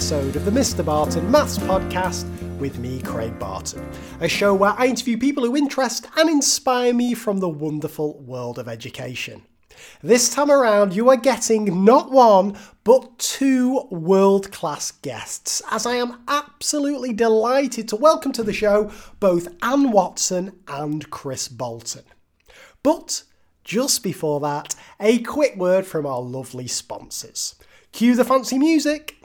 episode of the Mr. Barton Maths Podcast with me, Craig Barton. A show where I interview people who interest and inspire me from the wonderful world of education. This time around, you are getting not one, but two world class guests, as I am absolutely delighted to welcome to the show both Anne Watson and Chris Bolton. But just before that, a quick word from our lovely sponsors. Cue the fancy music.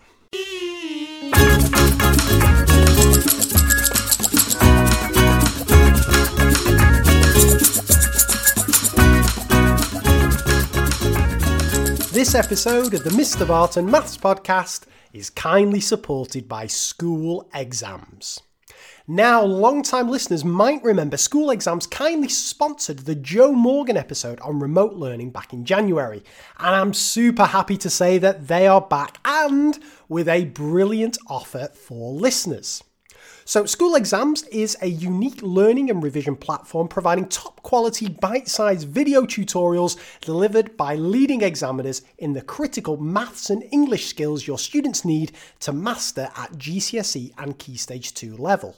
This episode of the Mr. Barton Maths Podcast is kindly supported by School Exams. Now, long-time listeners might remember School Exams kindly sponsored the Joe Morgan episode on remote learning back in January, and I'm super happy to say that they are back and with a brilliant offer for listeners. So, School Exams is a unique learning and revision platform providing top quality bite sized video tutorials delivered by leading examiners in the critical maths and English skills your students need to master at GCSE and Key Stage 2 level.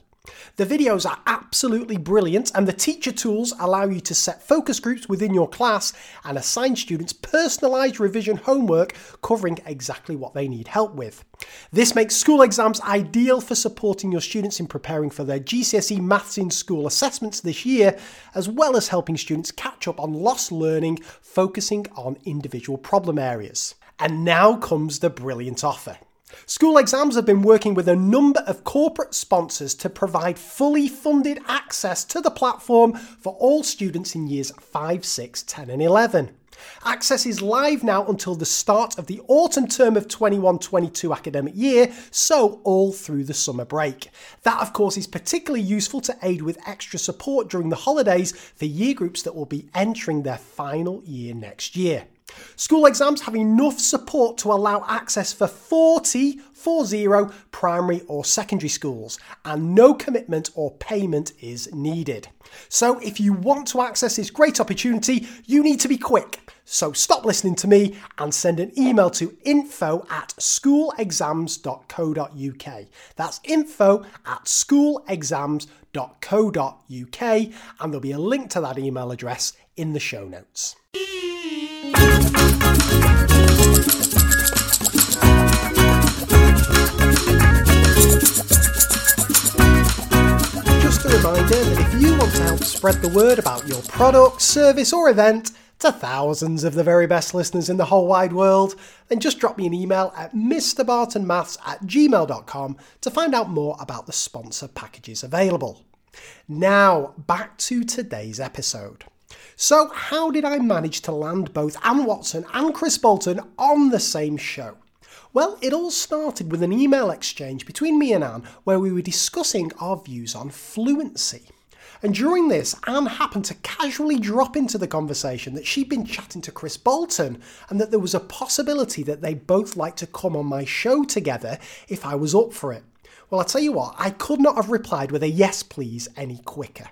The videos are absolutely brilliant, and the teacher tools allow you to set focus groups within your class and assign students personalised revision homework covering exactly what they need help with. This makes school exams ideal for supporting your students in preparing for their GCSE Maths in School assessments this year, as well as helping students catch up on lost learning, focusing on individual problem areas. And now comes the brilliant offer. School Exams have been working with a number of corporate sponsors to provide fully funded access to the platform for all students in years 5, 6, 10, and 11. Access is live now until the start of the autumn term of 21 22 academic year, so all through the summer break. That, of course, is particularly useful to aid with extra support during the holidays for year groups that will be entering their final year next year. School exams have enough support to allow access for 40, 40 primary or secondary schools, and no commitment or payment is needed. So, if you want to access this great opportunity, you need to be quick. So, stop listening to me and send an email to info at schoolexams.co.uk. That's info at schoolexams.co.uk, and there'll be a link to that email address in the show notes. Just a reminder that if you want to help spread the word about your product, service, or event to thousands of the very best listeners in the whole wide world, then just drop me an email at mrbartonmaths at gmail.com to find out more about the sponsor packages available. Now, back to today's episode. So, how did I manage to land both Anne Watson and Chris Bolton on the same show? Well, it all started with an email exchange between me and Anne where we were discussing our views on fluency. And during this, Anne happened to casually drop into the conversation that she'd been chatting to Chris Bolton and that there was a possibility that they'd both like to come on my show together if I was up for it. Well, I'll tell you what, I could not have replied with a yes please any quicker.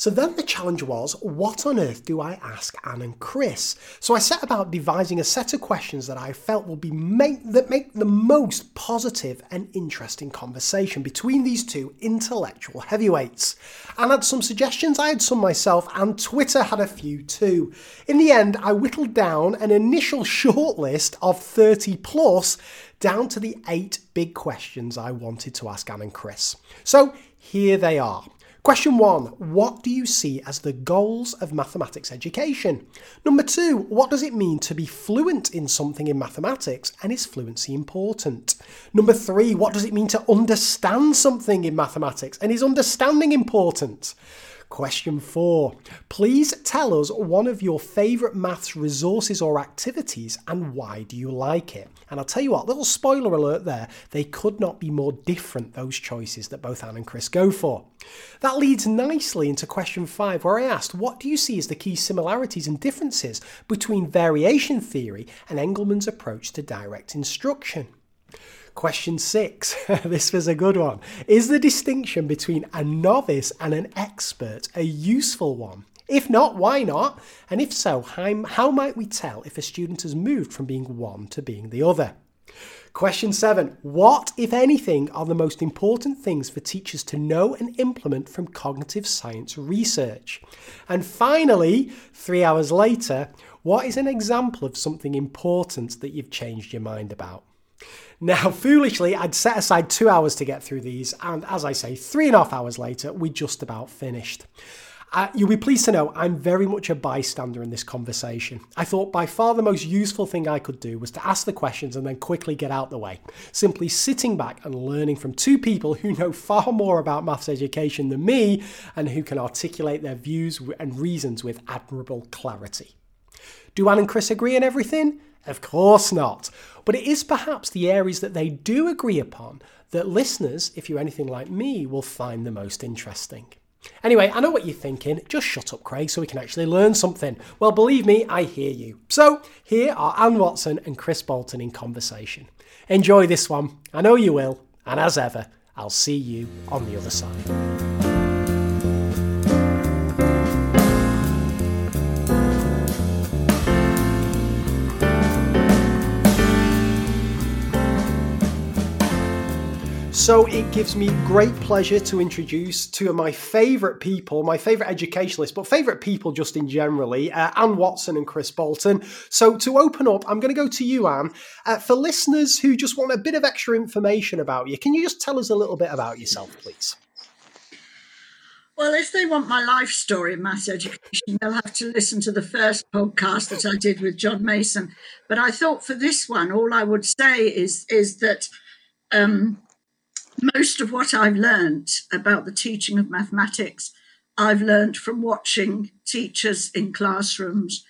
So then the challenge was, what on earth do I ask Anne and Chris? So I set about devising a set of questions that I felt would be make, that make the most positive and interesting conversation between these two intellectual heavyweights. Anne had some suggestions, I had some myself, and Twitter had a few too. In the end, I whittled down an initial shortlist of 30 plus down to the eight big questions I wanted to ask Anne and Chris. So here they are. Question one What do you see as the goals of mathematics education? Number two What does it mean to be fluent in something in mathematics and is fluency important? Number three What does it mean to understand something in mathematics and is understanding important? Question four. Please tell us one of your favourite maths resources or activities and why do you like it? And I'll tell you what, little spoiler alert there, they could not be more different, those choices that both Anne and Chris go for. That leads nicely into question five, where I asked, What do you see as the key similarities and differences between variation theory and Engelmann's approach to direct instruction? Question six. this was a good one. Is the distinction between a novice and an expert a useful one? If not, why not? And if so, how, might we tell if a student has moved from being one to being the other? Question seven What, if anything, are the most important things for teachers to know and implement from cognitive science research? And finally, three hours later, what is an example of something important that you've changed your mind about? Now, foolishly, I'd set aside two hours to get through these, and as I say, three and a half hours later, we just about finished. Uh, you'll be pleased to know I'm very much a bystander in this conversation. I thought by far the most useful thing I could do was to ask the questions and then quickly get out the way. Simply sitting back and learning from two people who know far more about maths education than me and who can articulate their views and reasons with admirable clarity. Do Anne and Chris agree on everything? Of course not. But it is perhaps the areas that they do agree upon that listeners, if you're anything like me, will find the most interesting. Anyway, I know what you're thinking. Just shut up, Craig, so we can actually learn something. Well, believe me, I hear you. So, here are Anne Watson and Chris Bolton in conversation. Enjoy this one. I know you will. And as ever, I'll see you on the other side. So it gives me great pleasure to introduce two of my favourite people, my favourite educationalists, but favourite people just in generally, uh, Anne Watson and Chris Bolton. So to open up, I'm going to go to you, Anne. Uh, for listeners who just want a bit of extra information about you, can you just tell us a little bit about yourself, please? Well, if they want my life story in maths education, they'll have to listen to the first podcast that I did with John Mason. But I thought for this one, all I would say is is that um, most of what I've learned about the teaching of mathematics, I've learned from watching teachers in classrooms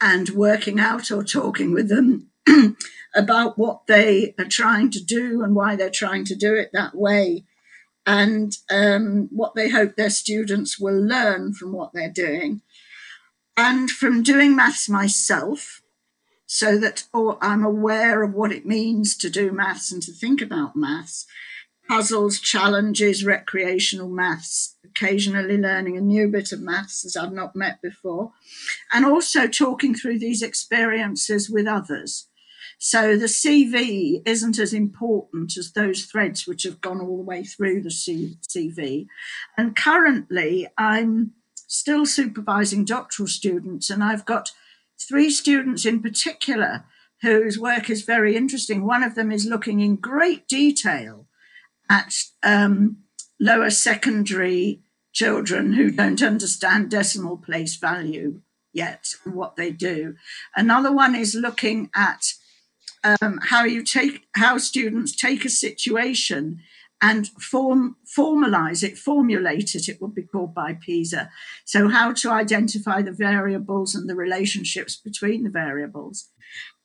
and working out or talking with them about what they are trying to do and why they're trying to do it that way, and um, what they hope their students will learn from what they're doing. And from doing maths myself, so that oh, I'm aware of what it means to do maths and to think about maths puzzles, challenges, recreational maths, occasionally learning a new bit of maths as I've not met before, and also talking through these experiences with others. So the CV isn't as important as those threads which have gone all the way through the CV. And currently, I'm still supervising doctoral students, and I've got three students in particular whose work is very interesting. One of them is looking in great detail at um, lower secondary children who don't understand decimal place value yet and what they do. Another one is looking at um, how you take how students take a situation and form formalize it, formulate it. It would be called by PISA. So how to identify the variables and the relationships between the variables.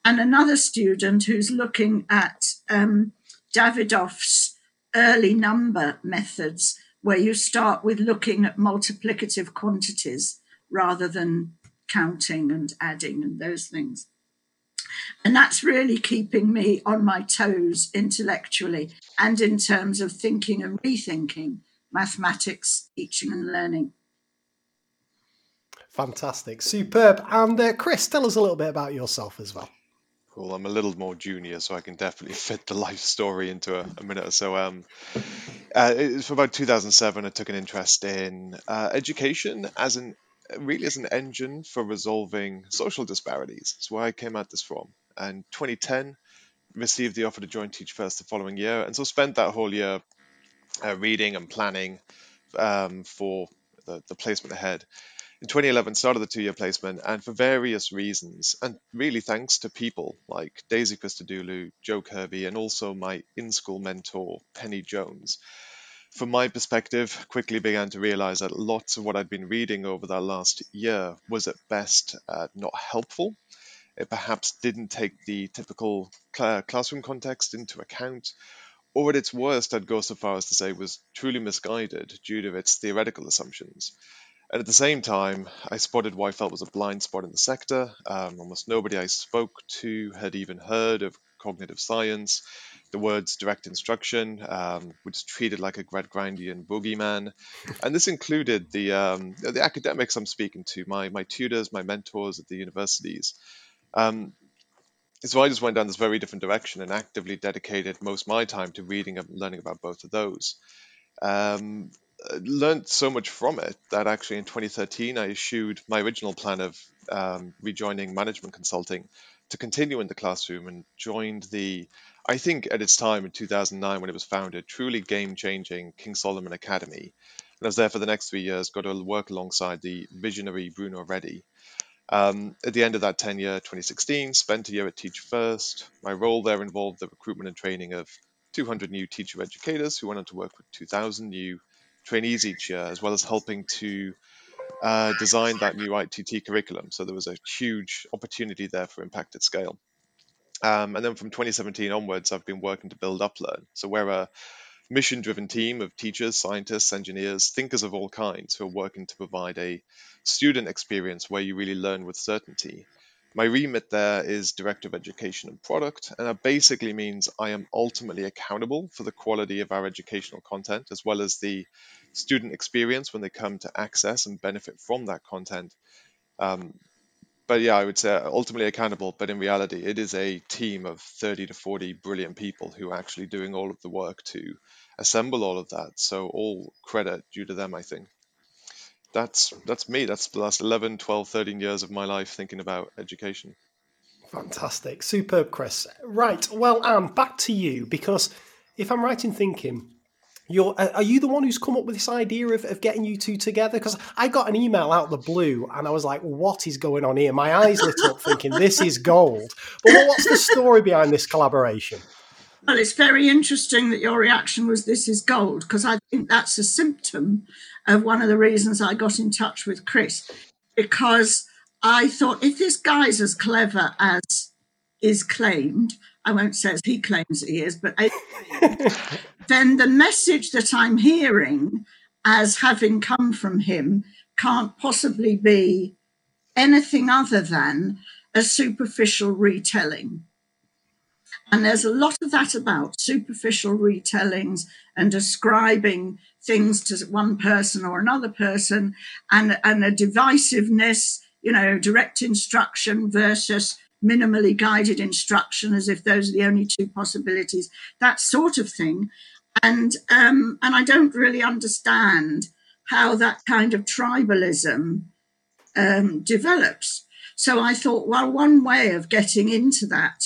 And another student who's looking at um, Davydov's early number methods where you start with looking at multiplicative quantities rather than counting and adding and those things. And that's really keeping me on my toes intellectually and in terms of thinking and rethinking mathematics, teaching and learning. Fantastic, superb. And uh, Chris, tell us a little bit about yourself as well. Cool. I'm a little more junior, so I can definitely fit the life story into a, a minute or so. Um, uh, it about 2007. I took an interest in uh, education as an really as an engine for resolving social disparities. That's where I came at this from. And 2010, received the offer to join Teach First the following year, and so spent that whole year uh, reading and planning um, for the, the placement ahead in 2011 started the two-year placement and for various reasons and really thanks to people like daisy christodoulou joe kirby and also my in-school mentor penny jones from my perspective, quickly began to realize that lots of what I'd been reading over that last year was at best uh, not helpful. It perhaps didn't take the typical cl- classroom context into account, or at its worst, I'd go so far as to say was truly misguided due to its theoretical assumptions. And at the same time, I spotted what I felt was a blind spot in the sector. Um, almost nobody I spoke to had even heard of cognitive science. The words direct instruction um, were just treated like a Gradgrindian boogeyman. And this included the, um, the academics I'm speaking to, my, my tutors, my mentors at the universities. Um, so I just went down this very different direction and actively dedicated most of my time to reading and learning about both of those. Um, learned so much from it that actually in 2013 I issued my original plan of um, rejoining management consulting to continue in the classroom and joined the, I think at its time in 2009 when it was founded, truly game changing King Solomon Academy. And I was there for the next three years, got to work alongside the visionary Bruno Reddy. Um, at the end of that tenure, 2016, spent a year at Teach First. My role there involved the recruitment and training of 200 new teacher educators who went on to work with 2,000 new trainees each year, as well as helping to uh, design that new ITT curriculum. So there was a huge opportunity there for impact at scale. Um, and then from 2017 onwards, I've been working to build UpLearn. So we're a mission driven team of teachers, scientists, engineers, thinkers of all kinds who are working to provide a student experience where you really learn with certainty. My remit there is Director of Education and Product, and that basically means I am ultimately accountable for the quality of our educational content as well as the student experience when they come to access and benefit from that content. Um, but yeah, I would say ultimately accountable, but in reality, it is a team of 30 to 40 brilliant people who are actually doing all of the work to assemble all of that. So all credit due to them, I think that's that's me. That's the last 11, 12, 13 years of my life thinking about education. Fantastic. Superb, Chris. Right. Well, Anne, back to you because if I'm right in thinking, you're are you the one who's come up with this idea of, of getting you two together? Because I got an email out of the blue and I was like, what is going on here? My eyes lit up thinking this is gold. But what's the story behind this collaboration? Well, it's very interesting that your reaction was this is gold, because I think that's a symptom of one of the reasons I got in touch with Chris, because I thought if this guy's as clever as is claimed, I won't say as he claims he is, but then the message that I'm hearing as having come from him can't possibly be anything other than a superficial retelling. And there's a lot of that about superficial retellings and ascribing things to one person or another person and, and a divisiveness, you know, direct instruction versus minimally guided instruction as if those are the only two possibilities, that sort of thing. And um, and I don't really understand how that kind of tribalism um, develops. So I thought, well, one way of getting into that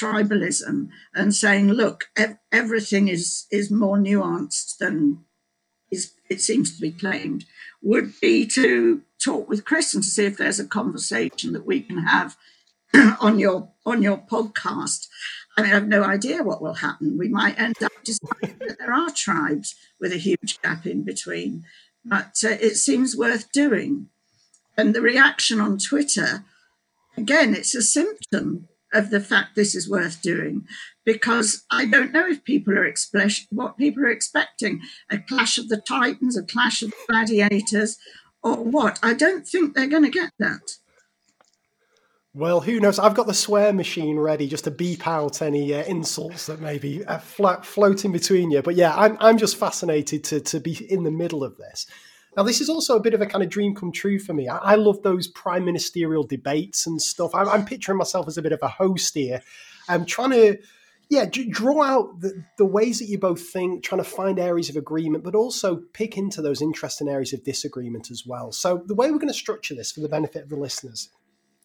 tribalism and saying, look, ev- everything is is more nuanced than is it seems to be claimed, would be to talk with Chris and to see if there's a conversation that we can have on your on your podcast. I mean, I have no idea what will happen. We might end up deciding that there are tribes with a huge gap in between, but uh, it seems worth doing. And the reaction on Twitter, again, it's a symptom of the fact this is worth doing because I don't know if people are expect what people are expecting a clash of the titans, a clash of gladiators, or what. I don't think they're going to get that. Well, who knows? I've got the swear machine ready just to beep out any uh, insults that may be uh, floating between you. But yeah, I'm, I'm just fascinated to, to be in the middle of this. Now, this is also a bit of a kind of dream come true for me. I, I love those prime ministerial debates and stuff. I'm, I'm, picturing myself as a bit of a host here. I'm trying to, yeah, draw out the, the ways that you both think, trying to find areas of agreement, but also pick into those interesting areas of disagreement as well. So, the way we're going to structure this for the benefit of the listeners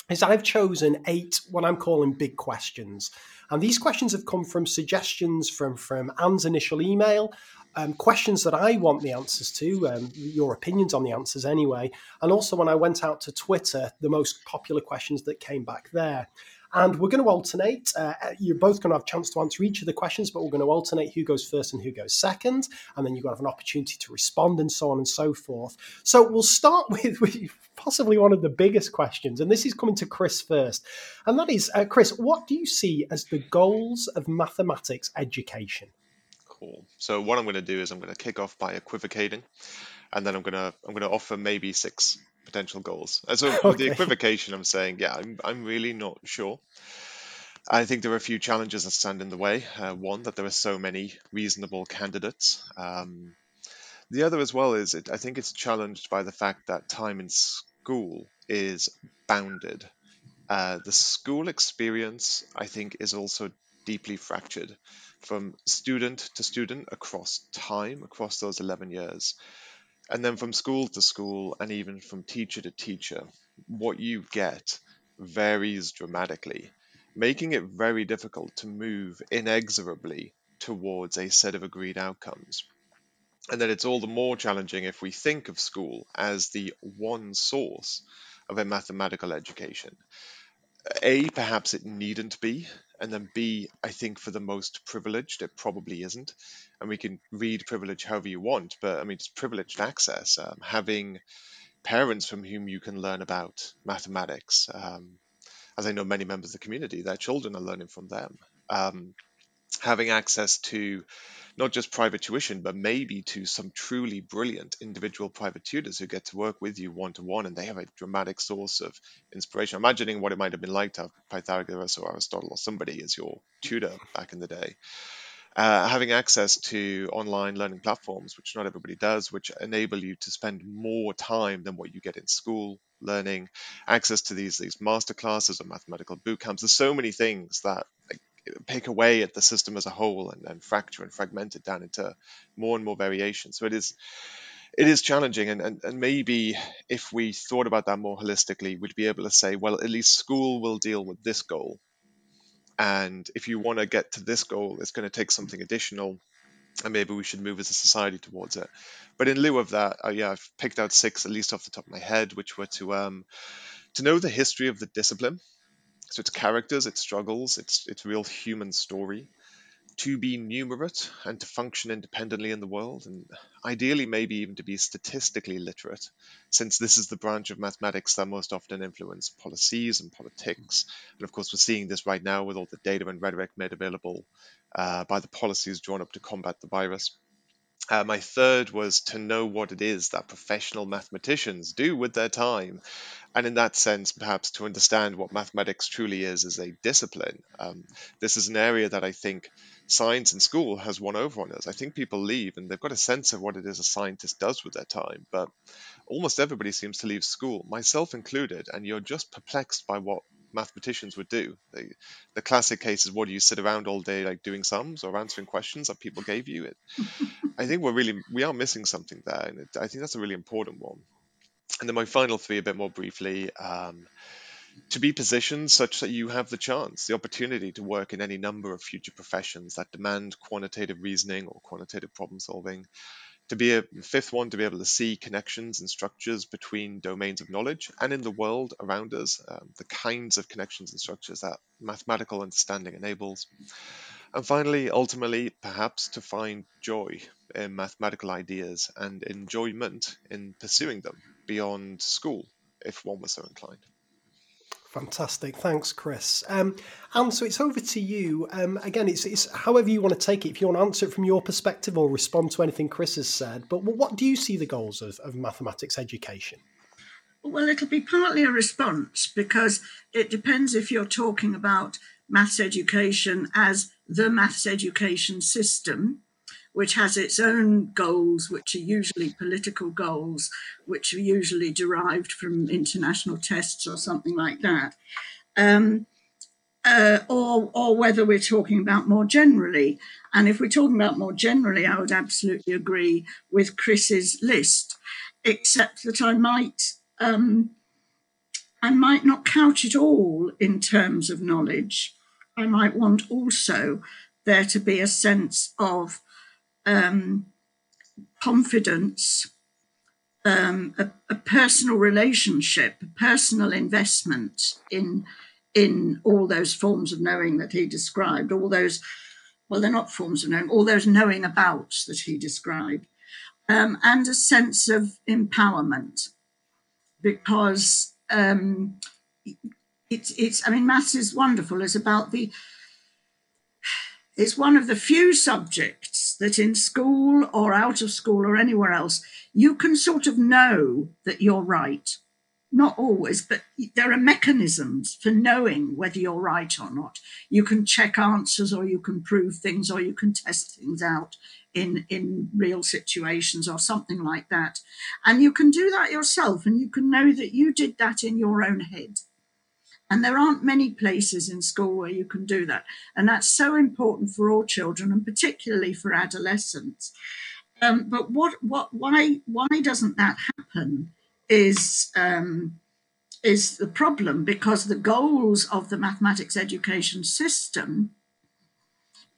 is I've chosen eight what I'm calling big questions. And these questions have come from suggestions from, from Anne's initial email, um, questions that I want the answers to, um, your opinions on the answers anyway. And also, when I went out to Twitter, the most popular questions that came back there. And we're going to alternate. Uh, you're both going to have a chance to answer each of the questions, but we're going to alternate who goes first and who goes second. And then you're going to have an opportunity to respond and so on and so forth. So we'll start with, with possibly one of the biggest questions. And this is coming to Chris first. And that is, uh, Chris, what do you see as the goals of mathematics education? Cool. So what I'm going to do is I'm going to kick off by equivocating, and then I'm going to I'm to offer maybe six potential goals. And so okay. with the equivocation, I'm saying, yeah, I'm I'm really not sure. I think there are a few challenges that stand in the way. Uh, one, that there are so many reasonable candidates. Um, the other, as well, is it, I think it's challenged by the fact that time in school is bounded. Uh, the school experience, I think, is also deeply fractured from student to student across time, across those 11 years. And then from school to school, and even from teacher to teacher, what you get varies dramatically, making it very difficult to move inexorably towards a set of agreed outcomes. And then it's all the more challenging if we think of school as the one source of a mathematical education. A, perhaps it needn't be, and then B, I think for the most privileged, it probably isn't. And we can read privilege however you want, but I mean, it's privileged access. Um, having parents from whom you can learn about mathematics, um, as I know many members of the community, their children are learning from them. Um, having access to not just private tuition, but maybe to some truly brilliant individual private tutors who get to work with you one to one, and they have a dramatic source of inspiration. Imagining what it might have been like to have Pythagoras or Aristotle or somebody as your tutor back in the day. Uh, having access to online learning platforms, which not everybody does, which enable you to spend more time than what you get in school learning, access to these these master classes or mathematical boot camps. There's so many things that pick away at the system as a whole and, and fracture and fragment it down into more and more variations. So it is it is challenging and, and, and maybe if we thought about that more holistically, we'd be able to say, well, at least school will deal with this goal. And if you want to get to this goal, it's going to take something additional and maybe we should move as a society towards it. But in lieu of that, uh, yeah, I've picked out six, at least off the top of my head, which were to um, to know the history of the discipline, so it's characters, it's struggles, it's it's real human story. To be numerate and to function independently in the world, and ideally maybe even to be statistically literate, since this is the branch of mathematics that most often influence policies and politics. And of course, we're seeing this right now with all the data and rhetoric made available uh, by the policies drawn up to combat the virus. Uh, my third was to know what it is that professional mathematicians do with their time. And in that sense, perhaps to understand what mathematics truly is as a discipline. Um, this is an area that I think science in school has won over on us. I think people leave and they've got a sense of what it is a scientist does with their time, but almost everybody seems to leave school, myself included, and you're just perplexed by what mathematicians would do. They, the classic case is, what do you sit around all day like doing sums or answering questions that people gave you? It, I think we're really we are missing something there, and it, I think that's a really important one. And then my final three, a bit more briefly. Um, to be positioned such that you have the chance, the opportunity to work in any number of future professions that demand quantitative reasoning or quantitative problem solving, to be a fifth one to be able to see connections and structures between domains of knowledge and in the world around us um, the kinds of connections and structures that mathematical understanding enables. And finally ultimately perhaps to find joy in mathematical ideas and enjoyment in pursuing them beyond school if one was so inclined Fantastic, thanks, Chris. Um, and so it's over to you. Um, again, it's, it's however you want to take it. If you want to answer it from your perspective or respond to anything Chris has said, but what do you see the goals of, of mathematics education? Well, it'll be partly a response because it depends if you're talking about maths education as the maths education system, which has its own goals, which are usually political goals, which are usually derived from international tests or something like that. Um, uh, or, or whether we're talking about more generally. And if we're talking about more generally, I would absolutely agree with Chris's list, except that I might um, I might not couch it all in terms of knowledge. I might want also there to be a sense of um, confidence, um, a, a, personal relationship, a personal investment in in all those forms of knowing that he described, all those, well, they're not forms of knowing, all those knowing abouts that he described, um, and a sense of empowerment because um, it's, it's, I mean, maths is wonderful. It's about the, it's one of the few subjects that in school or out of school or anywhere else, you can sort of know that you're right not always, but there are mechanisms for knowing whether you're right or not. You can check answers or you can prove things or you can test things out in, in real situations or something like that. And you can do that yourself and you can know that you did that in your own head. And there aren't many places in school where you can do that. And that's so important for all children and particularly for adolescents. Um, but what, what, why, why doesn't that happen? is um, is the problem because the goals of the mathematics education system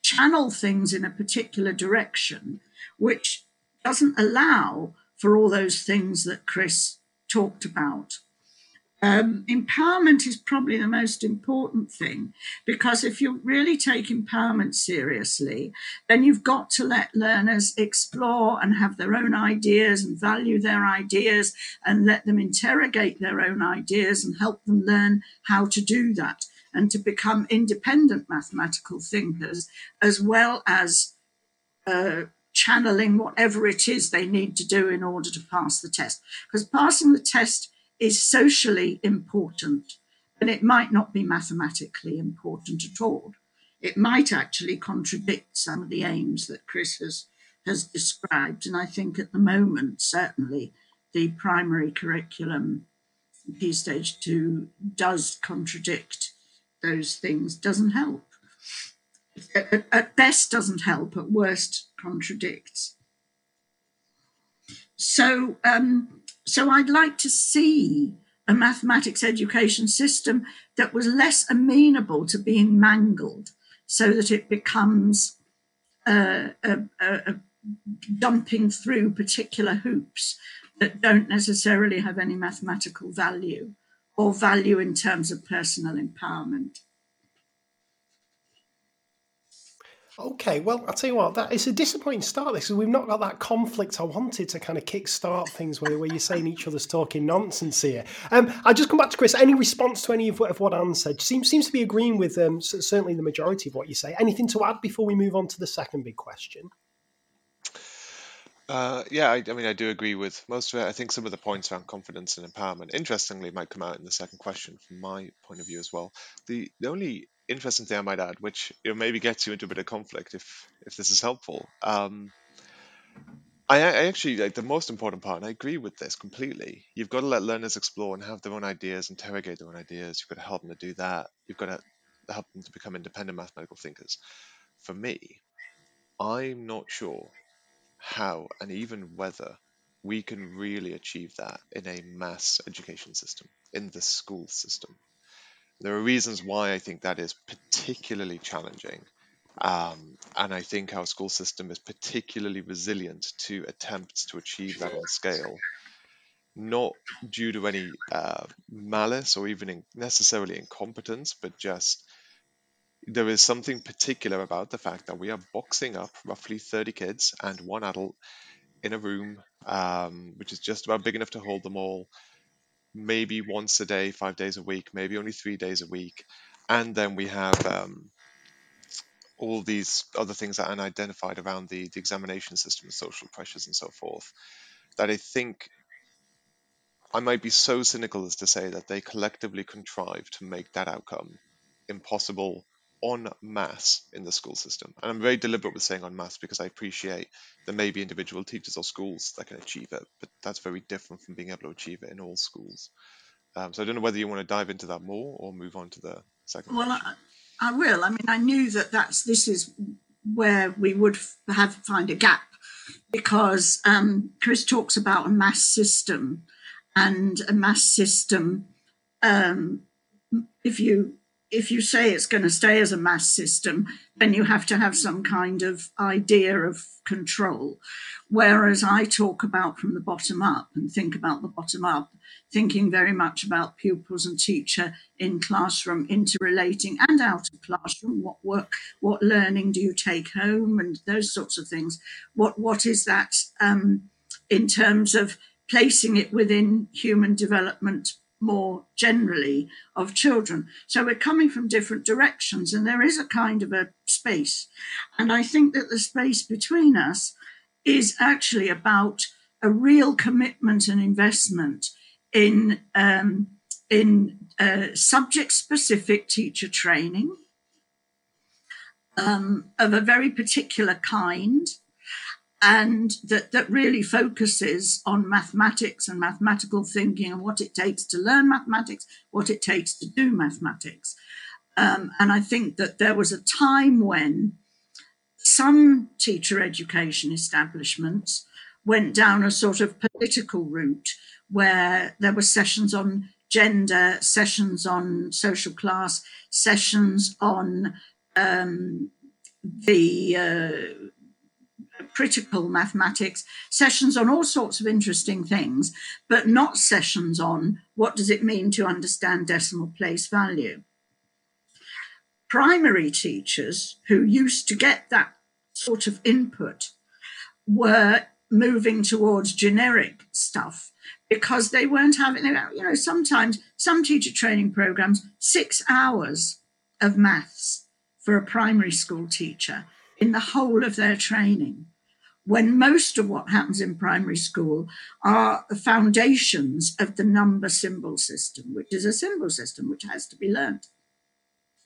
channel things in a particular direction, which doesn't allow for all those things that Chris talked about. Um, empowerment is probably the most important thing because if you really take empowerment seriously, then you've got to let learners explore and have their own ideas and value their ideas and let them interrogate their own ideas and help them learn how to do that and to become independent mathematical thinkers as well as uh, channeling whatever it is they need to do in order to pass the test. Because passing the test is socially important, but it might not be mathematically important at all. It might actually contradict some of the aims that Chris has, has described. And I think at the moment, certainly, the primary curriculum, Key Stage 2, does contradict those things, doesn't help. At, at best, doesn't help, at worst, contradicts. So, um, so I'd like to see a mathematics education system that was less amenable to being mangled so that it becomes uh, a, a, a dumping through particular hoops that don't necessarily have any mathematical value or value in terms of personal empowerment. Okay, well, I'll tell you what, that it's a disappointing start this because we've not got that conflict I wanted to kind of kick-start things where, where you're saying each other's talking nonsense here. Um, I just come back to Chris. Any response to any of what, of what Anne said? Seems seems to be agreeing with um, certainly the majority of what you say. Anything to add before we move on to the second big question? Uh, yeah, I, I mean, I do agree with most of it. I think some of the points around confidence and empowerment, interestingly, might come out in the second question from my point of view as well. The the only interesting thing I might add, which you know, maybe gets you into a bit of conflict if if this is helpful. Um, I, I actually like the most important part, and I agree with this completely. You've got to let learners explore and have their own ideas, interrogate their own ideas. You've got to help them to do that. You've got to help them to become independent mathematical thinkers. For me, I'm not sure how and even whether we can really achieve that in a mass education system, in the school system. There are reasons why I think that is particularly challenging. Um, and I think our school system is particularly resilient to attempts to achieve that on scale, not due to any uh, malice or even in necessarily incompetence, but just there is something particular about the fact that we are boxing up roughly 30 kids and one adult in a room, um, which is just about big enough to hold them all, maybe once a day, five days a week, maybe only three days a week. And then we have um, all these other things that are identified around the, the examination system, social pressures, and so forth, that I think I might be so cynical as to say that they collectively contrive to make that outcome impossible en masse in the school system. And I'm very deliberate with saying en masse because I appreciate there may be individual teachers or schools that can achieve it, but that's very different from being able to achieve it in all schools. Um, so I don't know whether you want to dive into that more or move on to the second. Well, I, I, will. I mean, I knew that that's this is where we would have find a gap because um, Chris talks about a mass system, and a mass system. Um, if you if you say it's going to stay as a mass system, then you have to have some kind of idea of control. Whereas I talk about from the bottom up and think about the bottom up, thinking very much about pupils and teacher in classroom interrelating and out of classroom. What work, what learning do you take home, and those sorts of things. What what is that um, in terms of placing it within human development more generally of children. So we're coming from different directions, and there is a kind of a space. And I think that the space between us is actually about a real commitment and investment in um, in uh, subject specific teacher training um, of a very particular kind and that, that really focuses on mathematics and mathematical thinking and what it takes to learn mathematics, what it takes to do mathematics. Um, and I think that there was a time when some teacher education establishments went down a sort of political route where there were sessions on gender, sessions on social class, sessions on um, the uh, critical mathematics, sessions on all sorts of interesting things, but not sessions on what does it mean to understand decimal place value. Primary teachers who used to get that sort of input were moving towards generic stuff because they weren't having, you know, sometimes some teacher training programs, six hours of maths for a primary school teacher in the whole of their training when most of what happens in primary school are the foundations of the number symbol system, which is a symbol system which has to be learned.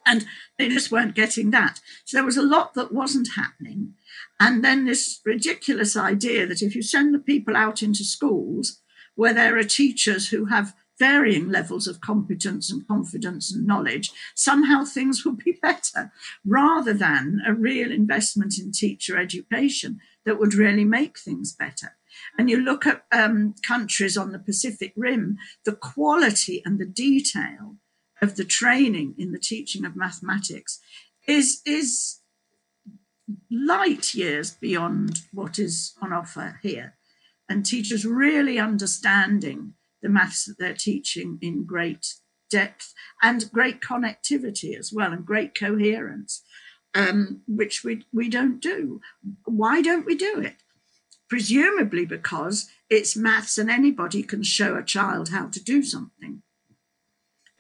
And they just weren't getting that. So there was a lot that wasn't happening. And then this ridiculous idea that if you send the people out into schools where there are teachers who have varying levels of competence and confidence and knowledge, somehow things will be better rather than a real investment in teacher education that would really make things better. And you look at um, countries on the Pacific Rim, the quality and the detail of the training in the teaching of mathematics is, is light years beyond what is on offer here. And teachers really understanding the maths that they're teaching in great depth and great connectivity as well and great coherence, um, which we, we don't do. Why don't we do it? Presumably because it's maths and anybody can show a child how to do something.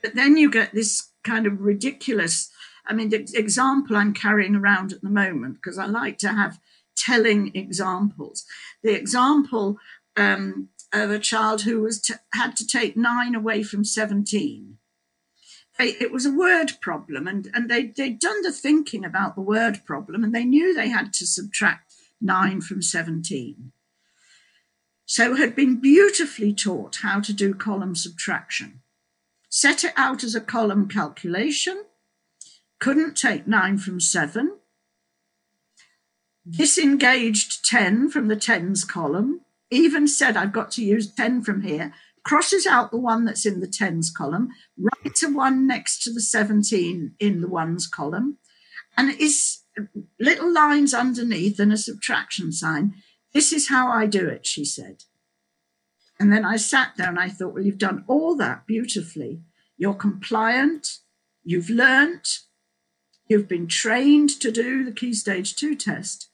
But then you get this kind of ridiculous. I mean, the example I'm carrying around at the moment, because I like to have telling examples. The example um, of a child who was t- had to take nine away from 17. It was a word problem, and, and they, they'd done the thinking about the word problem, and they knew they had to subtract nine from 17. So had been beautifully taught how to do column subtraction. Set it out as a column calculation, couldn't take nine from seven, disengaged 10 from the tens column, even said I've got to use 10 from here, crosses out the one that's in the tens column, writes a one next to the 17 in the ones column, and is little lines underneath and a subtraction sign. This is how I do it, she said. And then I sat there and I thought, well, you've done all that beautifully. You're compliant, you've learnt, you've been trained to do the key stage two test.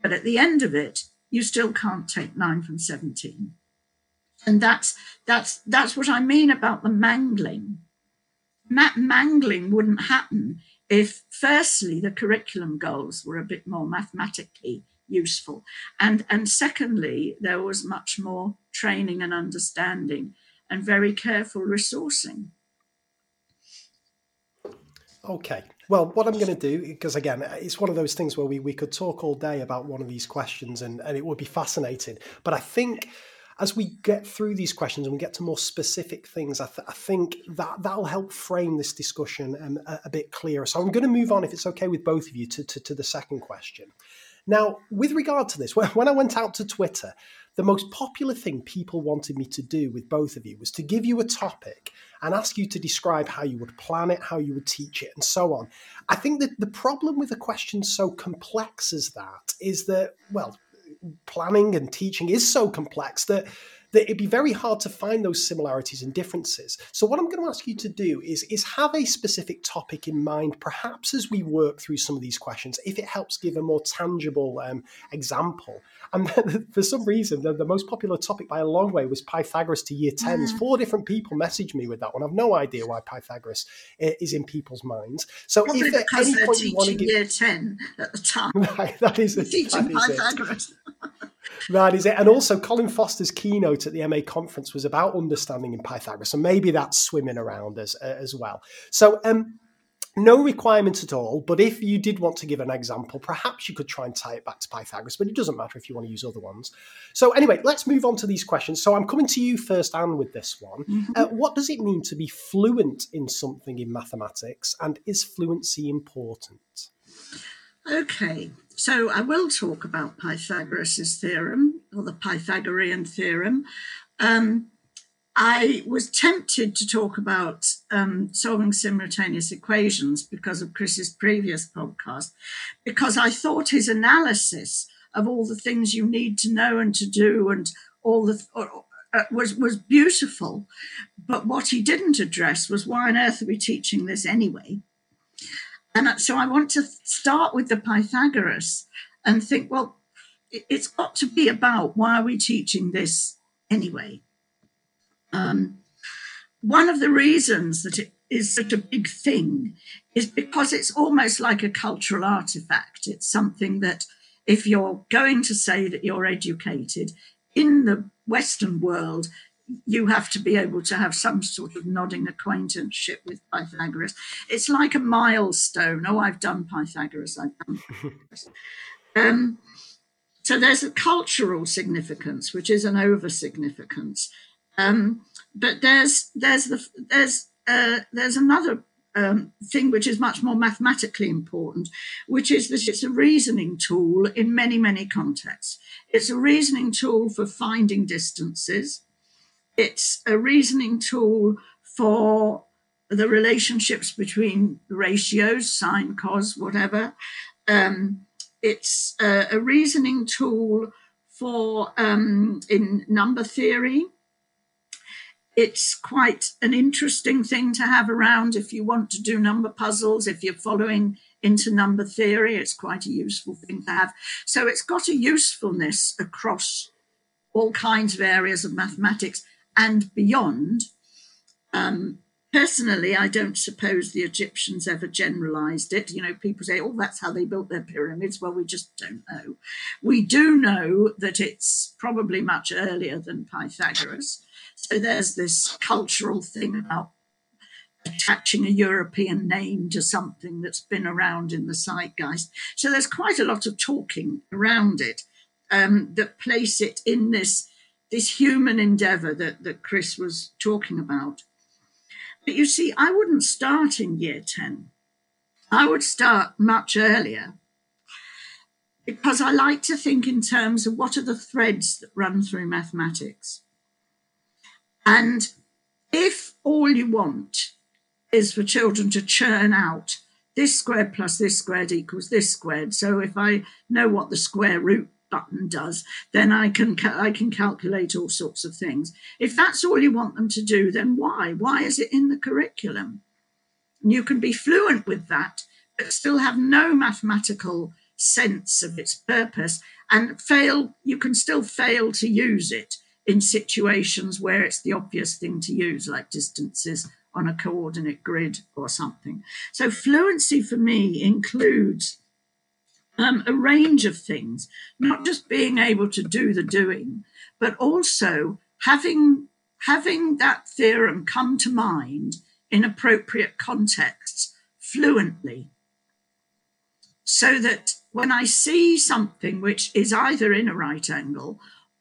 But at the end of it, you still can't take nine from 17. And that's that's that's what I mean about the mangling. That mangling wouldn't happen if firstly the curriculum goals were a bit more mathematically useful. And and secondly, there was much more training and understanding and very careful resourcing. Okay. Well, what I'm going to do, because again, it's one of those things where we, we could talk all day about one of these questions and, and it would be fascinating. But I think as we get through these questions and we get to more specific things, I, th- I think that that'll help frame this discussion um, a, a, bit clearer. So I'm going to move on, if it's okay with both of you, to, to, to the second question. Now, with regard to this, when I went out to Twitter, the most popular thing people wanted me to do with both of you was to give you a topic and ask you to describe how you would plan it, how you would teach it, and so on. I think that the problem with a question so complex as that is that, well, planning and teaching is so complex that that it'd be very hard to find those similarities and differences. So what I'm going to ask you to do is, is have a specific topic in mind, perhaps as we work through some of these questions, if it helps give a more tangible um, example. And for some reason, the, the, most popular topic by a long way was Pythagoras to year 10s. Mm. Four different people messaged me with that one. I've no idea why Pythagoras is in people's minds. So Probably if at any point you want to give... year 10 at the time. That is, teaching that is Pythagoras. That is it. And also, Colin Foster's keynote at the MA conference was about understanding in Pythagoras. So maybe that's swimming around as, uh, as well. So, um, no requirements at all, but if you did want to give an example, perhaps you could try and tie it back to Pythagoras, but it doesn't matter if you want to use other ones. So, anyway, let's move on to these questions. So, I'm coming to you first, Anne, with this one. Mm-hmm. Uh, what does it mean to be fluent in something in mathematics, and is fluency important? Okay, so I will talk about Pythagoras' theorem or the Pythagorean theorem. Um, I was tempted to talk about um, solving simultaneous equations because of Chris's previous podcast, because I thought his analysis of all the things you need to know and to do and all the uh, was was beautiful, but what he didn't address was why on earth are we teaching this anyway? And so I want to start with the Pythagoras and think, well, it's got to be about why are we teaching this anyway? Um, one of the reasons that it is such a big thing is because it's almost like a cultural artifact. It's something that if you're going to say that you're educated in the Western world, you have to be able to have some sort of nodding acquaintanceship with Pythagoras. It's like a milestone. Oh, I've done Pythagoras. I've done Pythagoras. um, so there's a cultural significance, which is an over significance. Um, but there's there's the there's uh, there's another um, thing which is much more mathematically important, which is that it's a reasoning tool in many many contexts. It's a reasoning tool for finding distances. It's a reasoning tool for the relationships between ratios, sine, cos, whatever. Um, it's a, a, reasoning tool for um, in number theory. It's quite an interesting thing to have around if you want to do number puzzles, if you're following into number theory, it's quite a useful thing to have. So it's got a usefulness across all kinds of areas of mathematics and beyond. Um, personally, I don't suppose the Egyptians ever generalized it. You know, people say, oh, that's how they built their pyramids. Well, we just don't know. We do know that it's probably much earlier than Pythagoras. So there's this cultural thing about attaching a European name to something that's been around in the zeitgeist. So there's quite a lot of talking around it um, that place it in this this human endeavor that, that Chris was talking about. But you see, I wouldn't start in year 10. I would start much earlier because I like to think in terms of what are the threads that run through mathematics. And if all you want is for children to churn out this squared plus this squared equals this squared, so if I know what the square root button does, then I can I can calculate all sorts of things. If that's all you want them to do, then why? Why is it in the curriculum? You can be fluent with that, but still have no mathematical sense of its purpose and fail. You can still fail to use it in situations where it's the obvious thing to use, like distances on a coordinate grid or something. So fluency for me includes um, a range of things, not just being able to do the doing, but also having having that theorem come to mind in appropriate contexts fluently, so that when I see something which is either in a right angle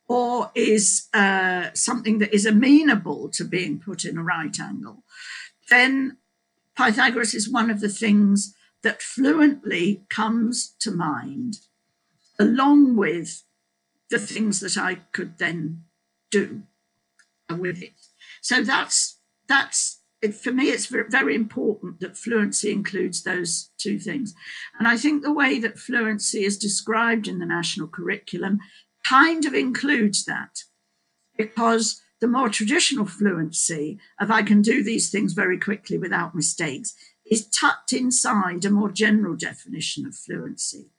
or is uh, something that is amenable to being put in a right angle, then Pythagoras is one of the things that fluently comes to mind. along with the things that I could then do with it. So that's that's it, for me. It's very important that fluency includes those two things, and I think the way that fluency is described in the national curriculum kind of includes that, because the more traditional fluency of I can do these things very quickly without mistakes is tucked inside a more general definition of fluency.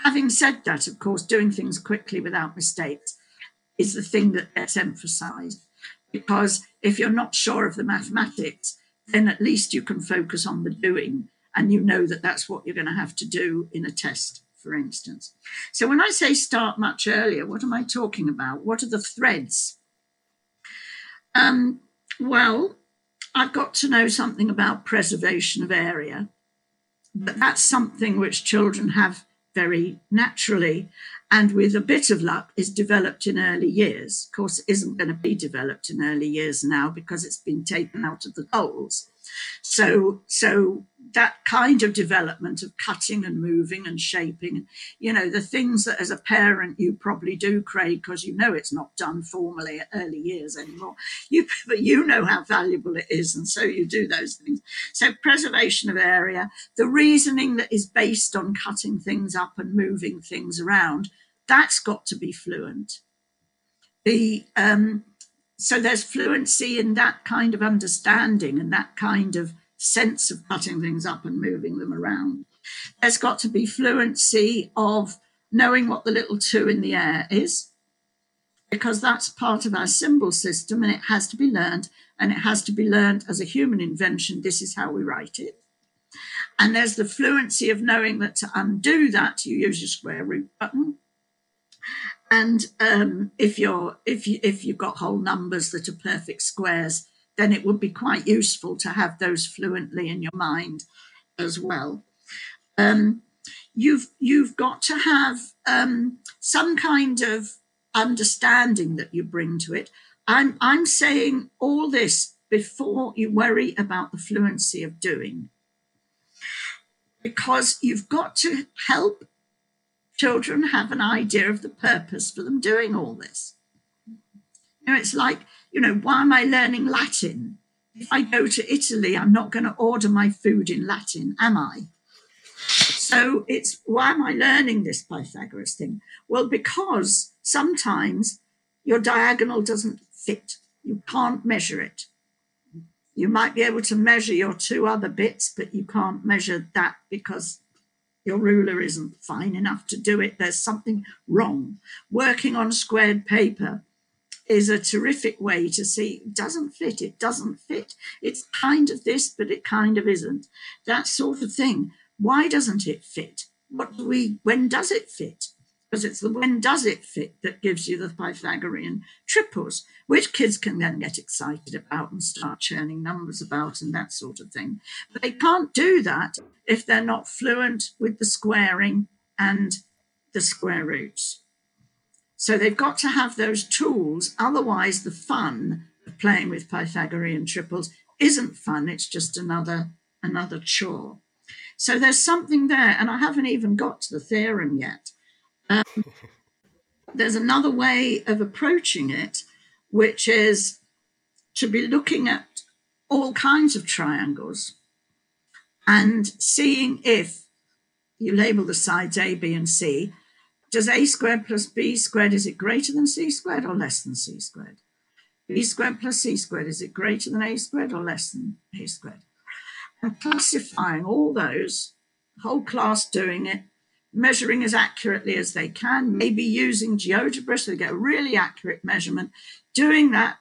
Having said that, of course, doing things quickly without mistakes is the thing that gets emphasized because if you're not sure of the mathematics, then at least you can focus on the doing and you know that that's what you're going to have to do in a test, for instance. So when I say start much earlier, what am I talking about? What are the threads um, well, I've got to know something about preservation of area, but that's something which children have very naturally and with a bit of luck is developed in early years. Of course, it isn't going to be developed in early years now because it's been taken out of the goals. So, so that kind of development of cutting and moving and shaping, you know, the things that as a parent you probably do, Craig, because you know it's not done formally at early years anymore. You, but you know how valuable it is, and so you do those things. So preservation of area, the reasoning that is based on cutting things up and moving things around, that's got to be fluent. The um, so there's fluency in that kind of understanding and that kind of sense of cutting things up and moving them around. There's got to be fluency of knowing what the little two in the air is, because that's part of our symbol system and it has to be learned and it has to be learned as a human invention. This is how we write it. And there's the fluency of knowing that to undo that, you use your square root button. And um, if you're if you if you've got whole numbers that are perfect squares, then it would be quite useful to have those fluently in your mind as well. Um, you've you've got to have um, some kind of understanding that you bring to it. I'm I'm saying all this before you worry about the fluency of doing, because you've got to help children have an idea of the purpose for them doing all this. You know, it's like, you know, why am I learning Latin? If I go to Italy, I'm not going to order my food in Latin, am I? So it's why am I learning this Pythagoras thing? Well, because sometimes your diagonal doesn't fit. You can't measure it. You might be able to measure your two other bits, but you can't measure that because your ruler isn't fine enough to do it. There's something wrong. Working on squared paper is a terrific way to see it doesn't fit, it doesn't fit. It's kind of this, but it kind of isn't. That sort of thing. Why doesn't it fit? What do we, when does it fit? because it's the when does it fit that gives you the Pythagorean triples, which kids can then get excited about and start churning numbers about and that sort of thing. But they can't do that if they're not fluent with the squaring and the square roots. So they've got to have those tools, otherwise, the fun of playing with Pythagorean triples isn't fun, it's just another another chore. So there's something there, and I haven't even got to the theorem yet. Um, there's another way of approaching it, which is to be looking at all kinds of triangles and seeing if you label the sides A, B, and C. Does A squared plus B squared, is it greater than C squared or less than C squared? B squared plus C squared, is it greater than A squared or less than A squared? And classifying all those, whole class doing it, measuring as accurately as they can, maybe using GeoGebra so they get a really accurate measurement, doing that,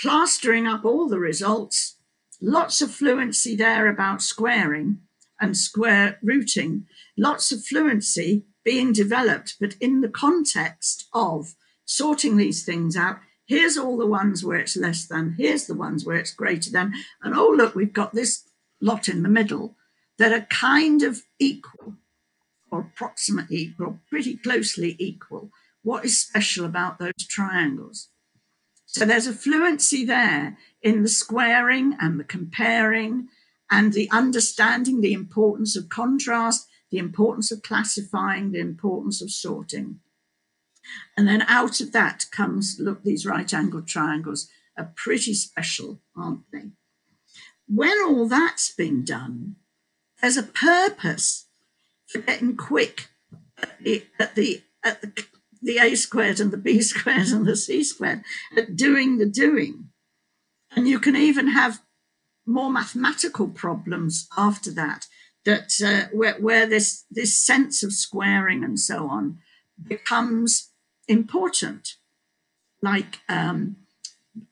plastering up all the results, lots of fluency there about squaring and square rooting, lots of fluency being developed, but in the context of sorting these things out. Here's all the ones where it's less than, here's the ones where it's greater than. And oh, look, we've got this lot in the middle that are kind of equal or approximately equal, pretty closely equal. What is special about those triangles? So there's a fluency there in the squaring and the comparing and the understanding the importance of contrast, the importance of classifying, the importance of sorting. And then out of that comes look, these right angled triangles are pretty special, aren't they? When all that's been done, there's a purpose for getting quick at the, at the, at the, the a squared and the b squared and the c squared, at doing the doing. And you can even have more mathematical problems after that, that uh, where, where this, this sense of squaring and so on becomes important. Like um,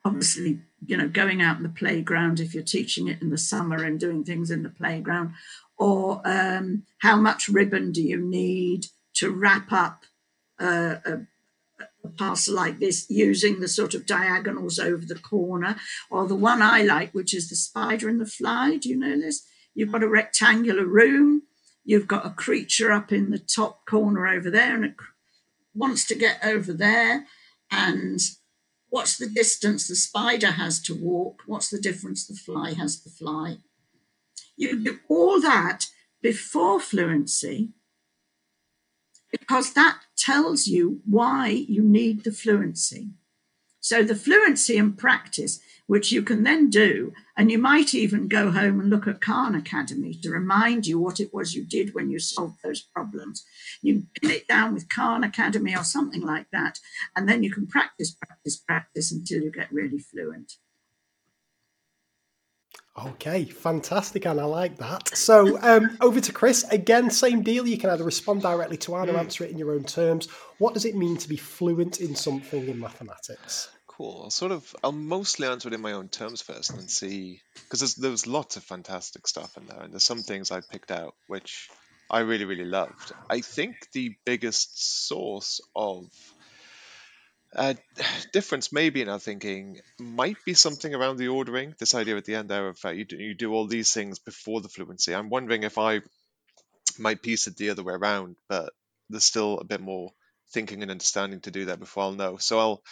obviously, you know, going out in the playground if you're teaching it in the summer and doing things in the playground, or um, how much ribbon do you need to wrap up uh, a, a parcel like this using the sort of diagonals over the corner, or the one I like, which is the spider and the fly. Do you know this? You've got a rectangular room, you've got a creature up in the top corner over there, and it wants to get over there. And what's the distance the spider has to walk? What's the difference the fly has to fly? You do all that before fluency because that tells you why you need the fluency. So the fluency and practice, which you can then do, and you might even go home and look at Khan Academy to remind you what it was you did when you solved those problems. You pin it down with Khan Academy or something like that, and then you can practice, practice, practice until you get really fluent. Okay, fantastic, and I like that. So um, over to Chris again. Same deal. You can either respond directly to Anne or hmm. answer it in your own terms. What does it mean to be fluent in something in mathematics? Cool. I'll sort of, I'll mostly answer it in my own terms first, and see because there's there's lots of fantastic stuff in there, and there's some things I picked out which I really really loved. I think the biggest source of uh, difference maybe in our thinking might be something around the ordering. This idea at the end there of uh, you, do, you do all these things before the fluency. I'm wondering if I might piece it the other way around, but there's still a bit more thinking and understanding to do that before I'll know. So I'll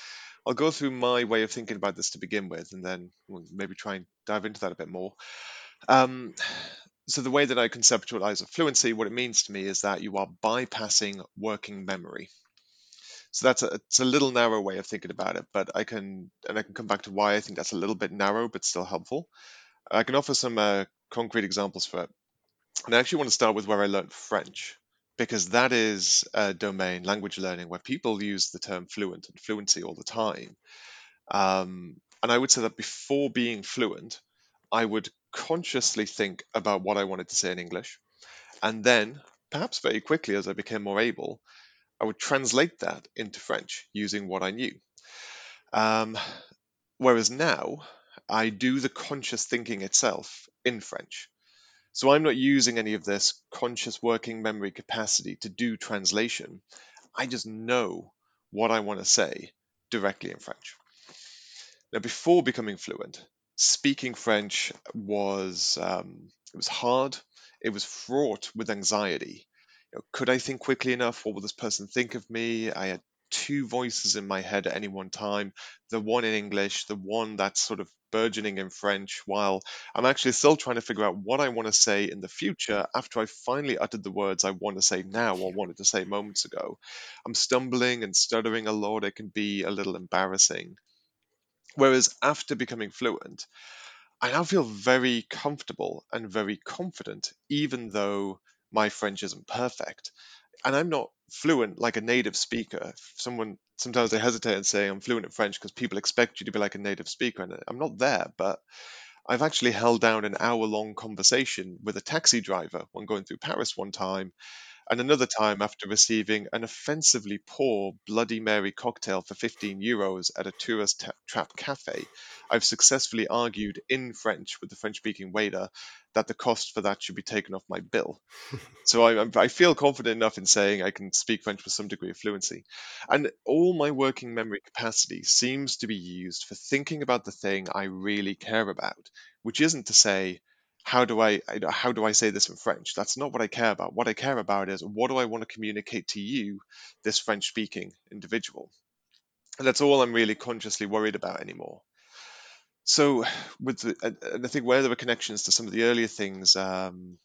I'll go through my way of thinking about this to begin with, and then we'll maybe try and dive into that a bit more. Um, so the way that I conceptualize fluency, what it means to me is that you are bypassing working memory. So that's a it's a little narrow way of thinking about it, but I can and I can come back to why I think that's a little bit narrow but still helpful. I can offer some uh, concrete examples for it. And I actually want to start with where I learned French because that is a domain, language learning, where people use the term fluent and fluency all the time. Um, and I would say that before being fluent, I would consciously think about what I wanted to say in English. And then, perhaps very quickly as I became more able, I would translate that into French using what I knew. Um, whereas now, I do the conscious thinking itself in French. So I'm not using any of this conscious working memory capacity to do translation. I just know what I want to say directly in French. Now, before becoming fluent, speaking French was um, it was hard. It was fraught with anxiety know, could I think quickly enough? What will this person think of me? I had two voices in my head at any one time the one in English, the one that's sort of burgeoning in French, while I'm actually still trying to figure out what I want to say in the future after I finally uttered the words I want to say now or wanted to say moments ago. I'm stumbling and stuttering a lot. It can be a little embarrassing. Whereas after becoming fluent, I now feel very comfortable and very confident, even though my French isn't perfect. And I'm not fluent like a native speaker. Someone sometimes they hesitate in saying I'm fluent in French because people expect you to be like a native speaker, and I'm not there. But I've actually held down an hour long conversation with a taxi driver when going through Paris one time, and another time after receiving an offensively poor Bloody Mary cocktail for 15 euros at a tourist trap cafe, I've successfully argued in French with the French speaking waiter that the cost for that should be taken off my bill. so I, I feel confident enough in saying I can speak French with some degree of fluency. And all my working memory capacity seems to be used for thinking about the thing I really care about, which isn't to say, how do I how do I say this in French? That's not what I care about. What I care about is what do I want to communicate to you, this French speaking individual. And that's all I'm really consciously worried about anymore. So, with the, and I think where there were connections to some of the earlier things, um,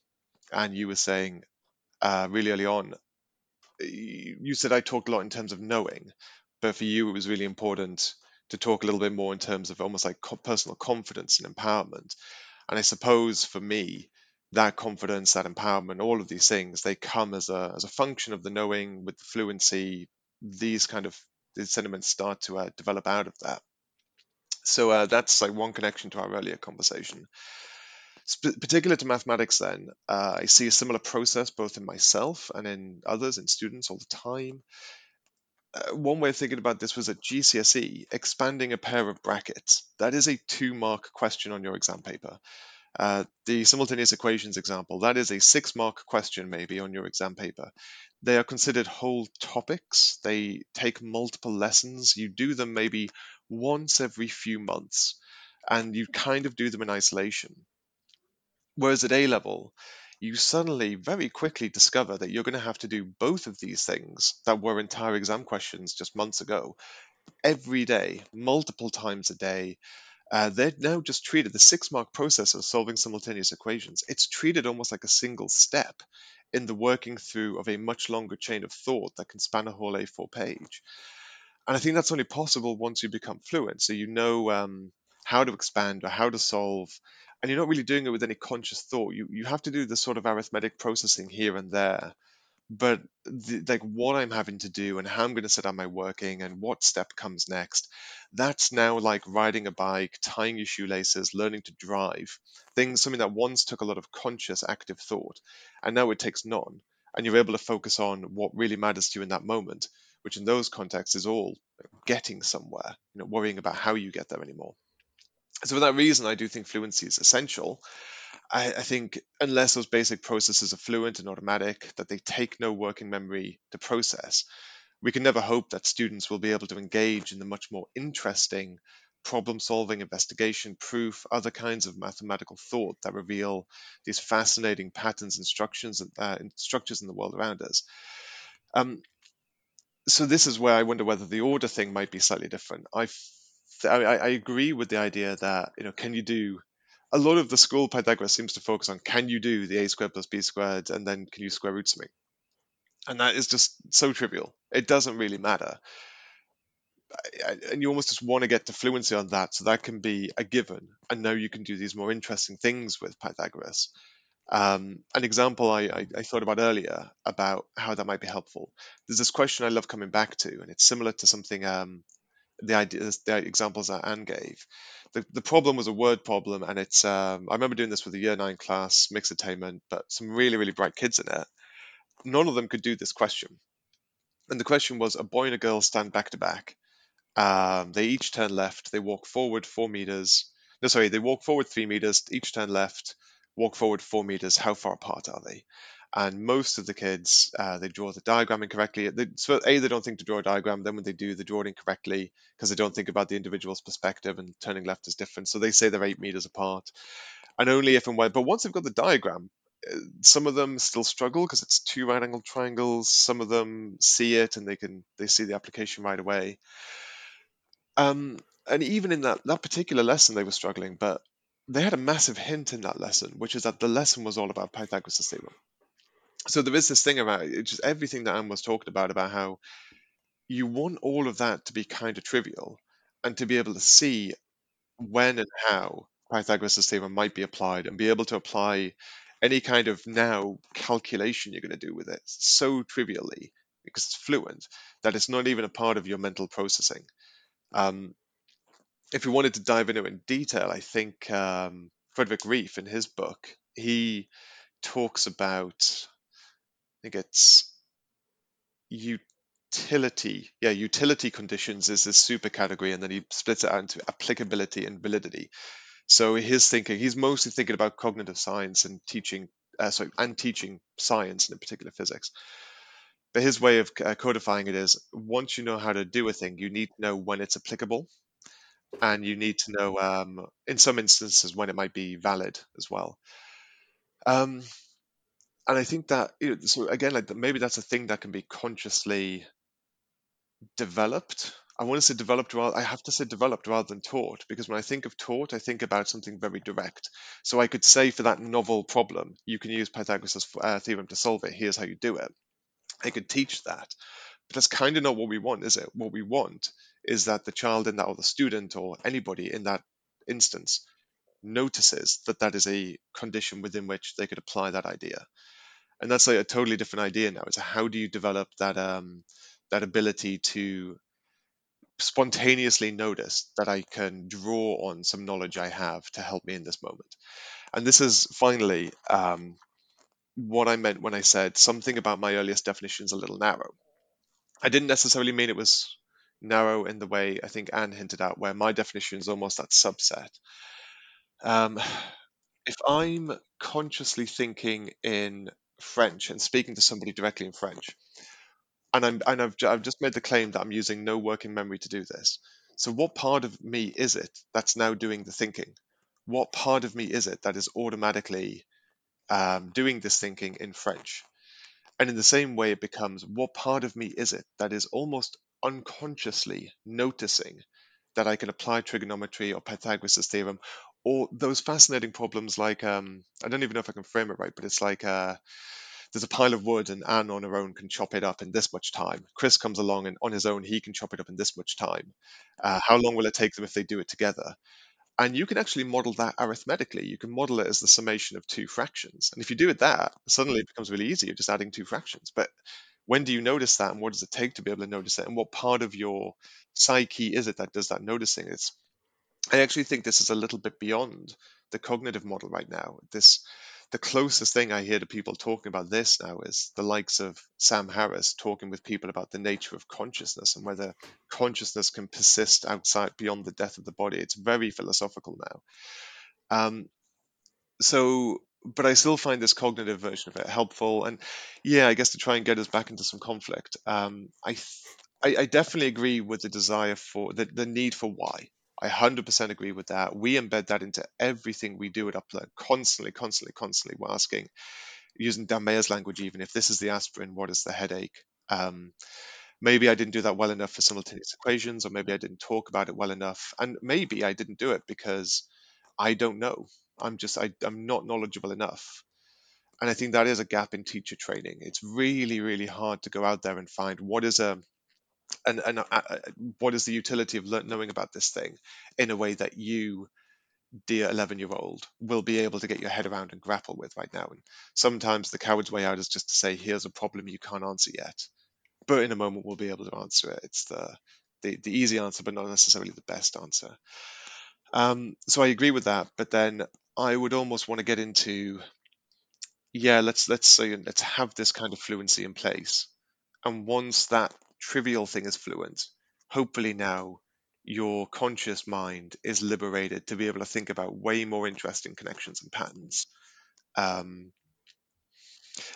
and you were saying uh, really early on. You said I talked a lot in terms of knowing, but for you, it was really important to talk a little bit more in terms of almost like personal confidence and empowerment. And I suppose for me, that confidence, that empowerment, all of these things, they come as a as a function of the knowing with the fluency. These kind of these sentiments start to uh, develop out of that. So uh, that's like one connection to our earlier conversation. Sp- particular to mathematics, then, uh, I see a similar process both in myself and in others, in students all the time. Uh, one way of thinking about this was at GCSE, expanding a pair of brackets. That is a two mark question on your exam paper. Uh, the simultaneous equations example, that is a six mark question maybe on your exam paper. They are considered whole topics. They take multiple lessons. You do them maybe once every few months, and you kind of do them in isolation. Whereas at A level, you suddenly very quickly discover that you're going to have to do both of these things that were entire exam questions just months ago every day, multiple times a day. Uh, they're now just treated the six mark process of solving simultaneous equations. It's treated almost like a single step in the working through of a much longer chain of thought that can span a whole A4 page. And I think that's only possible once you become fluent. So you know um, how to expand or how to solve and you're not really doing it with any conscious thought. You you have to do the sort of arithmetic processing here and there, but the, like what I'm having to do and how I'm going to set up my working and what step comes next, that's now like riding a bike, tying your shoelaces, learning to drive, things something that once took a lot of conscious active thought, and now it takes none, and you're able to focus on what really matters to you in that moment, which in those contexts is all getting somewhere, you know, worrying about how you get there anymore. So for that reason, I do think fluency is essential. I, I, think unless those basic processes are fluent and automatic, that they take no working memory to process, we can never hope that students will be able to engage in the much more interesting problem solving, investigation, proof, other kinds of mathematical thought that reveal these fascinating patterns and structures, uh, structures in the world around us. Um, so this is where I wonder whether the order thing might be slightly different. I I, I agree with the idea that you know can you do a lot of the school Pythagoras seems to focus on can you do the a squared plus b squared and then can you square root something, and that is just so trivial. It doesn't really matter, and you almost just want to get to fluency on that, so that can be a given. And now you can do these more interesting things with Pythagoras. Um, an example I, I, I, thought about earlier about how that might be helpful. There's this question I love coming back to, and it's similar to something um, the ideas, the examples that Anne gave. The, the problem was a word problem, and it's. Um, I remember doing this with a year nine class, mixed attainment, but some really, really bright kids in it. None of them could do this question, and the question was: a boy and a girl stand back to back. Um, they each turn left. They walk forward four meters. No, sorry, they walk forward three meters. Each turn left. Walk forward four meters. How far apart are they? And most of the kids uh, they draw the diagram incorrectly. They, so a they don't think to draw a diagram. Then when they do, they draw it incorrectly because they don't think about the individual's perspective and turning left is different. So they say they're eight meters apart, and only if and when. But once they've got the diagram, uh, some of them still struggle because it's two right angled triangles. Some of them see it and they can they see the application right away. Um, and even in that that particular lesson, they were struggling, but they had a massive hint in that lesson, which is that the lesson was all about Pythagoras' theorem so there is this thing about just everything that Anne was talking about about how you want all of that to be kind of trivial and to be able to see when and how Pythagoras' theorem might be applied and be able to apply any kind of now calculation you're going to do with it so trivially because it's fluent that it's not even a part of your mental processing. Um, if you wanted to dive into it in detail, I think um, Frederick Reif in his book he talks about think it's utility. Yeah, utility conditions is this super category, and then he splits it out into applicability and validity. So his thinking, he's mostly thinking about cognitive science and teaching, uh, sorry, and teaching science, and in particular physics. But his way of uh, codifying it is once you know how to do a thing, you need to know when it's applicable, and you need to know, um, in some instances, when it might be valid as well. Um, and I think that you know, so again, like maybe that's a thing that can be consciously developed. I want to say developed rather I have to say developed rather than taught because when I think of taught, I think about something very direct. So I could say for that novel problem, you can use Pythagoras' uh, theorem to solve it. Here's how you do it. I could teach that, but that's kind of not what we want, is it? What we want is that the child in that, or the student, or anybody in that instance, notices that that is a condition within which they could apply that idea, and that's like a totally different idea now. It's how do you develop that um, that ability to spontaneously notice that I can draw on some knowledge I have to help me in this moment. And this is finally um, what I meant when I said something about my earliest definition is a little narrow. I didn't necessarily mean it was narrow in the way I think Anne hinted at, where my definition is almost that subset. Um, if I'm consciously thinking in French and speaking to somebody directly in French, and I'm and I've I've just made the claim that I'm using no working memory to do this. So what part of me is it that's now doing the thinking? What part of me is it that is automatically um, doing this thinking in French? And in the same way, it becomes what part of me is it that is almost unconsciously noticing that I can apply trigonometry or Pythagoras' theorem or those fascinating problems like um, I don't even know if I can frame it right, but it's like uh, there's a pile of wood and Anne on her own can chop it up in this much time. Chris comes along and on his own he can chop it up in this much time. Uh, how long will it take them if they do it together? And you can actually model that arithmetically. You can model it as the summation of two fractions. And if you do it that, suddenly it becomes really easy. You're just adding two fractions. But when do you notice that and what does it take to be able to notice it? And what part of your psyche is it that does that noticing? It's I actually think this is a little bit beyond the cognitive model right now. This the closest thing I hear to people talking about this now is the likes of Sam Harris talking with people about the nature of consciousness and whether consciousness can persist outside beyond the death of the body. It's very philosophical now. Um, so, but I still find this cognitive version of it helpful. And yeah, I guess to try and get us back into some conflict, um, I, I, I definitely agree with the desire for the, the need for why. I 100% agree with that. We embed that into everything we do at Up Learn, constantly, constantly, constantly. We're asking, using Dan Meyer's language, even if this is the aspirin, what is the headache? Um, maybe I didn't do that well enough for simultaneous equations, or maybe I didn't talk about it well enough, and maybe I didn't do it because I don't know. I'm just I, I'm not knowledgeable enough, and I think that is a gap in teacher training. It's really, really hard to go out there and find what is a and and uh, uh, what is the utility of knowing about this thing in a way that you dear 11 year old will be able to get your head around and grapple with right now? And sometimes the coward's way out is just to say here's a problem you can't answer yet. But in a moment we'll be able to answer it. It's the the, the easy answer but not necessarily the best answer. Um, so i agree with that but then i would almost want to get into yeah let's let's say let's have this kind of fluency in place. And once that trivial thing as fluent, hopefully now your conscious mind is liberated to be able to think about way more interesting connections and patterns. Um,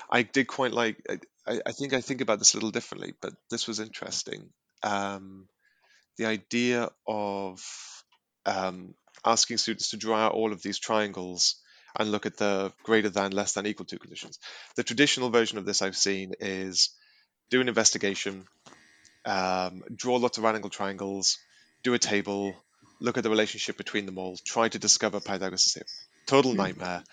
I did quite like. I, I, think I think about this a little differently, but this was interesting. Um, the idea of um, asking students to draw out all of these triangles and look at the greater than, less than, equal to conditions. The traditional version of this I've seen is do an investigation, um, draw lots of right angle triangles, do a table, look at the relationship between them all, try to discover Pythagoras' theorem. Total hmm. nightmare.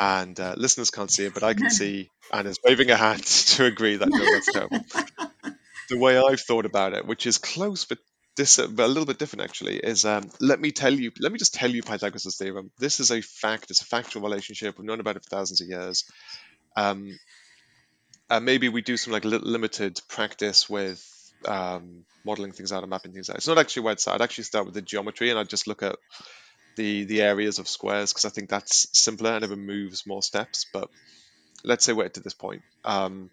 And uh, listeners can't see it, but I can see Anna's waving a hand to agree that no, that's terrible. the way I've thought about it, which is close but this, but a little bit different actually, is um, let me tell you, let me just tell you Pythagoras' theorem. This is a fact. It's a factual relationship. We've known about it for thousands of years. Um, uh, maybe we do some like limited practice with um, modeling things out and mapping things out. It's not actually where it's. I'd actually start with the geometry and I'd just look at the the areas of squares because I think that's simpler and it removes more steps. But let's say we're to this point. Um,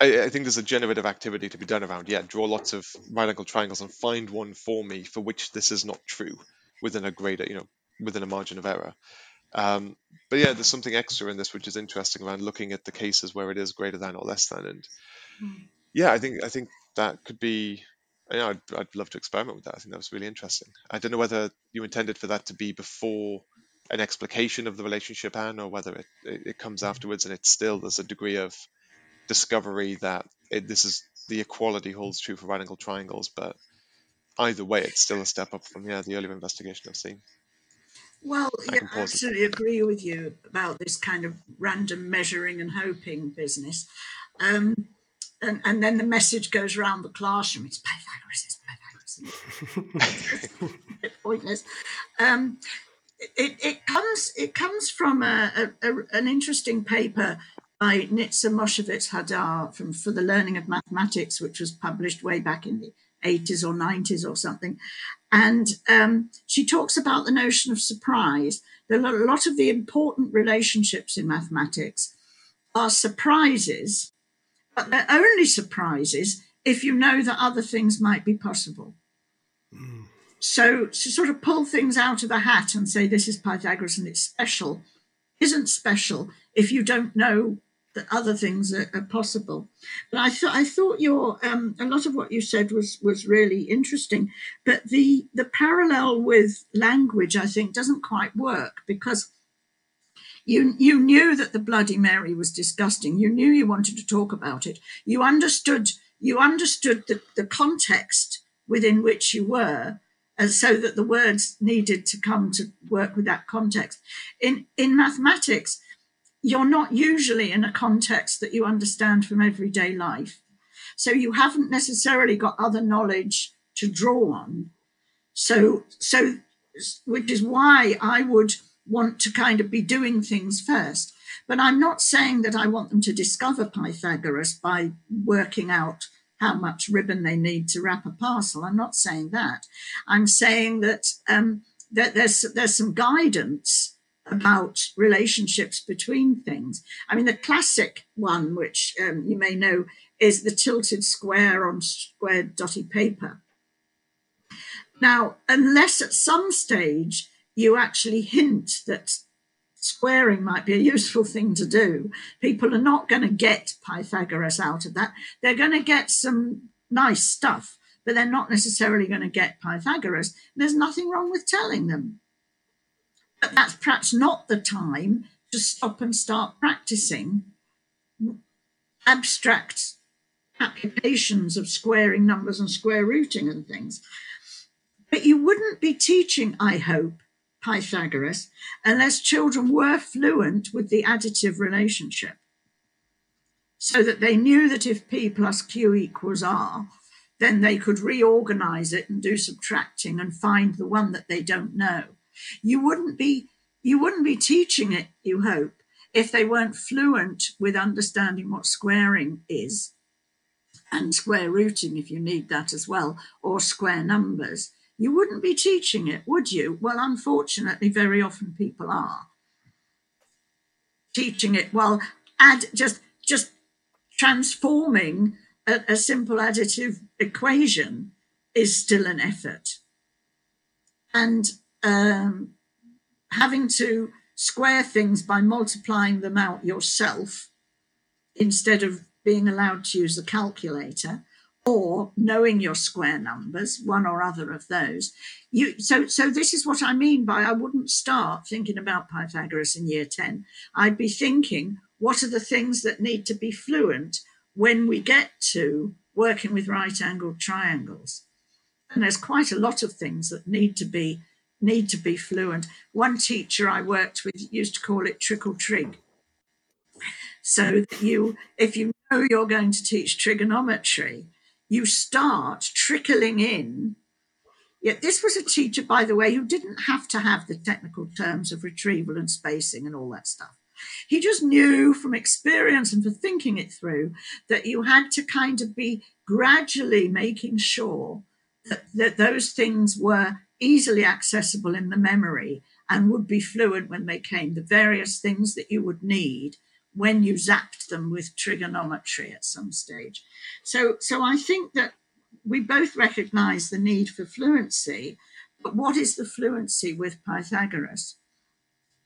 I, I, think there's a generative activity to be done around. Yeah, draw lots of right angle triangles and find one for me for which this is not true within a greater, you know, within a margin of error. Um, but yeah, there's something extra in this which is interesting around looking at the cases where it is greater than or less than, and mm yeah, I think I think that could be. You know, I'd, I'd love to experiment with that. I think that was really interesting. I don't know whether you intended for that to be before an explication of the relationship, Anne, or whether it, it, it comes afterwards and it's still there's a degree of discovery that it, this is the equality holds true for right angle triangles, but either way, it's still a step up from yeah the earlier investigation I've seen. Well, I yeah, I absolutely agree with you about this kind of random measuring and hoping business. Um, and, and then the message goes around the classroom it's Pythagoras, it's Pythagoras. it's pointless. Um, it, it comes it comes from a, a, a, an interesting paper by Nitsa Movshovitz-Hadar from For the Learning of Mathematics, which was published way back in the 80s or 90s or something. And um, she talks about the notion of surprise. That a lot of the important relationships in mathematics are surprises, but they're only surprises if you know that other things might be possible. Mm. So to sort of pull things out of the hat and say this is Pythagoras and it's special isn't special if you don't know that other things are, are possible. But I thought I thought your um, a lot of what you said was was really interesting. But the the parallel with language I think doesn't quite work because you you knew that the Bloody Mary was disgusting. You knew you wanted to talk about it. You understood you understood the, the context within which you were and so that the words needed to come to work with that context. In in mathematics, you're not usually in a context that you understand from everyday life. So you haven't necessarily got other knowledge to draw on. So so which is why I would want to kind of be doing things first. But I'm not saying that I want them to discover Pythagoras by working out how much ribbon they need to wrap a parcel. I'm not saying that. I'm saying that um, that there's there's some guidance about relationships between things. I mean, the classic one, which um, you may know, is the tilted square on squared dotty paper. Now, unless at some stage you actually hint that squaring might be a useful thing to do. People are not going to get Pythagoras out of that. They're going to get some nice stuff, but they're not necessarily going to get Pythagoras. There's nothing wrong with telling them. But that's perhaps not the time to stop and start practicing abstract applications of squaring numbers and square rooting and things. But you wouldn't be teaching, I hope, Pythagoras unless children were fluent with the additive relationship. So that they knew that if P plus Q equals R, then they could reorganize it and do subtracting and find the one that they don't know. You wouldn't be you wouldn't be teaching it, you hope, if they weren't fluent with understanding what squaring is and square rooting if you need that as well, or square numbers you wouldn't be teaching it, would you? Well, unfortunately, very often people are teaching it. Well, add just just transforming a, a simple additive equation is still an effort, and um, having to square things by multiplying them out yourself instead of being allowed to use the calculator or knowing your square numbers, one or other of those. You so so this is what I mean by I wouldn't start thinking about Pythagoras in year 10. I'd be thinking, what are the things that need to be fluent when we get to working with right angled triangles? And there's quite a lot of things that need to be need to be fluent. One teacher I worked with used to call it trickle trig. So that you, if you know you're going to teach trigonometry, you start trickling in. Yet this was a teacher, by the way, who didn't have to have the technical terms of retrieval and spacing and all that stuff. He just knew from experience and for thinking it through that you had to kind of be gradually making sure that, that those things were easily accessible in the memory and would be fluent when they came, the various things that you would need when you zapped them with trigonometry at some stage. So, so I think that we both recognize the need for fluency, but what is the fluency with Pythagoras?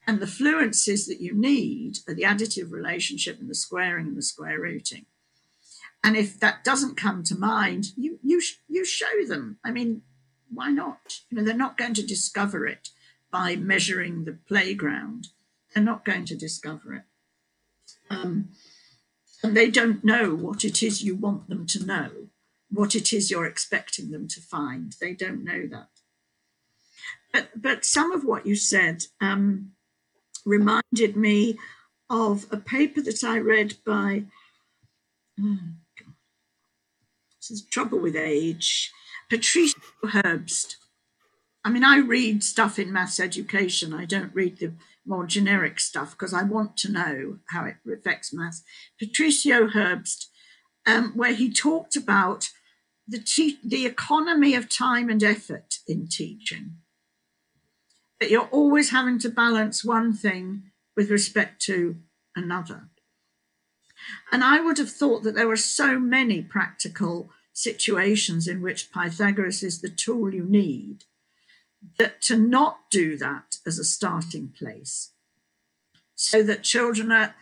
And the fluencies that you need are the additive relationship and the squaring and the square rooting. And if that doesn't come to mind, you you you show them. I mean, why not? You know, they're not going to discover it by measuring the playground. They're not going to discover it. Um, and they don't know what it is you want them to know, what it is you're expecting them to find. They don't know that. But, but some of what you said um, reminded me of a paper that I read by, oh God, this is trouble with age, Patricia Herbst. I mean, I read stuff in maths education. I don't read the more generic stuff because I want to know how it affects maths. Patricio Herbst, um, where he talked about the, te- the economy of time and effort in teaching. That you're always having to balance one thing with respect to another. And I would have thought that there were so many practical situations in which Pythagoras is the tool you need that to not do that as a starting place. So that children are,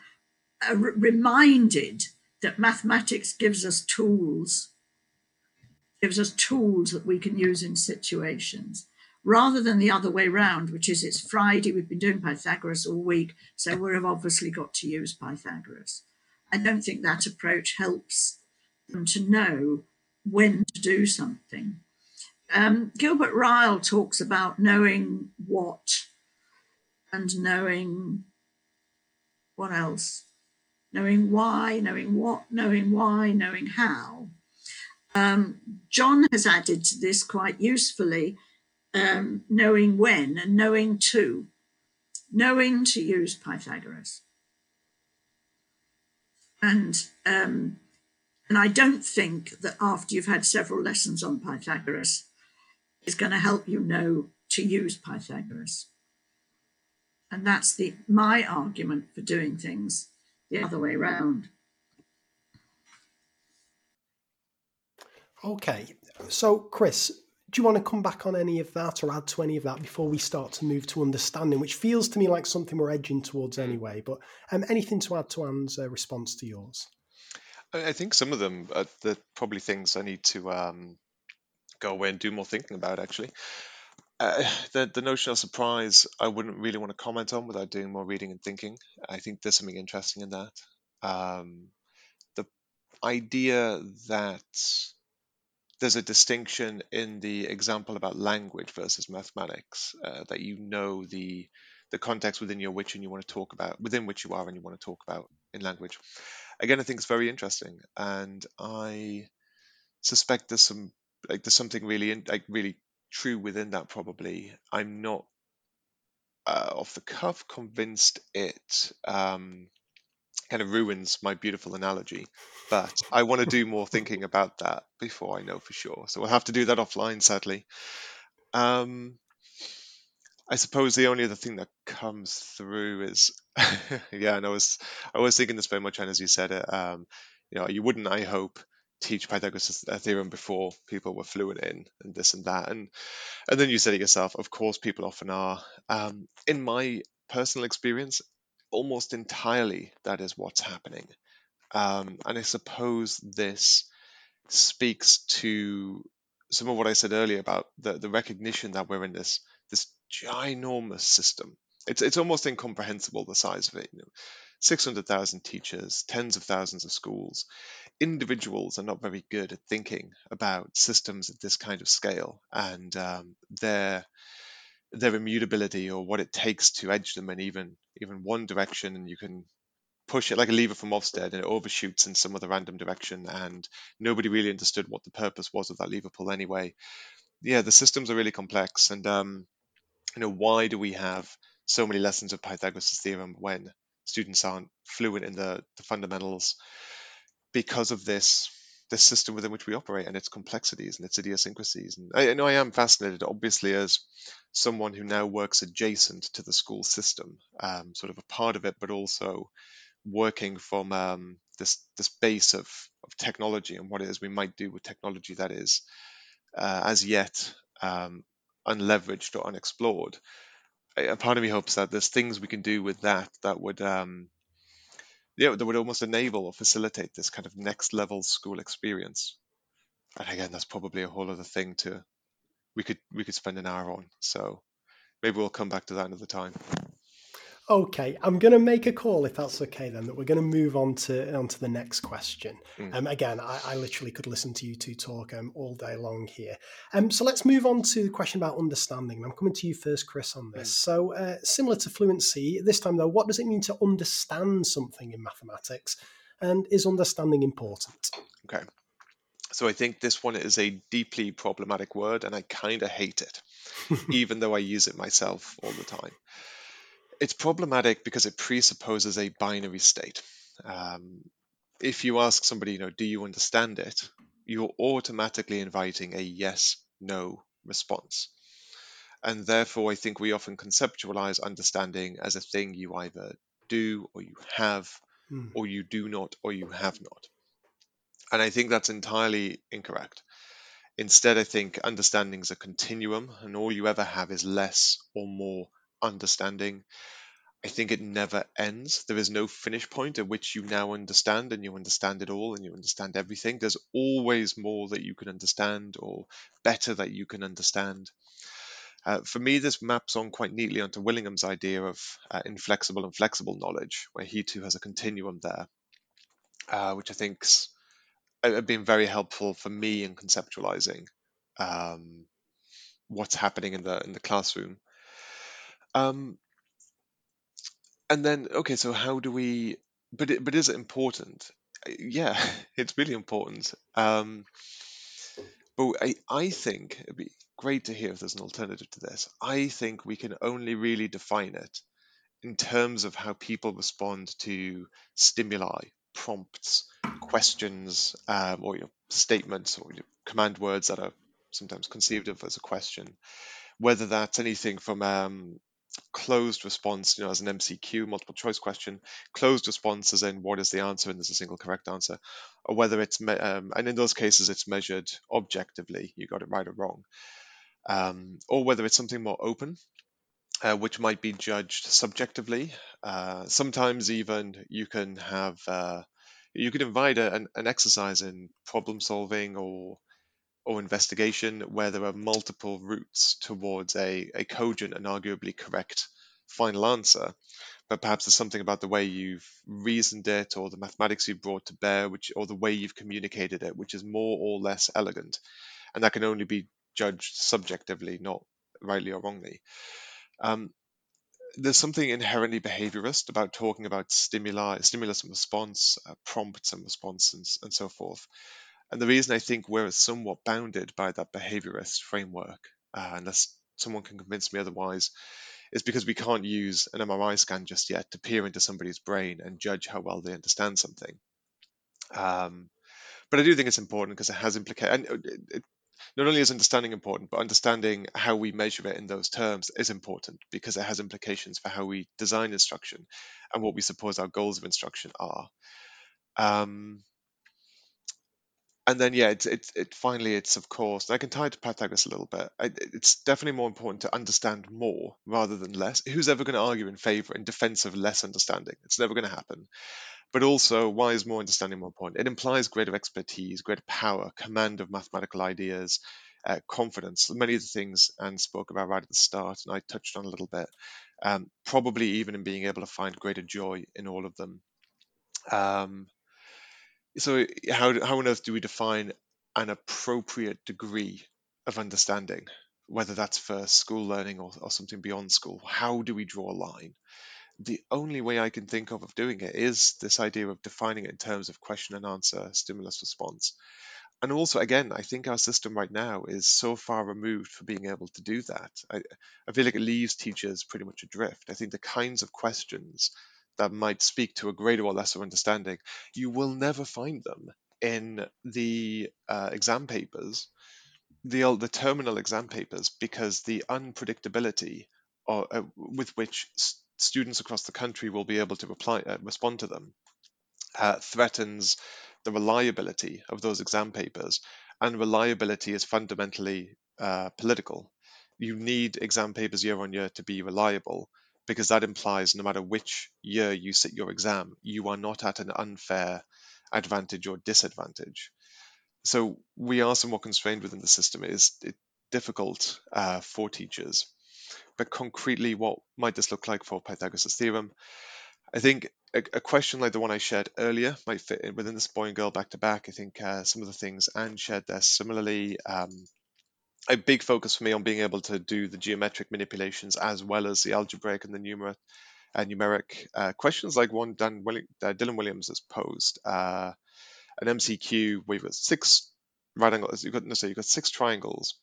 are reminded that mathematics gives us tools gives us tools that we can use in situations rather than the other way round which is it's friday we've been doing pythagoras all week so we've obviously got to use pythagoras. I don't think that approach helps them to know when to do something um, Gilbert Ryle talks about knowing what and knowing what else? Knowing why, knowing what, knowing why, knowing how. Um, John has added to this quite usefully um, knowing when and knowing to, knowing to use Pythagoras. And um, and I don't think that after you've had several lessons on Pythagoras, is going to help you know to use Pythagoras. And that's the my argument for doing things the other way around. Okay, so Chris, do you want to come back on any of that or add to any of that before we start to move to understanding, which feels to me like something we're edging towards anyway? But um, anything to add to Anne's uh, response to yours? I think some of them are the probably things I need to um, go away and do more thinking about actually. Uh, the the notion of surprise, I wouldn't really want to comment on without doing more reading and thinking. I think there's something interesting in that. Um, the idea that there's a distinction in the example about language versus mathematics, uh, that you know the the context within your which and you want to talk about within which you are and you want to talk about in language. Again, I think it's very interesting, and I suspect there's some like there's something really in, like really true within that probably. I'm not uh, off the cuff convinced it um, kind of ruins my beautiful analogy but i want to do more thinking about that before i know for sure. So we'll have to do that offline sadly. Um, i suppose the only other thing that comes through is yeah and i was i was thinking this very much and as you said it um, you know you wouldn't i hope teach Pythagoras' theorem before people were fluent in and this and that. And and then you said it yourself, of course people often are. Um, in my personal experience, almost entirely that is what's happening. Um, and I suppose this speaks to some of what I said earlier about the, the recognition that we're in this this ginormous system. It's it's almost incomprehensible the size of it. You know, 600,000 teachers, tens of thousands of schools. Individuals are not very good at thinking about systems at this kind of scale and um, their their immutability or what it takes to edge them in even even one direction and you can push it like a lever from Ofsted and it overshoots in some other random direction and nobody really understood what the purpose was of that lever pull anyway. Yeah the systems are really complex and um you know why do we have so many lessons of Pythagoras' theorem when students aren't fluent in the, the fundamentals because of this this system within which we operate and its complexities and its idiosyncrasies. And I, I, know I am fascinated, obviously, as someone who now works adjacent to the school system, um, sort of a part of it, but also working from um, this this base of, of technology and what it is we might do with technology that is uh, as yet um, unleveraged or unexplored. A part of me hopes that there's things we can do with that that would um, yeah, that would almost enable or facilitate this kind of next level school experience. And again, that's probably a whole other thing to we could we could spend an hour on. So maybe we'll come back to that another time. Okay, I'm going to make a call if that's okay. Then that we're going to move on to on to the next question. Mm. Um, again, I, I literally could listen to you two talk um, all day long here. Um, so let's move on to the question about understanding. I'm coming to you first, Chris, on this. Mm. So uh, similar to fluency, this time though, what does it mean to understand something in mathematics, and is understanding important? Okay. So I think this one is a deeply problematic word, and I kind of hate it, even though I use it myself all the time. It's problematic because it presupposes a binary state. Um, if you ask somebody, you know, do you understand it? You're automatically inviting a yes, no response. And therefore, I think we often conceptualize understanding as a thing you either do or you have, Hmm. or you do not or you have not. And I think that's entirely incorrect. Instead, I think understanding is a continuum, and all you ever have is less or more understanding. I think it never ends. There is no finish point at which you now understand and you understand it all and you understand everything. There's always more that you can understand or better that you can understand. Uh, for me, this maps on quite neatly onto Willingham's idea of uh, inflexible and flexible knowledge, where he too has a continuum there, uh, which I think's been very helpful for me in conceptualizing um, what's happening in the in the classroom. Um, and then, okay, so how do we? But it, but is it important? Yeah, it's really important. Um, but I I think it'd be great to hear if there's an alternative to this. I think we can only really define it in terms of how people respond to stimuli, prompts, questions, um, or statements or command words that are sometimes conceived of as a question. Whether that's anything from um, closed response, you know, as an MCQ, multiple choice question, closed response as in what is the answer and there's a single correct answer, or whether it's, me- um, and in those cases it's measured objectively, you got it right or wrong, um, or whether it's something more open, uh, which might be judged subjectively. Uh, sometimes even you can have uh, you could invite a, an, an exercise in problem solving or or investigation where there are multiple routes towards a, a cogent and arguably correct final answer. But perhaps there's something about the way you've reasoned it or the mathematics you've brought to bear, which or the way you've communicated it, which is more or less elegant. And that can only be judged subjectively, not rightly or wrongly. Um, there's something inherently behaviorist about talking about stimuli, stimulus and response, uh, prompts and response, and, and so forth. And the reason I think we're somewhat bounded by that behaviorist framework, uh, unless someone can convince me otherwise, is because we can't use an MRI scan just yet to peer into somebody's brain and judge how well they understand something. Um, but I do think it's important because it has implications. It, not only is understanding important, but understanding how we measure it in those terms is important because it has implications for how we design instruction and what we suppose our goals of instruction are. Um, and then yeah, it's it's it finally it's of course I can tie it to Pythagoras a little bit. I, it's definitely more important to understand more rather than less. Who's ever going to argue in favor in defense of less understanding? It's never going to happen. But also, why is more understanding more important? It implies greater expertise, greater power, command of mathematical ideas, uh, confidence. Many of the things Anne spoke about right at the start, and I touched on a little bit. Um, probably even in being able to find greater joy in all of them. Um, so how how on earth do we define an appropriate degree of understanding whether that's for school learning or, or something beyond school? How do we draw a line? The only way i can think of of doing it is this idea of defining it in terms of question and answer stimulus response. And also again i think our system right now is so far removed from being able to do that. I, I feel like it leaves teachers pretty much adrift. I think the kinds of questions that might speak to a greater or lesser understanding, you will never find them in the uh, exam papers, the the terminal exam papers, because the unpredictability or, uh, with which s- students across the country will be able to reply, uh, respond to them uh, threatens the reliability of those exam papers, and reliability is fundamentally uh, political. You need exam papers year on year to be reliable because that implies no matter which year you sit your exam, you are not at an unfair advantage or disadvantage. So we are somewhat constrained within the system. It is difficult uh, for teachers. but concretely, what might this look like for Pythagoras' theorem? I think a, a, question like the one I shared earlier might fit in within this boy and girl back to back. I think uh, some of the things Anne shared there similarly. Um, a big focus for me on being able to do the geometric manipulations as well as the algebraic and the numer- uh, numeric uh, questions like one Dan Willi- uh, Dylan Williams has posed. Uh, an MCQ you've got six right angles, you've got no, so you've got six triangles.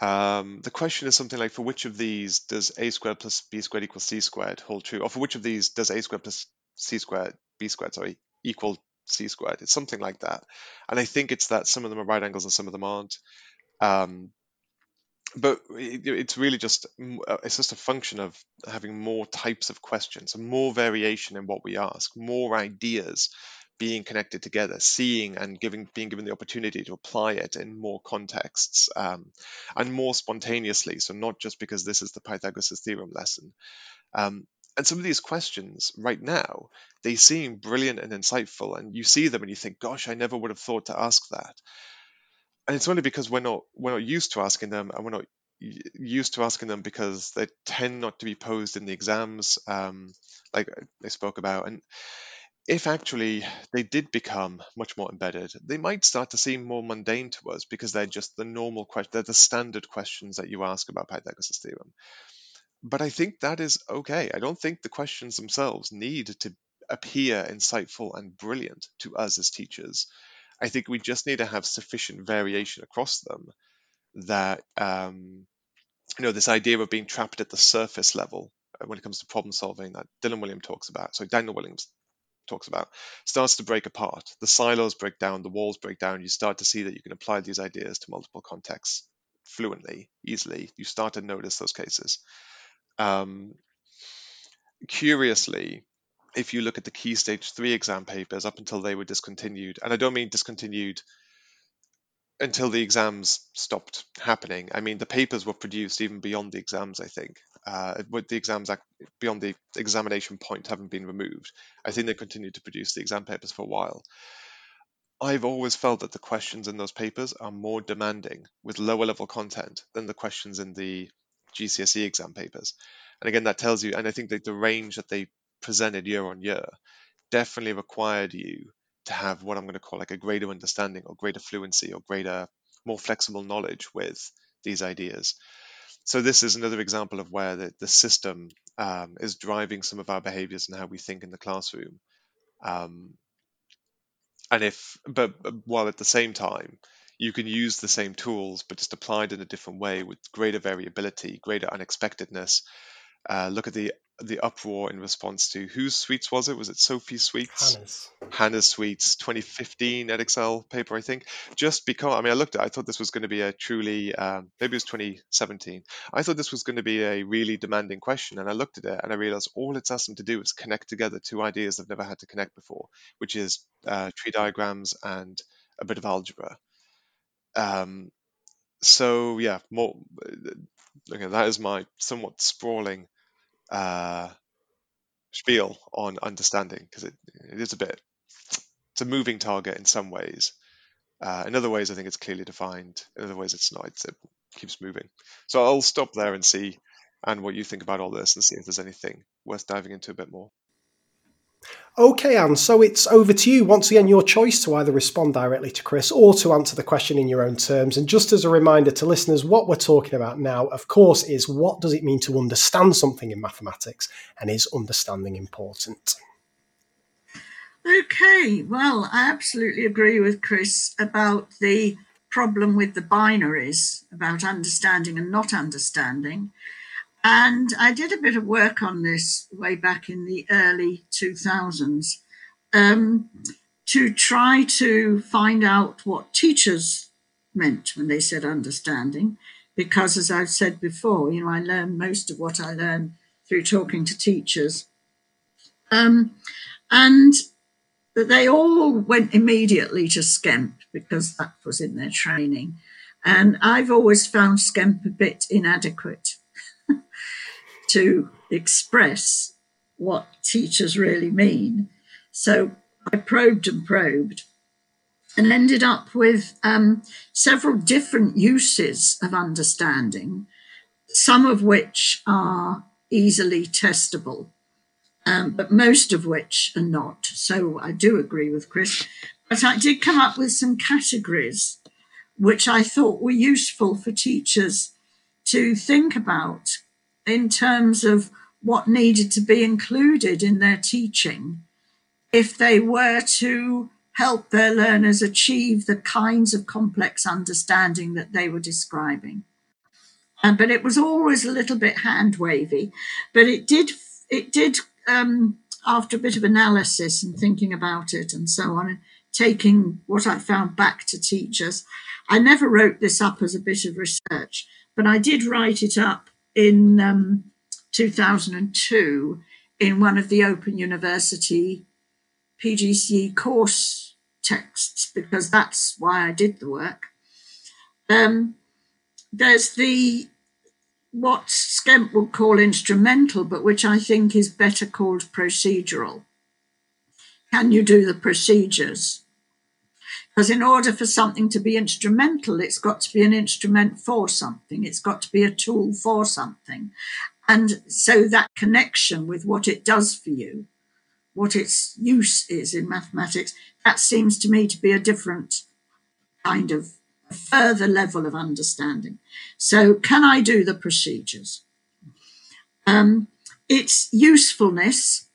Um, the question is something like, for which of these does a squared plus b squared equal c squared hold true? Or for which of these does a squared plus c squared, b squared, sorry, equal c squared? It's something like that. And I think it's that some of them are right angles and some of them aren't. Um, but it's really just uh, it's just a function of having more types of questions and more variation in what we ask more ideas being connected together, seeing and giving being given the opportunity to apply it in more contexts um, and more spontaneously. So not just because this is the Pythagoras theorem lesson. Um, and some of these questions right now they seem brilliant and insightful, and you see them and you think, "Gosh, I never would have thought to ask that." And it's only because we're not we're not used to asking them, and we're not used to asking them because they tend not to be posed in the exams, um, like I spoke about, and if actually they did become much more embedded, they might start to seem more mundane to us because they're just the normal question, they're the standard questions that you ask about Pythagoras' theorem. But I think that is okay. I don't think the questions themselves need to appear insightful and brilliant to us as teachers. I think we just need to have sufficient variation across them that um, you know this idea of being trapped at the surface level uh, when it comes to problem solving that Dylan Williams talks about. So Daniel Williams talks about starts to break apart. The silos break down, the walls break down. You start to see that you can apply these ideas to multiple contexts fluently, easily. You start to notice those cases. Um, curiously, if you look at the key stage three exam papers up until they were discontinued, and I don't mean discontinued until the exams stopped happening. I mean, the papers were produced even beyond the exams, I think. Uh, with the exams beyond the examination point having been removed, I think they continued to produce the exam papers for a while. I've always felt that the questions in those papers are more demanding with lower level content than the questions in the GCSE exam papers. And again, that tells you, and I think that the range that they presented year on year definitely required you to have what I'm going to call like a greater understanding or greater fluency or greater, more flexible knowledge with these ideas. So this is another example of where the, the system um, is driving some of our behaviors and how we think in the classroom. Um, and if, but, but while at the same time, you can use the same tools, but just applied in a different way with greater variability, greater unexpectedness. Uh, look at the the uproar in response to whose sweets was it? Was it Sophie Sweets? Hannah's. Hannah's Sweets 2015 Edexcel paper, I think. Just because, I mean, I looked at it, I thought this was going to be a truly, um, maybe it was 2017. I thought this was going to be a really demanding question. And I looked at it and I realized all it's asked them to do is connect together two ideas they've never had to connect before, which is uh, tree diagrams and a bit of algebra. Um, so, yeah, more. Okay, that is my somewhat sprawling uh, spiel on understanding because it, it is a bit it's a moving target in some ways. Uh, in other ways, I think it's clearly defined. In other ways, it's not. It's, it keeps moving. So I'll stop there and see, and what you think about all this, and see if there's anything worth diving into a bit more. Okay, Anne, so it's over to you. Once again, your choice to either respond directly to Chris or to answer the question in your own terms. And just as a reminder to listeners, what we're talking about now, of course, is what does it mean to understand something in mathematics and is understanding important? Okay, well, I absolutely agree with Chris about the problem with the binaries, about understanding and not understanding. And I did a bit of work on this way back in the early 2000s um, to try to find out what teachers meant when they said understanding. Because, as I've said before, you know, I learned most of what I learned through talking to teachers. Um, and they all went immediately to skemp because that was in their training. And I've always found skemp a bit inadequate to express what teachers really mean. So I probed and probed and ended up with um, several different uses of understanding some of which are easily testable, um, but most of which are not. So I do agree with Chris. But I did come up with some categories which I thought were useful for teachers to think about in terms of what needed to be included in their teaching if they were to help their learners achieve the kinds of complex understanding that they were describing. Um, but it was always a little bit hand wavy. But it did, it did, um, after a bit of analysis and thinking about it and so on, and taking what I found back to teachers. I never wrote this up as a bit of research, but I did write it up in um, 2002 in one of the Open University PGCE course texts because that's why I did the work. Um, there's the what Skemp would call instrumental, but which I think is better called procedural. Can you do the procedures? Because in order for something to be instrumental, it's got to be an instrument for something, it's got to be a tool for something. And so that connection with what it does for you, what its use is in mathematics, that seems to me to be a different kind of further level of understanding. So, can I do the procedures? Um, its usefulness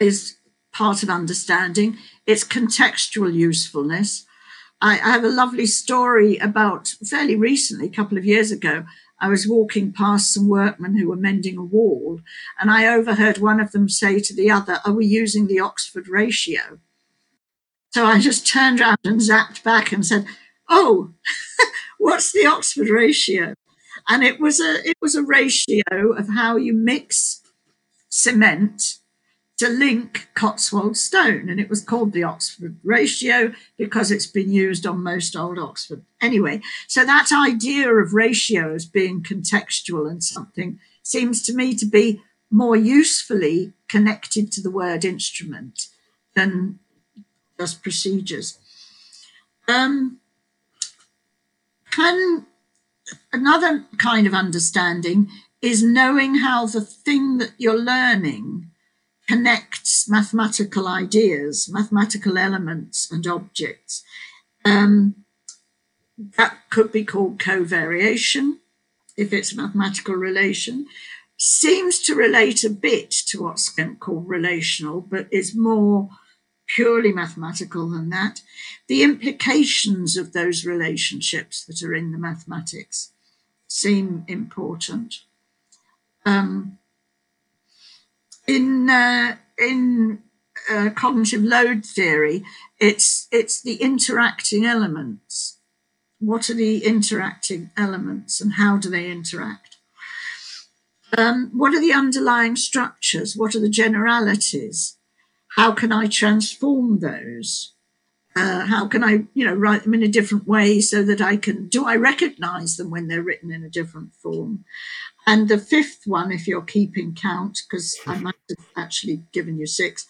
is part of understanding, its contextual usefulness. I, I have a lovely story about fairly recently, a couple of years ago. I was walking past some workmen who were mending a wall, and I overheard one of them say to the other, Are we using the Oxford ratio? So I just turned around and zapped back and said, Oh, what's the Oxford ratio? And it was a it was a ratio of how you mix cement to link Cotswold stone, and it was called the Oxford ratio because it's been used on most old Oxford. Anyway, so that idea of ratios being contextual and something seems to me to be more usefully connected to the word instrument than just procedures. Um, can another kind of understanding is knowing how the thing that you're learning connects mathematical ideas, mathematical elements, and objects. Um, that could be called covariation if it's a mathematical relation. Seems to relate a bit to what's called relational, but is more purely mathematical than that. The implications of those relationships that are in the mathematics seem important. Um, in uh, in uh, cognitive load theory, it's it's the interacting elements. What are the interacting elements, and how do they interact? Um, what are the underlying structures? What are the generalities? How can I transform those? Uh, how can I, you know, write them in a different way so that I can? Do I recognize them when they're written in a different form? And the fifth one, if you're keeping count, because I might have actually given you six,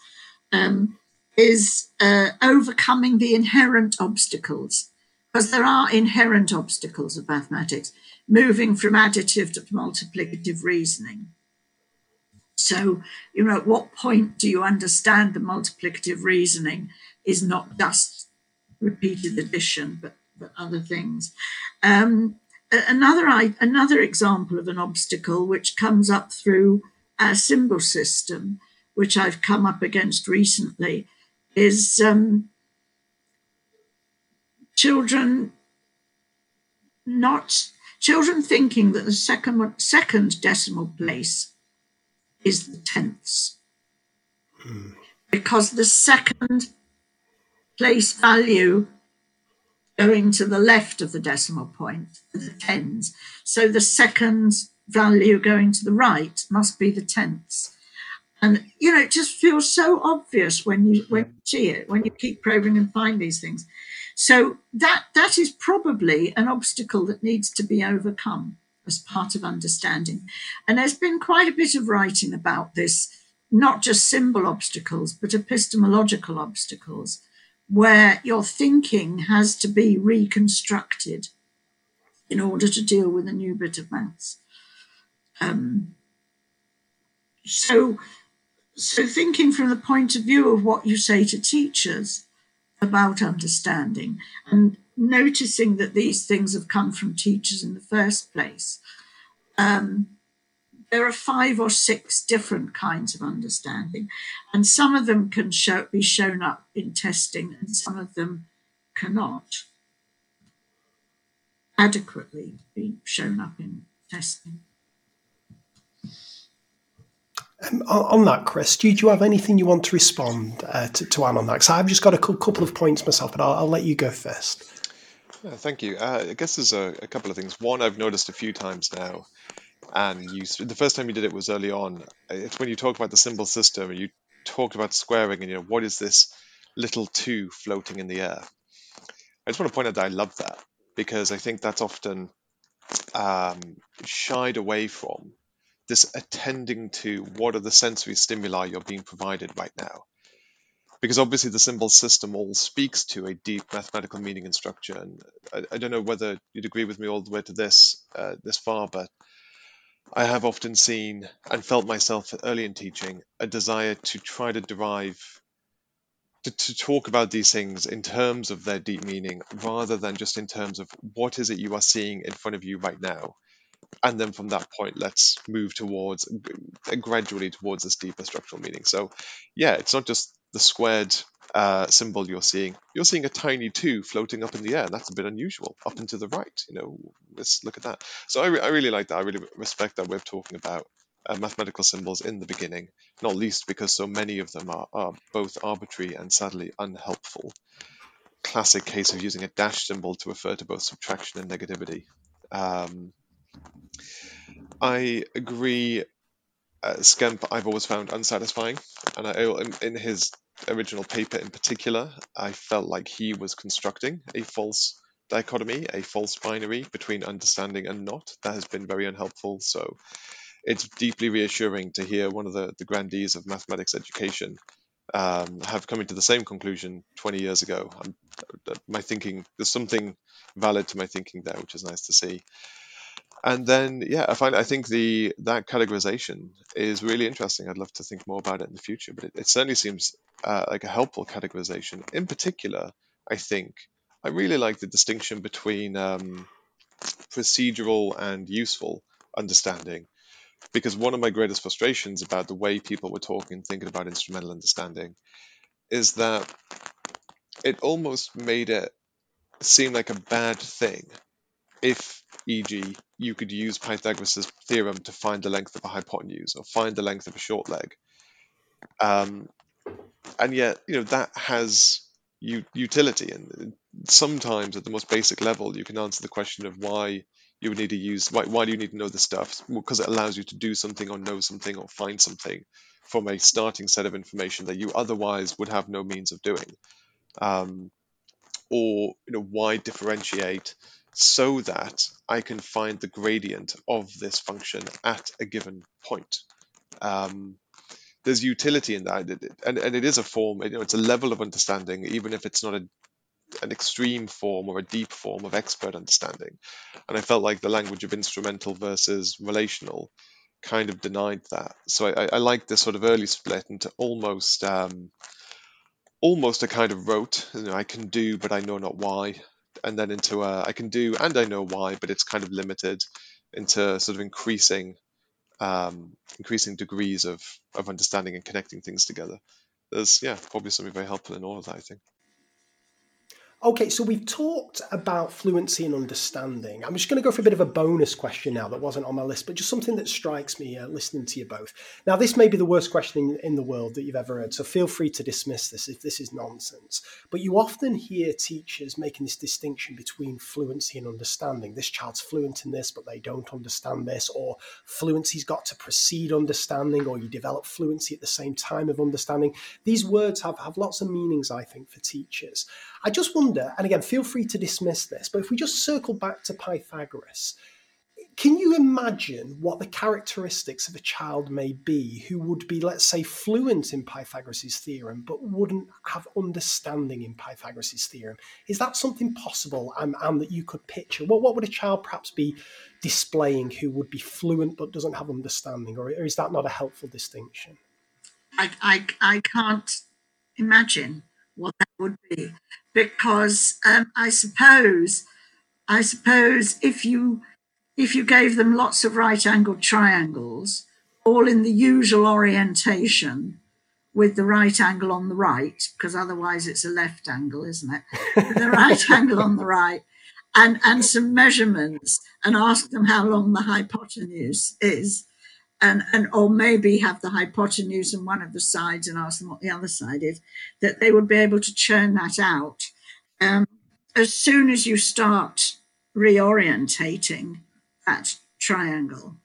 um, is uh, overcoming the inherent obstacles. Because there are inherent obstacles of mathematics, moving from additive to multiplicative reasoning. So, you know, at what point do you understand the multiplicative reasoning is not just repeated addition, but, but other things? Um, another another example of an obstacle which comes up through our symbol system, which I've come up against recently, is um, children not children thinking that the second second decimal place is the tenths, hmm. because the second place value going to the left of the decimal point, the tens. So the second value going to the right must be the tenths. And you know, it just feels so obvious when you when you see it, when you keep probing and find these things. So that that is probably an obstacle that needs to be overcome as part of understanding. And there's been quite a bit of writing about this, not just symbol obstacles, but epistemological obstacles where your thinking has to be reconstructed in order to deal with a new bit of maths. Um, so, so thinking from the point of view of what you say to teachers about understanding and noticing that these things have come from teachers in the first place. Um, there are five or six different kinds of understanding, and some of them can show, be shown up in testing, and some of them cannot adequately be shown up in testing. Um, on that, Chris, do you, do you, have anything you want to respond uh, to, to Anne on that? Because I've just got a couple of points myself, but I'll, I'll let you go first. Yeah, thank you. Uh, I guess there's a, a, couple of things. One, I've noticed a few times now and you the first time you did it was early on. It's when you talk about the symbol system, you talked about squaring, and you know what is this little two floating in the air. I just want to point out that I love that because I think that's often um, shied away from this attending to what are the sensory stimuli you're being provided right now. Because obviously the symbol system all speaks to a deep mathematical meaning and structure. And I, I don't know whether you'd agree with me all the way to this uh, this far, but I have often seen and felt myself early in teaching a desire to try to derive, to, to talk about these things in terms of their deep meaning rather than just in terms of what is it you are seeing in front of you right now. And then from that point, let's move towards gradually towards this deeper structural meaning. So, yeah, it's not just the squared uh, symbol you're seeing, you're seeing a tiny two floating up in the air. That's a bit unusual, up and to the right. You know, let's look at that. So I, re- I really like that. I really respect that we're talking about uh, mathematical symbols in the beginning, not least because so many of them are, are both arbitrary and sadly unhelpful. Classic case of using a dash symbol to refer to both subtraction and negativity. Um, I agree. Uh, Skemp, I've always found unsatisfying, and I, in, in his original paper in particular, I felt like he was constructing a false dichotomy, a false binary between understanding and not. That has been very unhelpful. So it's deeply reassuring to hear one of the, the grandees of mathematics education um, have come to the same conclusion 20 years ago. I'm, my thinking, there's something valid to my thinking there, which is nice to see and then yeah i find i think the that categorization is really interesting. I'd love to think more about it in the future but it, it certainly seems uh, like a helpful categorization. In particular i think i really like the distinction between um, procedural and useful understanding because one of my greatest frustrations about the way people were talking thinking about instrumental understanding is that it almost made it seem like a bad thing if, e.g., you could use Pythagoras' theorem to find the length of a hypotenuse or find the length of a short leg. Um, and yet, you know, that has u- utility. And sometimes at the most basic level, you can answer the question of why you would need to use, why, why do you need to know this stuff? Because it allows you to do something or know something or find something from a starting set of information that you otherwise would have no means of doing. Um, or, you know, why differentiate so that I can find the gradient of this function at a given point. Um, there's utility in that, and, and it is a form. You know, it's a level of understanding, even if it's not a, an extreme form or a deep form of expert understanding. And I felt like the language of instrumental versus relational kind of denied that. So I, I like this sort of early split into almost um, almost a kind of rote. You know, I can do, but I know not why and then into a, I can do and I know why, but it's kind of limited into sort of increasing um, increasing degrees of of understanding and connecting things together. There's yeah probably something very helpful in all of that. I think. Okay, so we've talked about fluency and understanding. I'm just going to go for a bit of a bonus question now that wasn't on my list, but just something that strikes me uh, listening to you both. Now, this may be the worst question in, in the world that you've ever heard, so feel free to dismiss this if this is nonsense. But you often hear teachers making this distinction between fluency and understanding. This child's fluent in this, but they don't understand this, or fluency's got to precede understanding, or you develop fluency at the same time of understanding. These words have, have lots of meanings, I think, for teachers. I just wonder, and again, feel free to dismiss this, but if we just circle back to Pythagoras, can you imagine what the characteristics of a child may be who would be, let's say, fluent in Pythagoras' theorem, but wouldn't have understanding in Pythagoras' theorem? Is that something possible and, and that you could picture? What, what would a child perhaps be displaying who would be fluent but doesn't have understanding, or, or is that not a helpful distinction? I, I, I can't imagine what that would be because um, I suppose I suppose if you if you gave them lots of right angled triangles, all in the usual orientation with the right angle on the right, because otherwise it's a left angle, isn't it? the right angle on the right, and, and some measurements and ask them how long the hypotenuse is. And, and or maybe have the hypotenuse on one of the sides and ask them what the other side is, that they would be able to churn that out. Um, as soon as you start reorientating, that triangle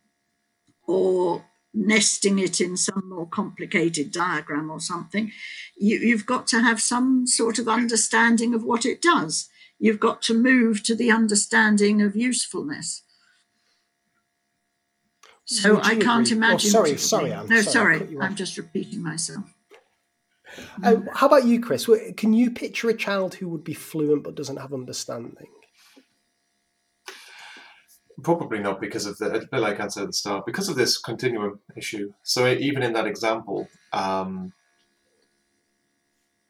or nesting it in some more complicated diagram or something, you, have got to have some sort of understanding of what it does. You've got to move to the understanding of usefulness. So I can't agree? Oh, imagine. Oh, sorry, sorry, Anne. No, sorry, sorry I'm just repeating myself. Um, how about you, Chris? Can you picture a child who would be fluent but doesn't have understanding? Probably not because of the, a bit like I said at the start, because of this continuum issue. So even in that example, um,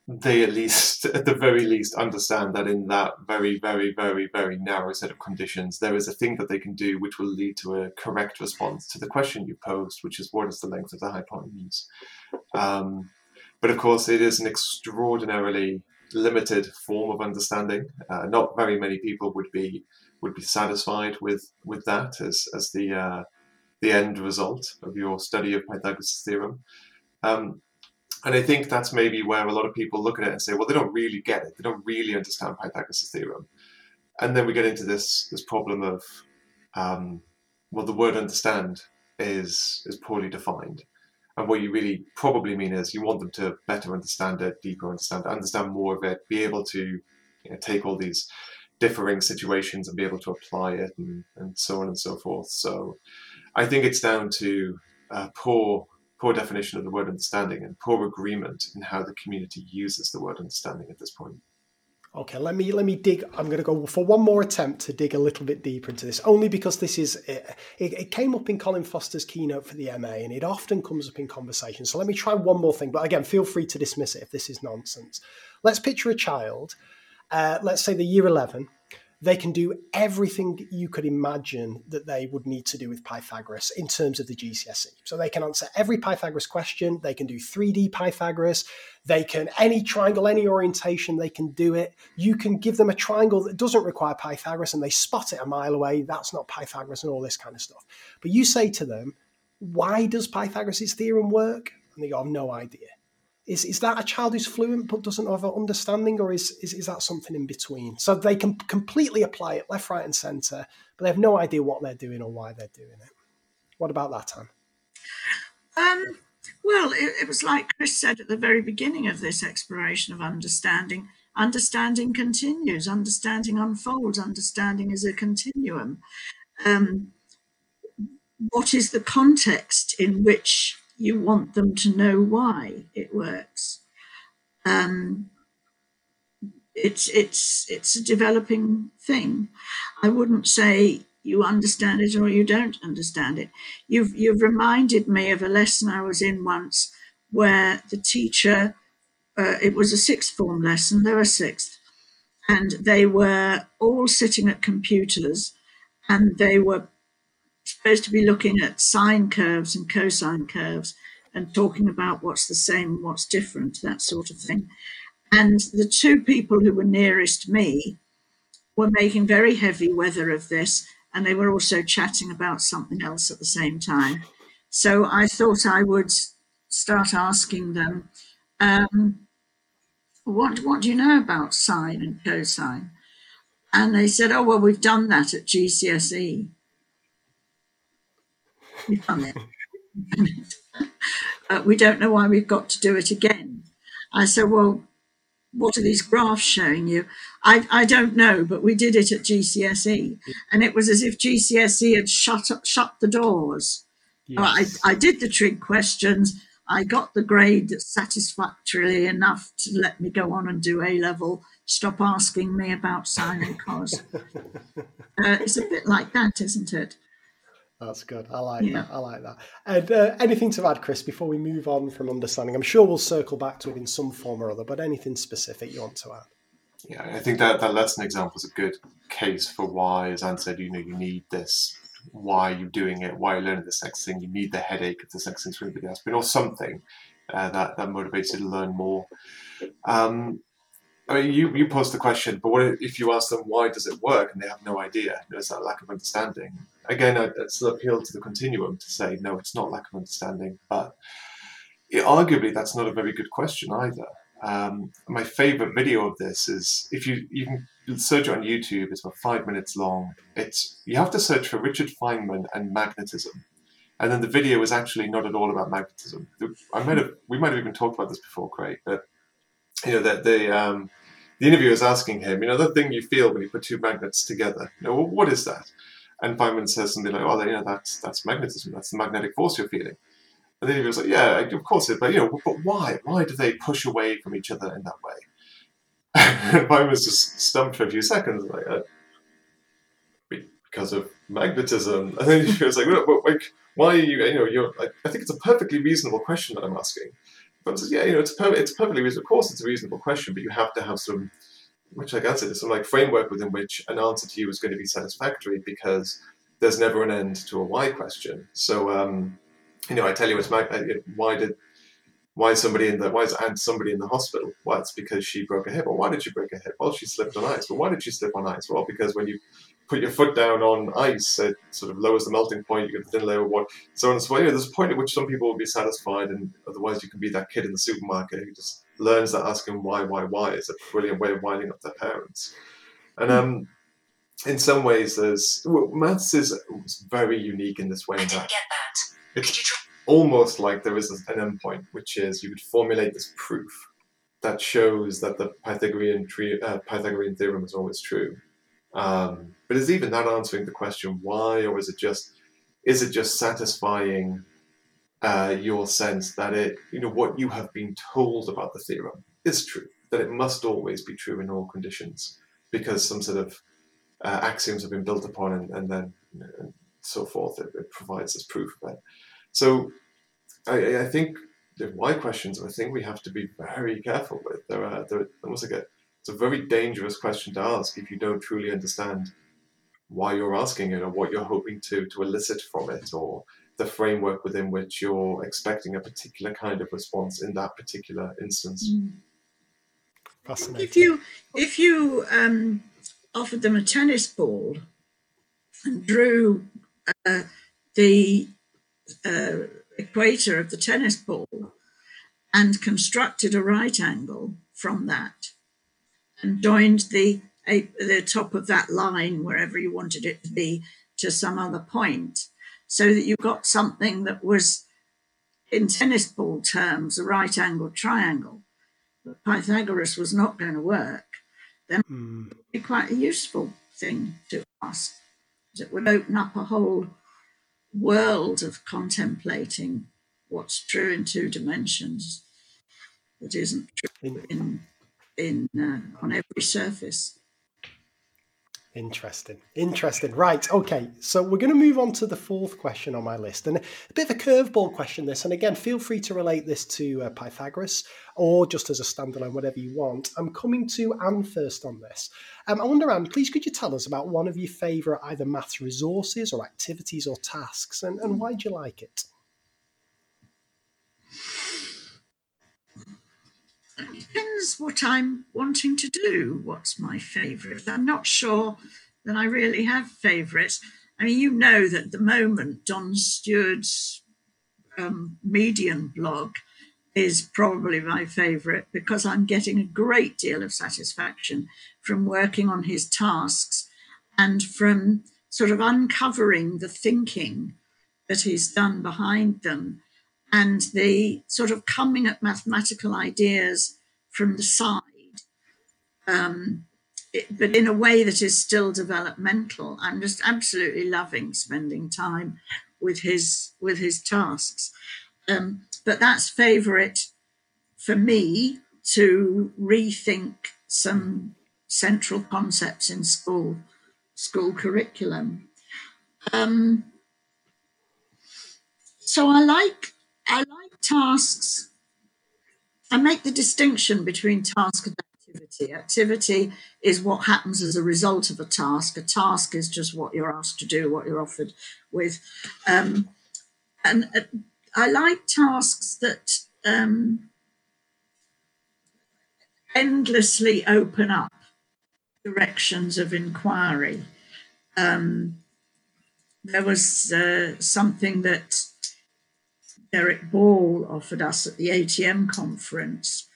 they at least, at the very least, understand that in that very, very, very, very narrow set of conditions, there is a thing that they can do which will lead to a correct response to the question you posed, which is what is the length of the hypotenuse. Um, but of course, it is an extraordinarily limited form of understanding. Uh, not very many people would be would be satisfied with with that as as the uh, the end result of your study of Pythagoras' theorem. Um, and I think that's maybe where a lot of people look at it and say, well, they don't really get it. They don't really understand Pythagoras' theorem. And then we get into this this problem of, um, well, the word understand is is poorly defined. And what you really probably mean is you want them to better understand it, deeper understand it, understand more of it, be able to you know, take all these differing situations and be able to apply it and, and so on and so forth. So I think it's down to uh, poor poor definition of the word understanding and poor agreement in how the community uses the word understanding at this point. Okay, let me let me dig. I'm going to go for one more attempt to dig a little bit deeper into this, only because this is it, it, came up in Colin Foster's keynote for the MA, and it often comes up in conversation. So let me try one more thing, but again, feel free to dismiss it if this is nonsense. Let's picture a child uh, let's say the year 11, they can do everything you could imagine that they would need to do with Pythagoras in terms of the GCSE. So they can answer every Pythagoras question, they can do 3D Pythagoras, they can any triangle, any orientation, they can do it. You can give them a triangle that doesn't require Pythagoras and they spot it a mile away, that's not Pythagoras and all this kind of stuff. But you say to them, why does Pythagoras' theorem work? And they go, I've no idea. Is, is that a child who's fluent but doesn't have an understanding, or is, is, is that something in between? So they can completely apply it left, right, and centre, but they have no idea what they're doing or why they're doing it. What about that, Anne? Um, well, it, it was like Chris said at the very beginning of this exploration of understanding. Understanding continues, understanding unfolds, understanding is a continuum. Um, what is the context in which you want them to know why it works. Um, it's it's it's a developing thing. I wouldn't say you understand it or you don't understand it. You've you've reminded me of a lesson I was in once where the teacher uh, it was a sixth form lesson, they were sixth, and they were all sitting at computers and they were supposed to be looking at sine curves and cosine curves and talking about what's the same what's different, that sort of thing. And the two people who were nearest me were making very heavy weather of this, and they were also chatting about something else at the same time. So I thought I would start asking them, um, what, what do you know about sine and cosine? And they said, oh, well, we've done that at GCSE. We've done it. uh, we don't know why we've got to do it again. I said, well, what are these graphs showing you? I, I don't know, but we did it at GCSE, and it was as if GCSE had shut up, shut the doors. Yes. I, I did the trig questions. I got the grade that's satisfactorily enough to let me go on and do A level. Stop asking me about sine and cos. uh, it's a bit like that, isn't it? That's good. I like yeah. that. I like that. And uh, anything to add, Chris, before we move on from understanding? I'm sure we'll circle back to it in some form or other, but anything specific you want to add? Yeah, I think that that lesson example is a good case for why, as Anne said, you know, you need this. Why are you doing it? Why are you learning this next thing? You need the headache of this next thing for anybody else, but or something uh, that that motivates you to learn more. Um, I mean, you, you posed the question, but what if you ask them why does it work and they have no idea? There's that lack of understanding. Again, I, I still appeal to the continuum to say no, it's not lack of understanding, but it, arguably that's not a very good question either. Um, my favorite video of this is if you you can search it on YouTube. It's about five minutes long. It's you have to search for Richard Feynman and magnetism, and then the video is actually not at all about magnetism. I might have we might have even talked about this before, Craig, but you know that the um, the interviewer is asking him, you know, the thing you feel when you put two magnets together, you know, well, what is that? And Feynman says something like, oh, you know, that's that's magnetism, that's the magnetic force you're feeling. And the interviewer's like, yeah, of course it, but you know, but why? Why do they push away from each other in that way? and Feynman's just stumped for a few seconds, like, uh, because of magnetism. And then he was like, like, why are you, you know, you're, like, I think it's a perfectly reasonable question that I'm asking. But yeah, you know, it's, per- it's perfectly reasonable. Of course, it's a reasonable question, but you have to have some, which I guess it is some like framework within which an answer to you is going to be satisfactory because there's never an end to a why question. So, um, you know, I tell you, it's my, why did why is somebody in the why is Aunt somebody in the hospital? Well, it's because she broke a hip. Well, why did she break a hip? Well, she slipped on ice. Well, why did she slip on ice? Well, because when you put your foot down on ice, it sort of lowers the melting point. You get the thin layer of water, so on and so. You know, there's a point at which some people will be satisfied, and otherwise you can be that kid in the supermarket who just learns that asking why, why, why is a brilliant way of winding up their parents. And um, in some ways, there's well, maths is very unique in this way. I didn't that, that. It's almost like there is an endpoint, which is you would formulate this proof that shows that the Pythagorean, tree, uh, Pythagorean theorem is always true. Um, but is even that answering the question why, or is it just is it just satisfying uh, your sense that it you know what you have been told about the theorem is true, that it must always be true in all conditions because some sort of uh, axioms have been built upon and, and then and so forth. It, it, provides this proof of it. So I, I think the why questions are a thing we have to be very careful with. There are there almost like a it's a very dangerous question to ask if you don't truly understand why you're asking it or what you're hoping to to elicit from it or the framework within which you're expecting a particular kind of response in that particular instance. Mm. Fascinating. If you if you um, offered them a tennis ball and drew uh, the uh, equator of the tennis ball and constructed a right angle from that and joined the the top of that line wherever you wanted it to be to some other point so that you got something that was in tennis ball terms a right angled triangle. But pythagoras was not going to work. Then mm. it would be quite a useful thing to ask. It would open up a whole world of contemplating what's true in two dimensions that isn't true in in uh, on every surface. Interesting. Interesting. Right. Okay. So we're going to move on to the fourth question on my list. And a bit of a curveball question, this. And again, feel free to relate this to uh, Pythagoras or just as a standalone, whatever you want. I'm coming to Anne first on this. Um, I wonder, Anne, please could you tell us about one of your favourite either maths resources or activities or tasks and, and why do you like it? Depends what I'm wanting to do. What's my favourite? I'm not sure that I really have favourites. I mean, you know that at the moment Don Steward's um, Median blog is probably my favourite because I'm getting a great deal of satisfaction from working on his tasks and from sort of uncovering the thinking that he's done behind them and the sort of coming at mathematical ideas from the side um, it, but in a way that is still developmental. I'm just absolutely loving spending time with his with his tasks. Um, but that's favourite for me to rethink some central concepts in school school curriculum. Um, so I like I like tasks. I make the distinction between task and activity. Activity is what happens as a result of a task. A task is just what you're asked to do, what you're offered with. Um, and uh, I like tasks that um, endlessly open up directions of inquiry. Um, there was uh, something that Derek Ball offered us at the ATM conference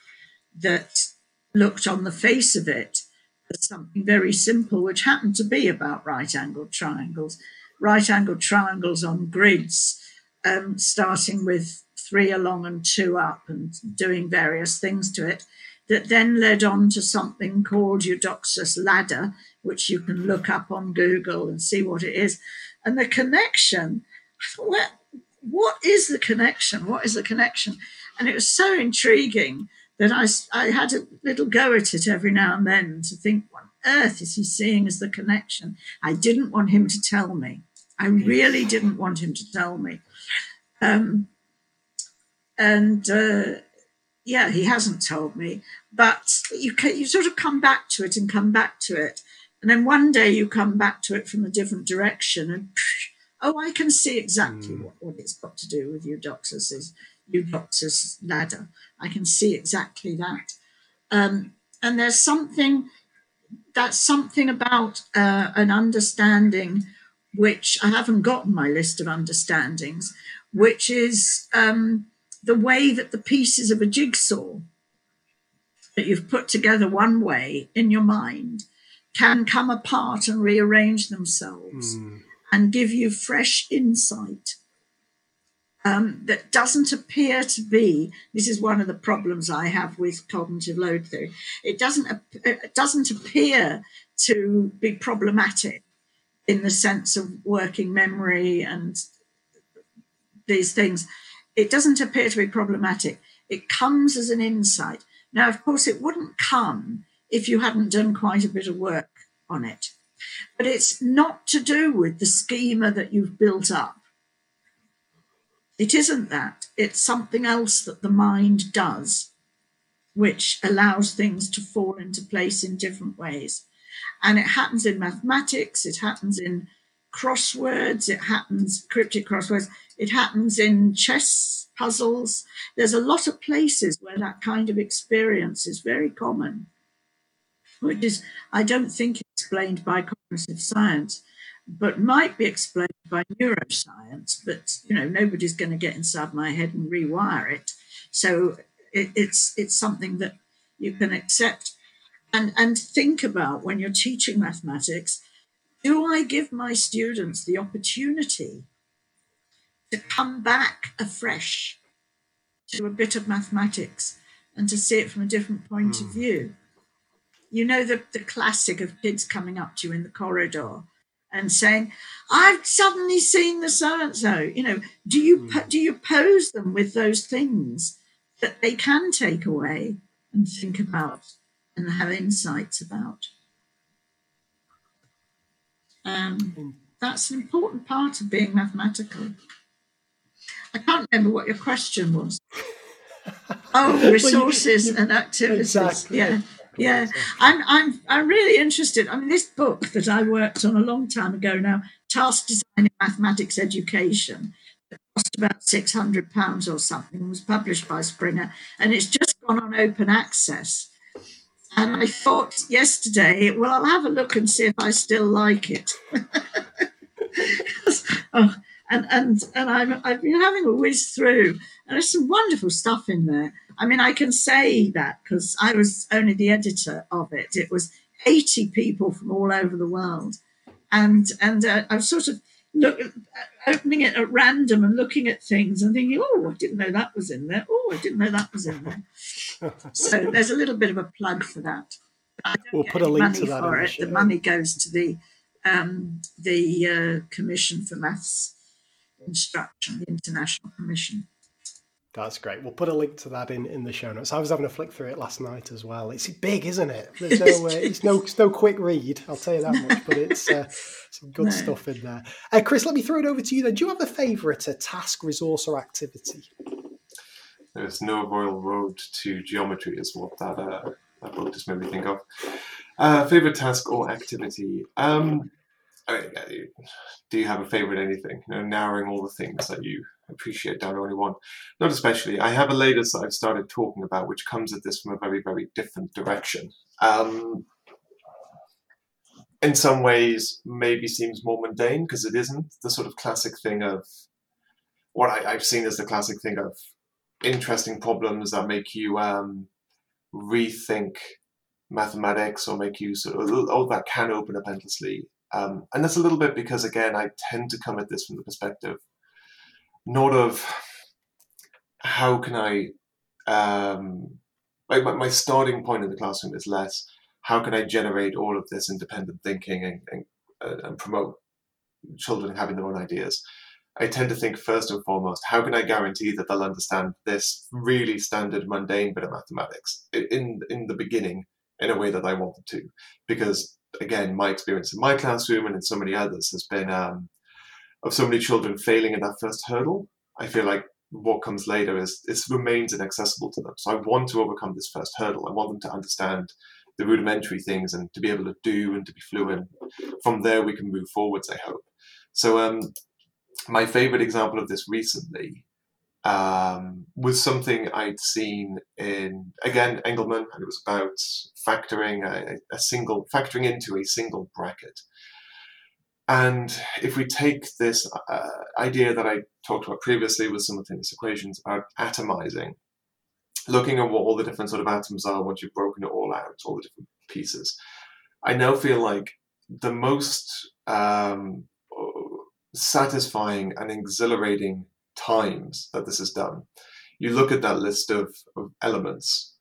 that looked on the face of it as something very simple, which happened to be about right angled triangles. Right angled triangles on grids, um, starting with three along and two up and doing various things to it, that then led on to something called Eudoxus ladder, which you can look up on Google and see what it is. And the connection, what, what is the connection? What is the connection? And it was so intriguing that I, I had a little go at it every now and then to think, what on earth is he seeing as the connection? I didn't want him to tell me. I really didn't want him to tell me. Um, and uh, yeah, he hasn't told me, but you can, you sort of come back to it and come back to it, and then one day you come back to it from a different direction, and oh, I can see exactly mm. what, what it's got to do with Eudoxus's Eudoxus ladder. I can see exactly that, um, and there's something that's something about uh, an understanding which I haven't got on my list of understandings, which is um, the way that the pieces of a jigsaw that you've put together one way in your mind can come apart and rearrange themselves mm. And give you fresh insight um, that doesn't appear to be this is one of the problems i have with cognitive load theory it doesn't it doesn't appear to be problematic in the sense of working memory and these things it doesn't appear to be problematic. It comes as an insight. Now, of course, it wouldn't come if you hadn't done quite a bit of work on it. But it's not to do with the schema that you've built up. It isn't that. It's something else that the mind does, which allows things to fall into place in different ways. And it happens in mathematics, it happens in crosswords, it happens, cryptic crosswords, it happens in chess puzzles. There's a lot of places where that kind of experience is very common, which is, I don't think, explained by cognitive science, but might be explained by neuroscience. But you know, nobody's going to get inside my head and rewire it. So it, it's it's something that you can accept and and think about when you're teaching mathematics. Do I give my students the opportunity to come back afresh to a bit of mathematics and to see it from a different point mm. of hmm. view. You know, the, the classic of kids coming up to you in the corridor and saying, I've suddenly seen the so and so. You know, do you, mm. do you pose them with those things that they can take away and think about and have insights about? Um, hmm. that's an important part of being mathematical. I can't remember what your question was. Oh, resources well, you, you, and activities. Exactly. Yeah. Yeah, I'm, I'm, I'm really interested. I mean, this book that I worked on a long time ago now, Task Design in Mathematics Education, that cost about six hundred pounds or something, was published by Springer, and it's just gone on open access. And I thought yesterday, well, I'll have a look and see if I still like it. oh, and and and I've I've been having a whiz through, and there's some wonderful stuff in there. I mean, I can say that because I was only the editor of it. It was 80 people from all over the world, and and uh, I was sort of look, opening it at random and looking at things and thinking, oh, I didn't know that was in there. Oh, I didn't know that was in there. so there's a little bit of a plug for that. we'll put a link to that. For the, the money goes to the um, the uh, Commission for Maths Instruction, the International Commission. That's great. We'll put a link to that in, in the show notes. I was having a flick through it last night as well. It's big, isn't it? There's no, uh, it's no, it's no quick read. I'll tell you that much. But it's uh, some good no. stuff in there. Uh, Chris, let me throw it over to you. Then, do you have a favourite, a task, resource, or activity? There's no royal road to geometry, is what that uh, that book just made me think of. Uh, favorite task or activity? Um, do you have a favorite anything? You know, narrowing all the things that you appreciate down only one. Not especially. I have a latest that I've started talking about, which comes at this from a very, very different direction. Um, in some ways, maybe seems more mundane because it isn't the sort of classic thing of what I, have seen as the classic thing of interesting problems that make you um, rethink mathematics or make you sort of oh that can open up endlessly um, and that's a little bit because again i tend to come at this from the perspective not of how can i um, my, my starting point in the classroom is less how can i generate all of this independent thinking and, and, uh, and promote children having their own ideas I tend to think first and foremost, how can I guarantee that they'll understand this really standard, mundane bit of mathematics in in the beginning in a way that I want them to? Because again, my experience in my classroom and in so many others has been um, of so many children failing in that first hurdle. I feel like what comes later is it remains inaccessible to them. So I want to overcome this first hurdle. I want them to understand the rudimentary things and to be able to do and to be fluent. From there, we can move forwards. I hope. So um, my favorite example of this recently um, was something I'd seen in again Engelmann, and it was about factoring a, a, single factoring into a single bracket. And if we take this uh, idea that I talked about previously with simultaneous equations about atomizing, looking at what all the different sort of atoms are once you've broken it all out, all the different pieces, I now feel like the most um, satisfying and exhilarating times that this is done. You look at that list of, of elements,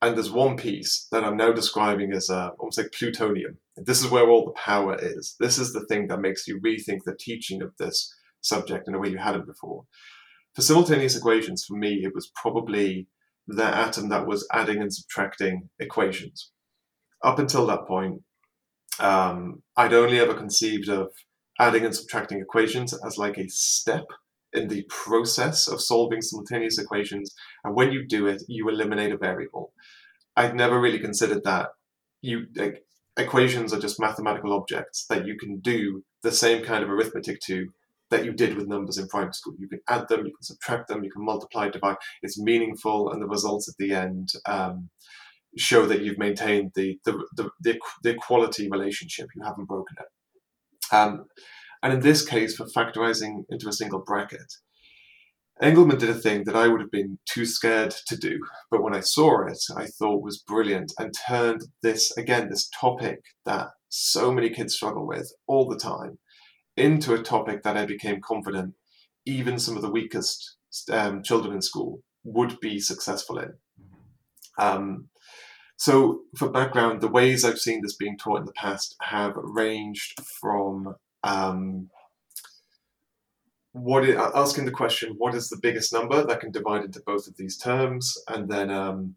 and there's one piece that I'm now describing as uh, almost like plutonium. This is where all the power is. This is the thing that makes you rethink the teaching of this subject in a way you hadn't before. For simultaneous equations, for me, it was probably the atom that was adding and subtracting equations. Up until that point, um, I'd only ever conceived of adding and subtracting equations as like a step in the process of solving simultaneous equations. And when you do it, you eliminate a variable. I'd never really considered that you like, equations are just mathematical objects that you can do the same kind of arithmetic to that you did with numbers in primary school. You can add them, you can subtract them, you can multiply, divide. It's meaningful, and the results at the end um, show that you've maintained the the, the the the equality relationship. You haven't broken it. Um, and in this case, for factorizing into a single bracket, Engelmann did a thing that I would have been too scared to do, but when I saw it, I thought was brilliant and turned this, again, this topic that so many kids struggle with all the time, into a topic that I became confident even some of the weakest um, children in school would be successful in. Um, so, for background, the ways I've seen this being taught in the past have ranged from um, what is, asking the question, what is the biggest number that can divide into both of these terms, and then um,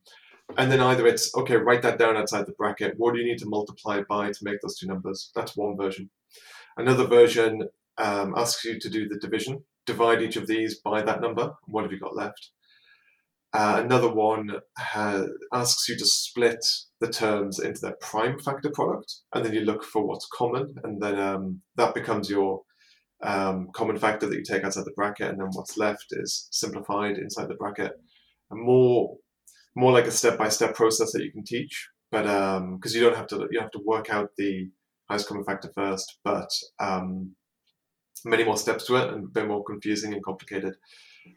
and then either it's okay, write that down outside the bracket. What do you need to multiply by to make those two numbers? That's one version. Another version um, asks you to do the division, divide each of these by that number. What have you got left? Uh, another one has, asks you to split the terms into their prime factor product, and then you look for what's common, and then um, that becomes your um, common factor that you take outside the bracket, and then what's left is simplified inside the bracket. And more, more like a step-by-step process that you can teach, but because um, you don't have to, you have to work out the highest common factor first, but um, many more steps to it, and a bit more confusing and complicated.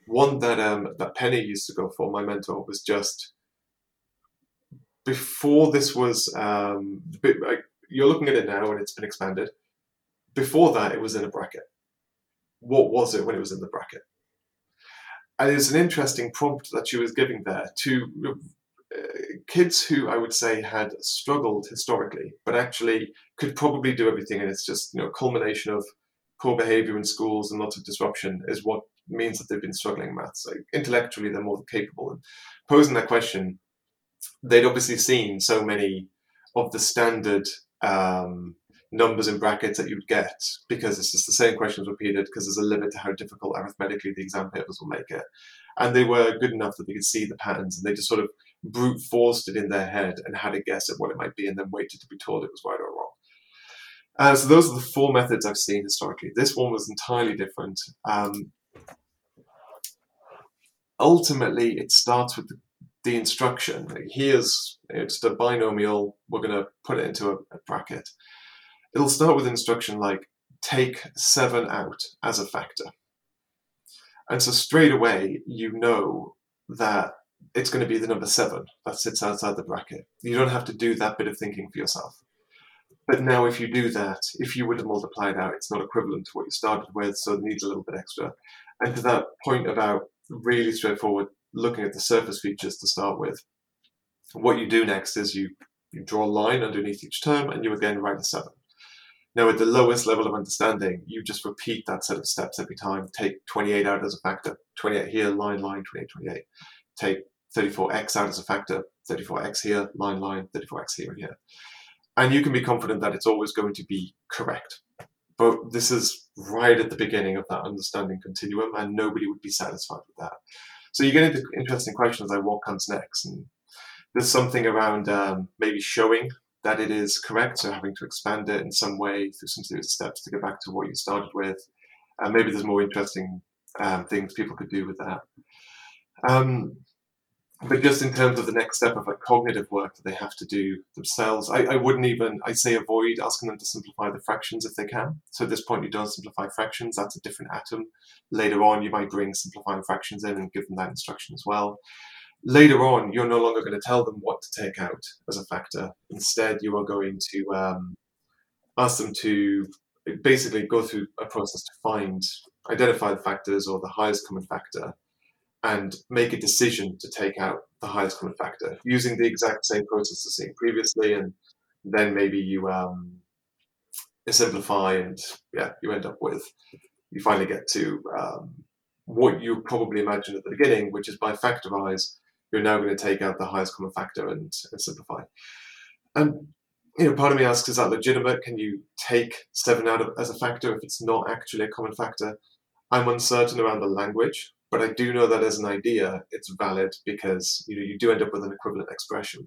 One that um, that Penny used to go for, my mentor, was just before this was. Um, you're looking at it now, and it's been expanded. Before that, it was in a bracket. What was it when it was in the bracket? And it's an interesting prompt that she was giving there to uh, kids who I would say had struggled historically, but actually could probably do everything, and it's just you know culmination of poor behavior in schools and lots of disruption is what means that they've been struggling in maths. Like intellectually, they're more capable. And posing that question, they'd obviously seen so many of the standard um, numbers in brackets that you'd get because it's just the same questions repeated because there's a limit to how difficult arithmetically the exam papers will make it. And they were good enough that they could see the patterns and they just sort of brute forced it in their head and had a guess at what it might be and then waited to be told it was right or wrong. Uh, so those are the four methods I've seen historically. This one was entirely different. Um, ultimately, it starts with the, the instruction. Here's it's a binomial. We're going to put it into a, a bracket. It'll start with instruction like take seven out as a factor. And so straight away, you know that it's going to be the number seven that sits outside the bracket. You don't have to do that bit of thinking for yourself. But now, if you do that, if you were to multiply it out, it's not equivalent to what you started with, so it needs a little bit extra. And to that point about really straightforward looking at the surface features to start with, what you do next is you, you draw a line underneath each term and you again write a seven. Now, at the lowest level of understanding, you just repeat that set of steps every time. Take 28 out as a factor, 28 here, line, line, 28, 28. Take 34x out as a factor, 34x here, line, line, 34x here and here. And you can be confident that it's always going to be correct. But this is right at the beginning of that understanding continuum, and nobody would be satisfied with that. So you get into interesting questions like what comes next. And there's something around um, maybe showing that it is correct, so having to expand it in some way through some series of steps to get back to what you started with. And maybe there's more interesting um, things people could do with that. Um, but just in terms of the next step of like cognitive work that they have to do themselves, I, I wouldn't even, I say avoid asking them to simplify the fractions if they can. So at this point, you don't simplify fractions, that's a different atom. Later on, you might bring simplifying fractions in and give them that instruction as well. Later on, you're no longer going to tell them what to take out as a factor. Instead, you are going to um, ask them to basically go through a process to find, identify the factors or the highest common factor and make a decision to take out the highest common factor using the exact same process as seen previously. And then maybe you um, simplify and yeah, you end up with, you finally get to um, what you probably imagined at the beginning, which is by factorize, you're now going to take out the highest common factor and, and simplify. And you know, part of me asks, is that legitimate? Can you take seven out of, as a factor if it's not actually a common factor? I'm uncertain around the language, but I do know that as an idea, it's valid because you know you do end up with an equivalent expression.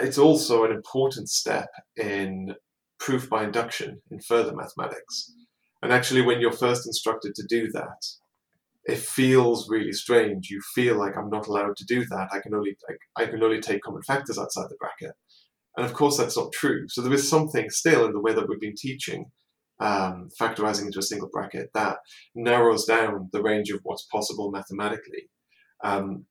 It's also an important step in proof by induction in further mathematics. And actually, when you're first instructed to do that, it feels really strange. You feel like I'm not allowed to do that. I can only I, I can only take common factors outside the bracket. And of course, that's not true. So there is something still in the way that we've been teaching um, factorizing into a single bracket that narrows down the range of what's possible mathematically. Um,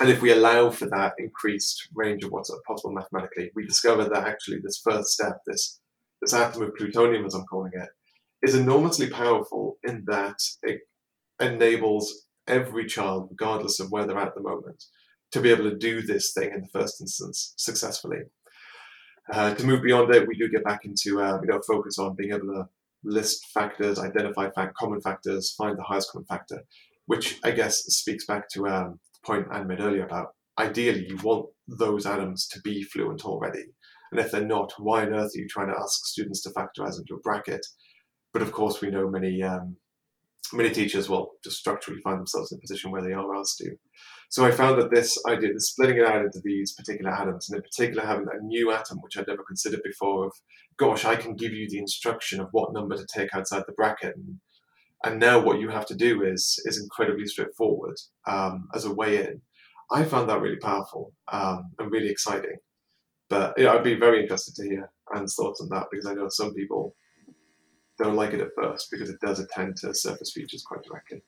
and if we allow for that increased range of what's possible mathematically, we discover that actually this first step, this this atom of plutonium, as I'm calling it, is enormously powerful in that it enables every child, regardless of where they're at the moment, to be able to do this thing in the first instance successfully. Uh, to move beyond it, we do get back into uh, you know focus on being able to list factors, identify fact, common factors, find the highest common factor, which I guess speaks back to um, the point I made earlier about ideally you want those atoms to be fluent already. And if they're not, why on earth are you trying to ask students to factorize into a bracket? But of course, we know many um, many teachers will just structurally find themselves in a position where they are asked to. So I found that this idea, the splitting it out into these particular atoms, and in particular having a new atom, which I'd never considered before, of gosh, I can give you the instruction of what number to take outside the bracket, and, and now what you have to do is is incredibly straightforward um, as a way in. I found that really powerful um, and really exciting. But I'd be very interested to hear Anne's thoughts on that because I know some people don't like it at first because it does attend to surface features quite directly.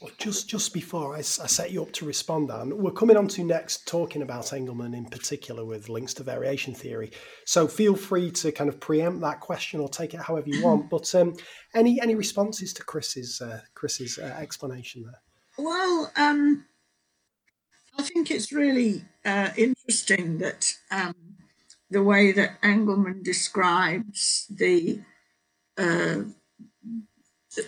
Well, just just before I, I, set you up to respond, Anne, we're coming on to next talking about Engelmann in particular with links to variation theory. So feel free to kind of preempt that question or take it however you want. But um, any any responses to Chris's uh, Chris's uh, explanation there? Well, um, I think it's really uh, interesting that um, the way that Engelmann describes the uh,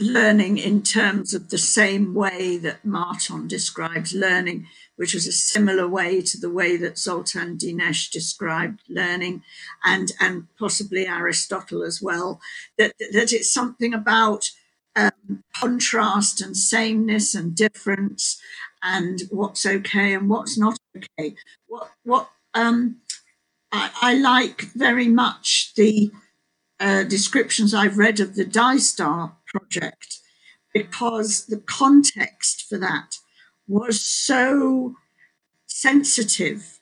learning in terms of the same way that Marton describes learning, which was a similar way to the way that Zoltan Dienes described learning, and and possibly Aristotle as well. That that it's something about um, contrast and sameness and difference, and what's okay and what's not okay. What what um, I, I like very much the uh, descriptions I've read of the DISTAR project because the context for that was so sensitive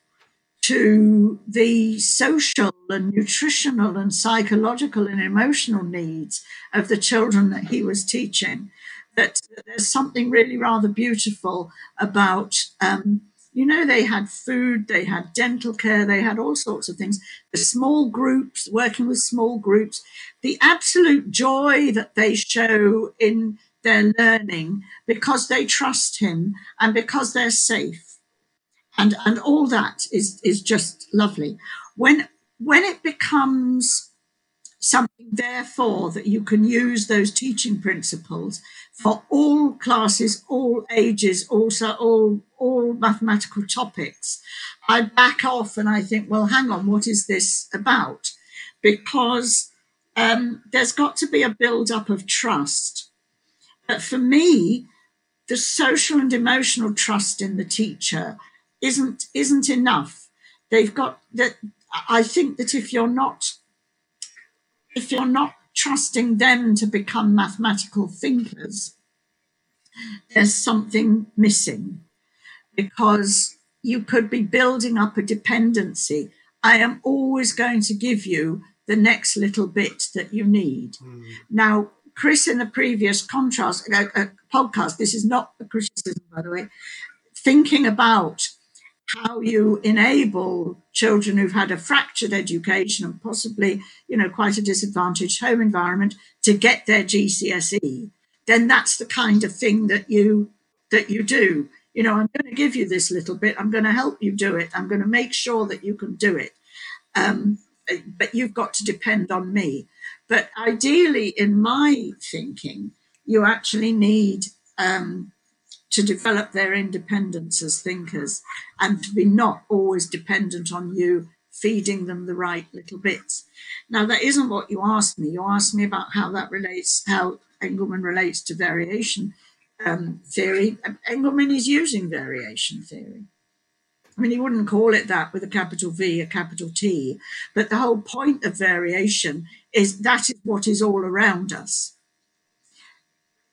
to the social and nutritional and psychological and emotional needs of the children that he was teaching that there's something really rather beautiful about um, you know, they had food, they had dental care, they had all sorts of things. The small groups, working with small groups, the absolute joy that they show in their learning because they trust him and because they're safe. And, and all that is, is just lovely. When, when it becomes something, therefore, that you can use those teaching principles for all classes, all ages, also all all mathematical topics, I back off and I think, well, hang on, what is this about? Because um, there's got to be a build up of trust. But for me, the social and emotional trust in the teacher isn't isn't enough. They've got that. I think that if you're not if you're not trusting them to become mathematical thinkers, there's something missing because you could be building up a dependency. I am always going to give you the next little bit that you need. Mm. Now, Chris, in the previous contrast uh, uh, podcast, this is not a criticism, by the way, thinking about how you enable children who've had a fractured education and possibly, you know, quite a disadvantaged home environment to get their GCSE, then that's the kind of thing that you that you do. You know, I'm going to give you this little bit. I'm going to help you do it. I'm going to make sure that you can do it. Um, but you've got to depend on me. But ideally, in my thinking, you actually need um, to develop their independence as thinkers and to be not always dependent on you feeding them the right little bits. Now, that isn't what you asked me. You asked me about how that relates, how Engelmann relates to variation um, theory. Engelmann is using variation theory. I mean, he wouldn't call it that with a capital V, a capital T, but the whole point of variation is that is what is all around us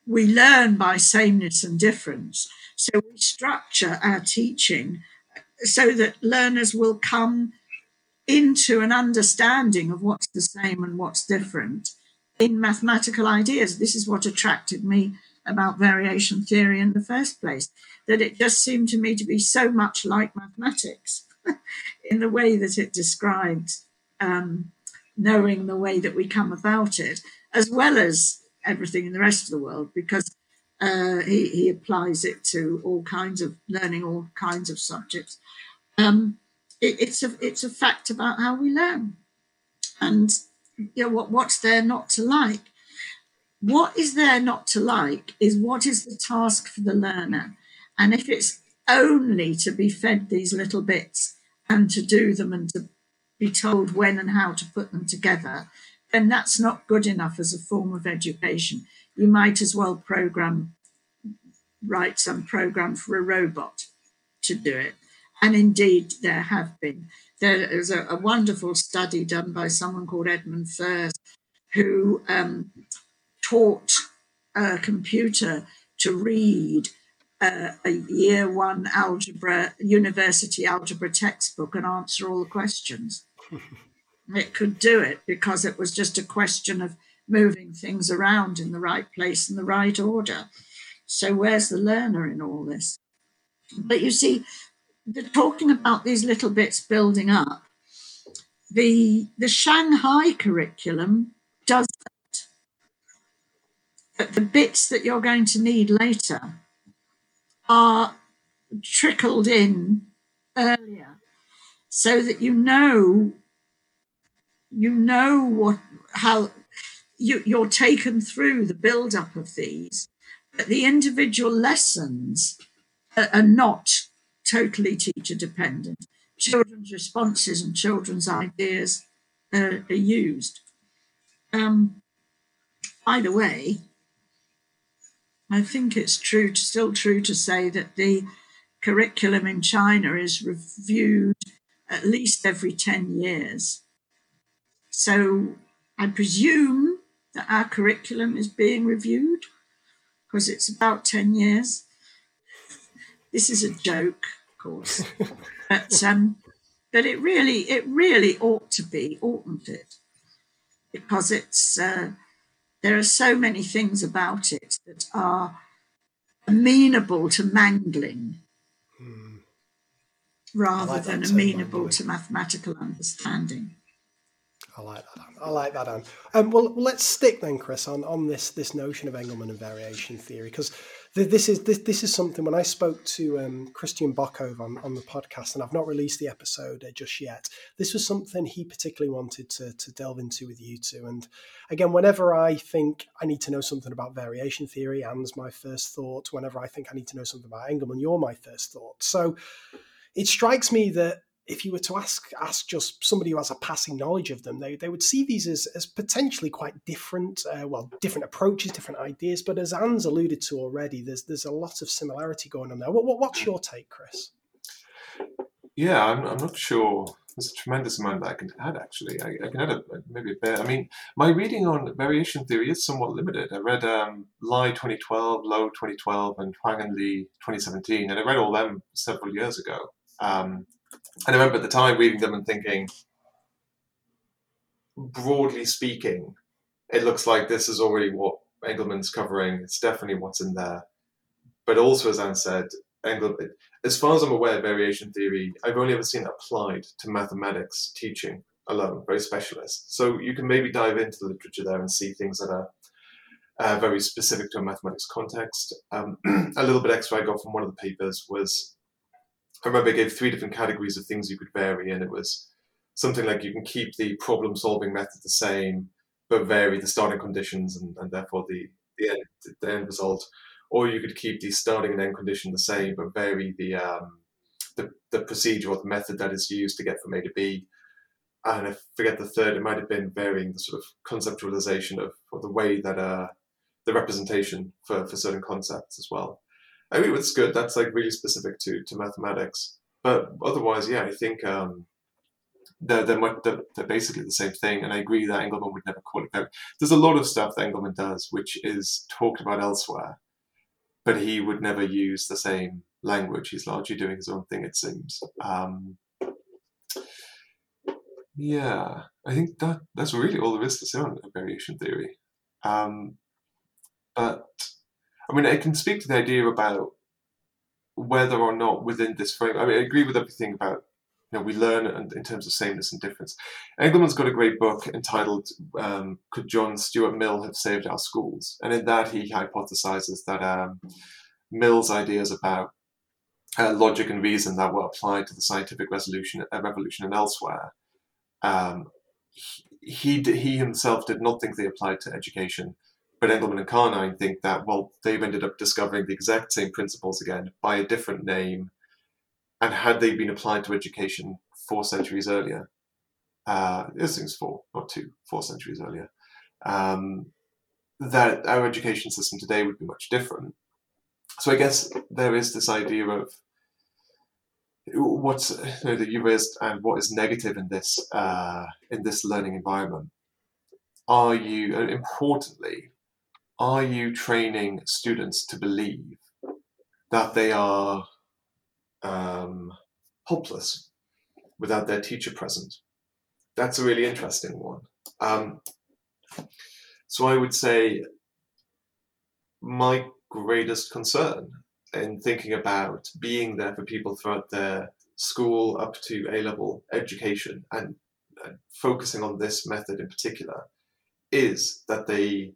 we learn by sameness and difference. So we structure our teaching so that learners will come into an understanding of what's the same and what's different in mathematical ideas. This is what attracted me about variation theory in the first place, that it just seemed to me to be so much like mathematics in the way that it described um, knowing the way that we come about it, as well as everything in the rest of the world because uh, he, he applies it to all kinds of learning all kinds of subjects. Um, it, it's a it's a fact about how we learn, and you know what what's there not to like. What is there not to like is what is the task for the learner, and if it's only to be fed these little bits and to do them and to be told when and how to put them together, then that's not good enough as a form of education. You might as well program, write some program for a robot to do it. And indeed, there have been. There is a, a wonderful study done by someone called Edmund Thurs, who um, taught a computer to read uh, a year one algebra, university algebra textbook and answer all the questions. it could do it because it was just a question of moving things around in the right place in the right order. So, where's the learner in all this? But you see, the talking about these little bits building up, the, the Shanghai curriculum does that. But the bits that you're going to need later are trickled in earlier so that you know you know what how you, you're taken through the build up of these but the individual lessons are, are not totally teacher dependent children's responses and children's ideas uh, are used um, by the way I think it's true, still true to say that the curriculum in China is reviewed at least every 10 years. So I presume that our curriculum is being reviewed because it's about 10 years. This is a joke, of course, but um, but it really it really ought to be, oughtn't it? Because it's uh, there are so many things about it that are amenable to mangling hmm. rather like than amenable to mathematical understanding. I like that. I like that, Anne. Um, well, let's stick then, Chris, on, on this this notion of Engelmann and variation theory, because this is this, this is something when I spoke to um, Christian Bokhove on, on the podcast, and I've not released the episode uh, just yet. This was something he particularly wanted to, to delve into with you two. And again, whenever I think I need to know something about variation theory, Anne's my first thought. Whenever I think I need to know something about Engelmann, you're my first thought. So it strikes me that if you were to ask ask just somebody who has a passing knowledge of them, they, they would see these as, as potentially quite different, uh, well, different approaches, different ideas. But as Anne's alluded to already, there's there's a lot of similarity going on there. What, what what's your take, Chris? Yeah, I'm, I'm not sure. There's a tremendous amount that I can add. Actually, I, I can add a, maybe a bit. I mean, my reading on variation theory is somewhat limited. I read um, Lai 2012, Lo 2012, and Huang and Li 2017, and I read all them several years ago. Um, I remember at the time reading them and thinking, broadly speaking, it looks like this is already what Engelmann's covering. It's definitely what's in there. But also, as Anne said, Engelmann, as far as I'm aware, variation theory, I've only ever seen applied to mathematics teaching alone, very specialist. So you can maybe dive into the literature there and see things that are uh, very specific to a mathematics context. Um, a little bit extra I got from one of the papers was I remember I gave three different categories of things you could vary, and it was something like you can keep the problem solving method the same, but vary the starting conditions and, and therefore the, the, end, the end result. Or you could keep the starting and end condition the same, but vary the, um, the, the procedure or the method that is used to get from A to B. And I forget the third, it might have been varying the sort of conceptualization of or the way that uh, the representation for, for certain concepts as well. I mean, it's good. That's like really specific to to mathematics. But otherwise, yeah, I think um, they're, they're, they're, they're, basically the same thing. And I agree that Engelmann would never call it that. There's a lot of stuff that Engelmann does which is talked about elsewhere, but he would never use the same language. He's largely doing his own thing, it seems. Um, yeah, I think that that's really all there is to say on variation theory. Um, but I mean, I can speak to the idea about whether or not within this frame. I mean, I agree with everything about you know we learn in terms of sameness and difference. Engelmann's got a great book entitled um, "Could John Stuart Mill Have Saved Our Schools?" and in that he hypothesizes that um, Mill's ideas about uh, logic and reason that were applied to the scientific resolution, uh, revolution and elsewhere. Um, he, he, he himself did not think they applied to education but Engelmann and Carnine think that, well, they've ended up discovering the exact same principles again by a different name. And had they been applied to education four centuries earlier, uh, this thing's four, not two, four centuries earlier, um, that our education system today would be much different. So I guess there is this idea of what's you know, that you raised and what is negative in this uh, in this learning environment. Are you, importantly, are you training students to believe that they are um, hopeless without their teacher present? That's a really interesting one. Um, so I would say my greatest concern in thinking about being there for people throughout their school up to A level education and, and, focusing on this method in particular is that they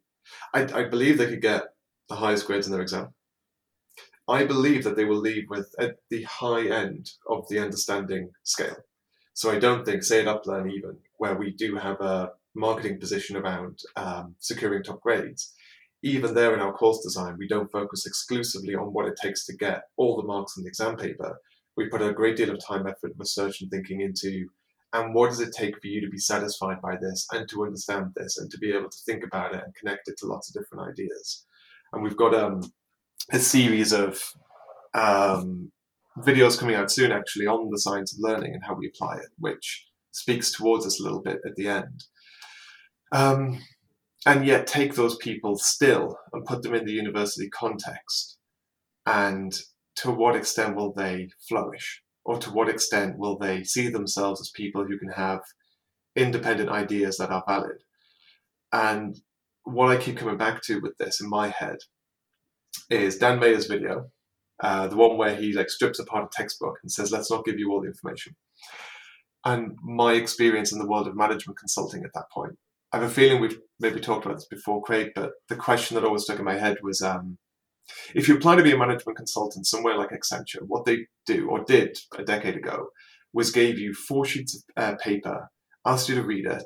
I, I believe they could get the highest grades in their exam. I believe that they will leave with at the high end of the understanding scale. So I don't think, say at Up Learn even, where we do have a marketing position around um, securing top grades, even there in our course design, we don't focus exclusively on what it takes to get all the marks on the exam paper. We put a great deal of time, effort, research, and thinking into and what does it take for you to be satisfied by this and to understand this and to be able to think about it and connect it to lots of different ideas. And we've got um, a series of um, videos coming out soon, actually, on the science of learning and how we apply it, which speaks towards us a little bit at the end. Um, and yet, take those people still and put them in the university context. And to what extent will they flourish? Or to what extent will they see themselves as people who can have independent ideas that are valid? And what I keep coming back to with this in my head is Dan Meyer's video, uh, the one where he like strips apart a textbook and says, "Let's not give you all the information." And my experience in the world of management consulting at that point, I have a feeling we've maybe talked about this before, Craig, but the question that always stuck in my head was, um, if you apply to be a management consultant somewhere like Accenture, what they do or did a decade ago was gave you four sheets of uh, paper, asked you to read it,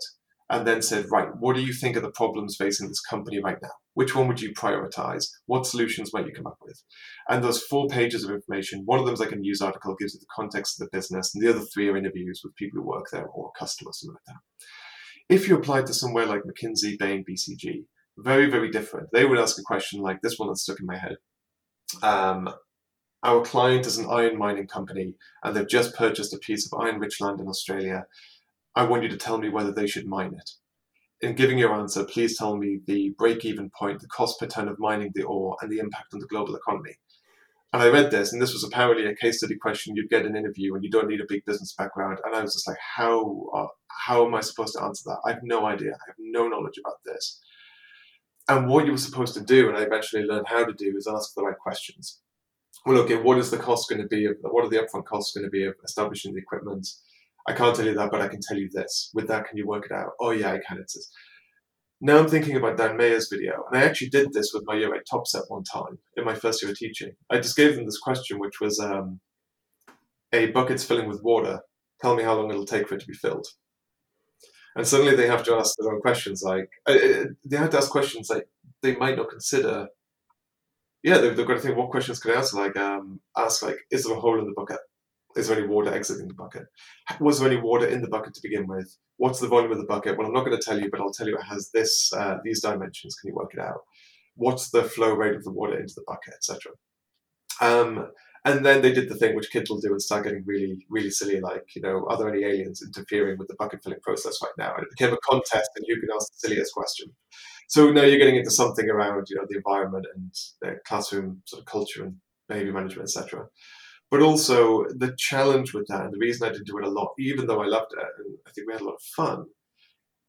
and then said, right, what do you think are the problems facing this company right now? Which one would you prioritize? What solutions might you come up with? And those four pages of information, one of them is like a news article, gives you the context of the business, and the other three are interviews with people who work there or customers, something like that. If you applied to somewhere like McKinsey, Bain, BCG, very, very different. They would ask a question like this one that's stuck in my head. Um, our client is an iron mining company and they've just purchased a piece of iron rich land in Australia I want you to tell me whether they should mine it. In giving your answer, please tell me the break even point, the cost per ton of mining the ore, and the impact on the global economy. And I read this, and this was apparently a case study question you'd get in an interview, and you don't need a big business background. And I was just like, how uh, how am I supposed to answer that? I have no idea. I have no knowledge about this. And what you were supposed to do, and I eventually learned how to do, is ask the right questions. Well, okay, what is the cost going to be? Of, what are the upfront costs going to be of establishing the equipment? I can't tell you that, but I can tell you this. With that, can you work it out? Oh, yeah, I can. It says. Now I'm thinking about Dan Meyer's video, and I actually did this with my year eight top set one time in my first year of teaching. I just gave them this question, which was um, a bucket's filling with water. Tell me how long it'll take for it to be filled. And suddenly they have to ask their own questions. Like uh, uh they have to ask questions like they might not consider. Yeah, they've, they've got to think what questions can I answer. Like um, ask like, is there a hole in the bucket? Is there any water exiting the bucket? Was there any water in the bucket to begin with? What's the volume of the bucket? Well, I'm not going to tell you, but I'll tell you it has this uh, these dimensions. Can you work it out? What's the flow rate of the water into the bucket, etc. Um, and then they did the thing which kids will do and start getting really, really silly, like, you know, are there any aliens interfering with the bucket filling process right now? And it became a contest and you can ask the silliest question. So now you're getting into something around, you know, the environment and the classroom sort of culture and behavior management, etc. But also the challenge with that, and the reason I didn't do it a lot, even though I loved it, and I think we had a lot of fun,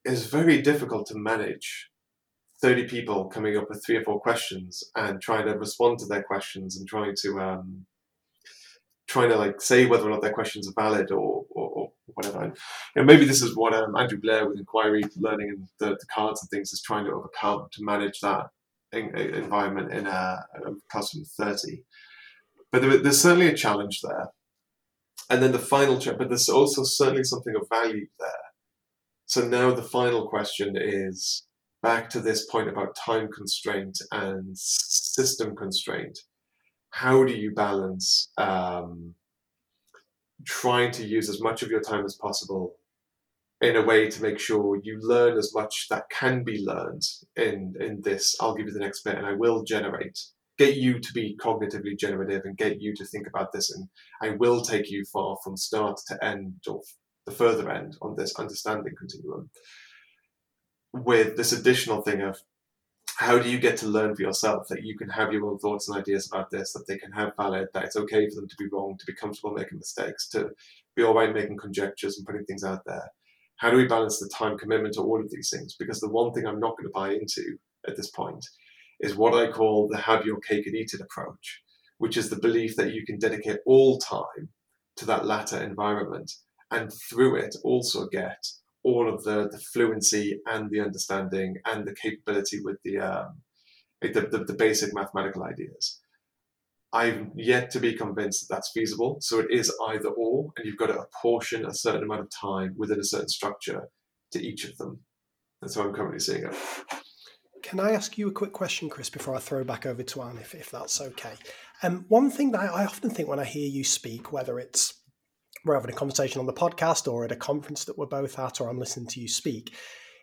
is very difficult to manage 30 people coming up with three or four questions and trying to respond to their questions and trying to um, trying to like say whether or not their questions are valid or, or, or whatever. And you know, maybe this is what um, Andrew Blair with inquiry learning and the, the, cards and things is trying to overcome to manage that in, in environment in a, a classroom 30. But there, there's certainly a challenge there. And then the final check, but there's also certainly something of value there. So now the final question is back to this point about time constraint and system constraint. How do you balance um, trying to use as much of your time as possible in a way to make sure you learn as much that can be learned in in this i'll give you the next bit and i will generate get you to be cognitively generative and get you to think about this. And I will take you far from start to end or the further end on this understanding continuum with this additional thing of how do you get to learn for yourself that you can have your own thoughts and ideas about this, that they can have valid, that it's okay for them to be wrong, to be comfortable making mistakes, to be all right making conjectures and putting things out there. How do we balance the time commitment to all of these things? Because the one thing I'm not going to buy into at this point is what I call the have your cake and eat it approach, which is the belief that you can dedicate all time to that latter environment and through it also get all of the, the fluency and the understanding and the capability with the, um, the, the, the basic mathematical ideas. I've yet to be convinced that that's feasible. So it is either or, and you've got to apportion a certain amount of time within a certain structure to each of them. That's how I'm currently seeing it. Can I ask you a quick question, Chris, before I throw back over to Anne, if, if that's okay? Um, one thing that I, I often think when I hear you speak, whether it's we're having a conversation on the podcast or at a conference that we're both at, or I'm listening to you speak,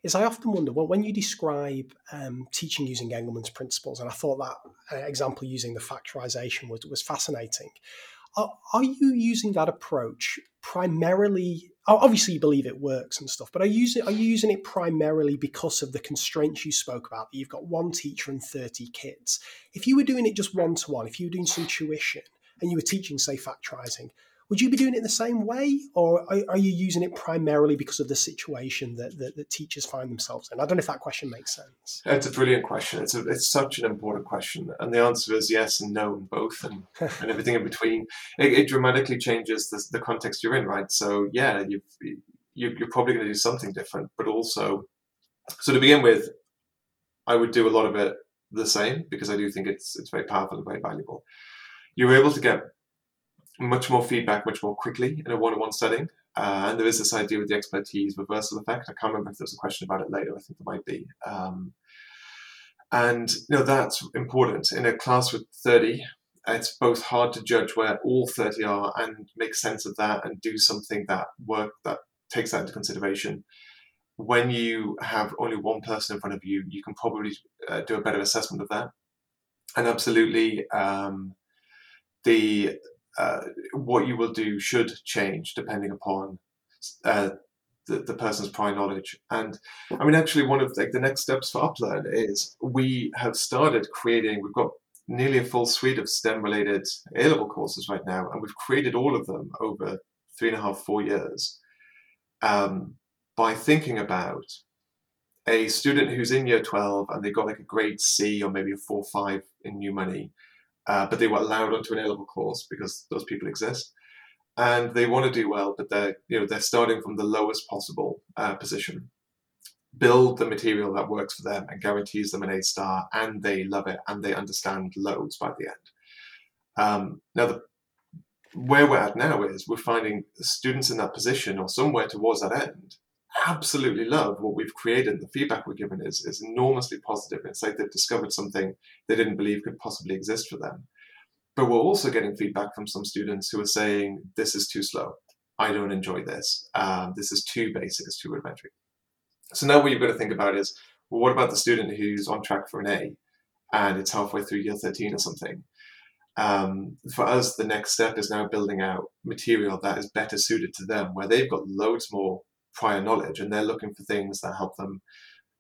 is I often wonder well, when you describe um, teaching using Engelmann's principles, and I thought that uh, example using the factorization was, was fascinating. Are, are you using that approach primarily? Obviously, you believe it works and stuff, but are you, using, are you using it primarily because of the constraints you spoke about? That you've got one teacher and 30 kids. If you were doing it just one to one, if you were doing some tuition and you were teaching, say, factorizing, would you be doing it the same way, or are, are you using it primarily because of the situation that, that, that, teachers find themselves in? I don't know if that question makes sense. It's a brilliant question. It's a, it's such an important question, and the answer is yes and no and both, and, and everything in between. It, it dramatically changes the, the, context you're in, right? So yeah, you've, you, you're probably going to do something different, but also, so to begin with, I would do a lot of it the same because I do think it's it's very powerful and very valuable. You're able to get much more feedback much more quickly in a one-on-one setting. Uh, and there is this idea with the expertise reversal effect. I can't remember if there was a question about it later. I think there might be. Um, and you know that's important in a class with 30. It's both hard to judge where all 30 are and make sense of that and do something that work that takes that into consideration. When you have only one person in front of you, you can probably uh, do a better assessment of that. And absolutely, um, the uh, what you will do should change depending upon uh, the, the person's prior knowledge. And I mean, actually, one of like the next steps for Up Learn is we have started creating. We've got nearly a full suite of STEM-related A-level courses right now, and we've created all of them over three and a half, four years um, by thinking about a student who's in year 12 and they got like a grade C or maybe a 4 5 in new money uh, but they were allowed onto an A-level course because those people exist, and they want to do well, but they're you know they're starting from the lowest possible uh, position. Build the material that works for them and guarantees them an A star, and they love it and they understand loads by the end. Um, now, the, where we're at now is we're finding students in that position or somewhere towards that end absolutely love what we've created. The feedback we're given is, is enormously positive. It's like they've discovered something they didn't believe could possibly exist for them. But we're also getting feedback from some students who are saying, this is too slow. I don't enjoy this. Um, this is too basic. It's too rudimentary. So now what you've got to think about is, well, what about the student who's on track for an A and it's halfway through year 13 or something? Um, for us, the next step is now building out material that is better suited to them, where they've got loads more prior knowledge and they're looking for things that help them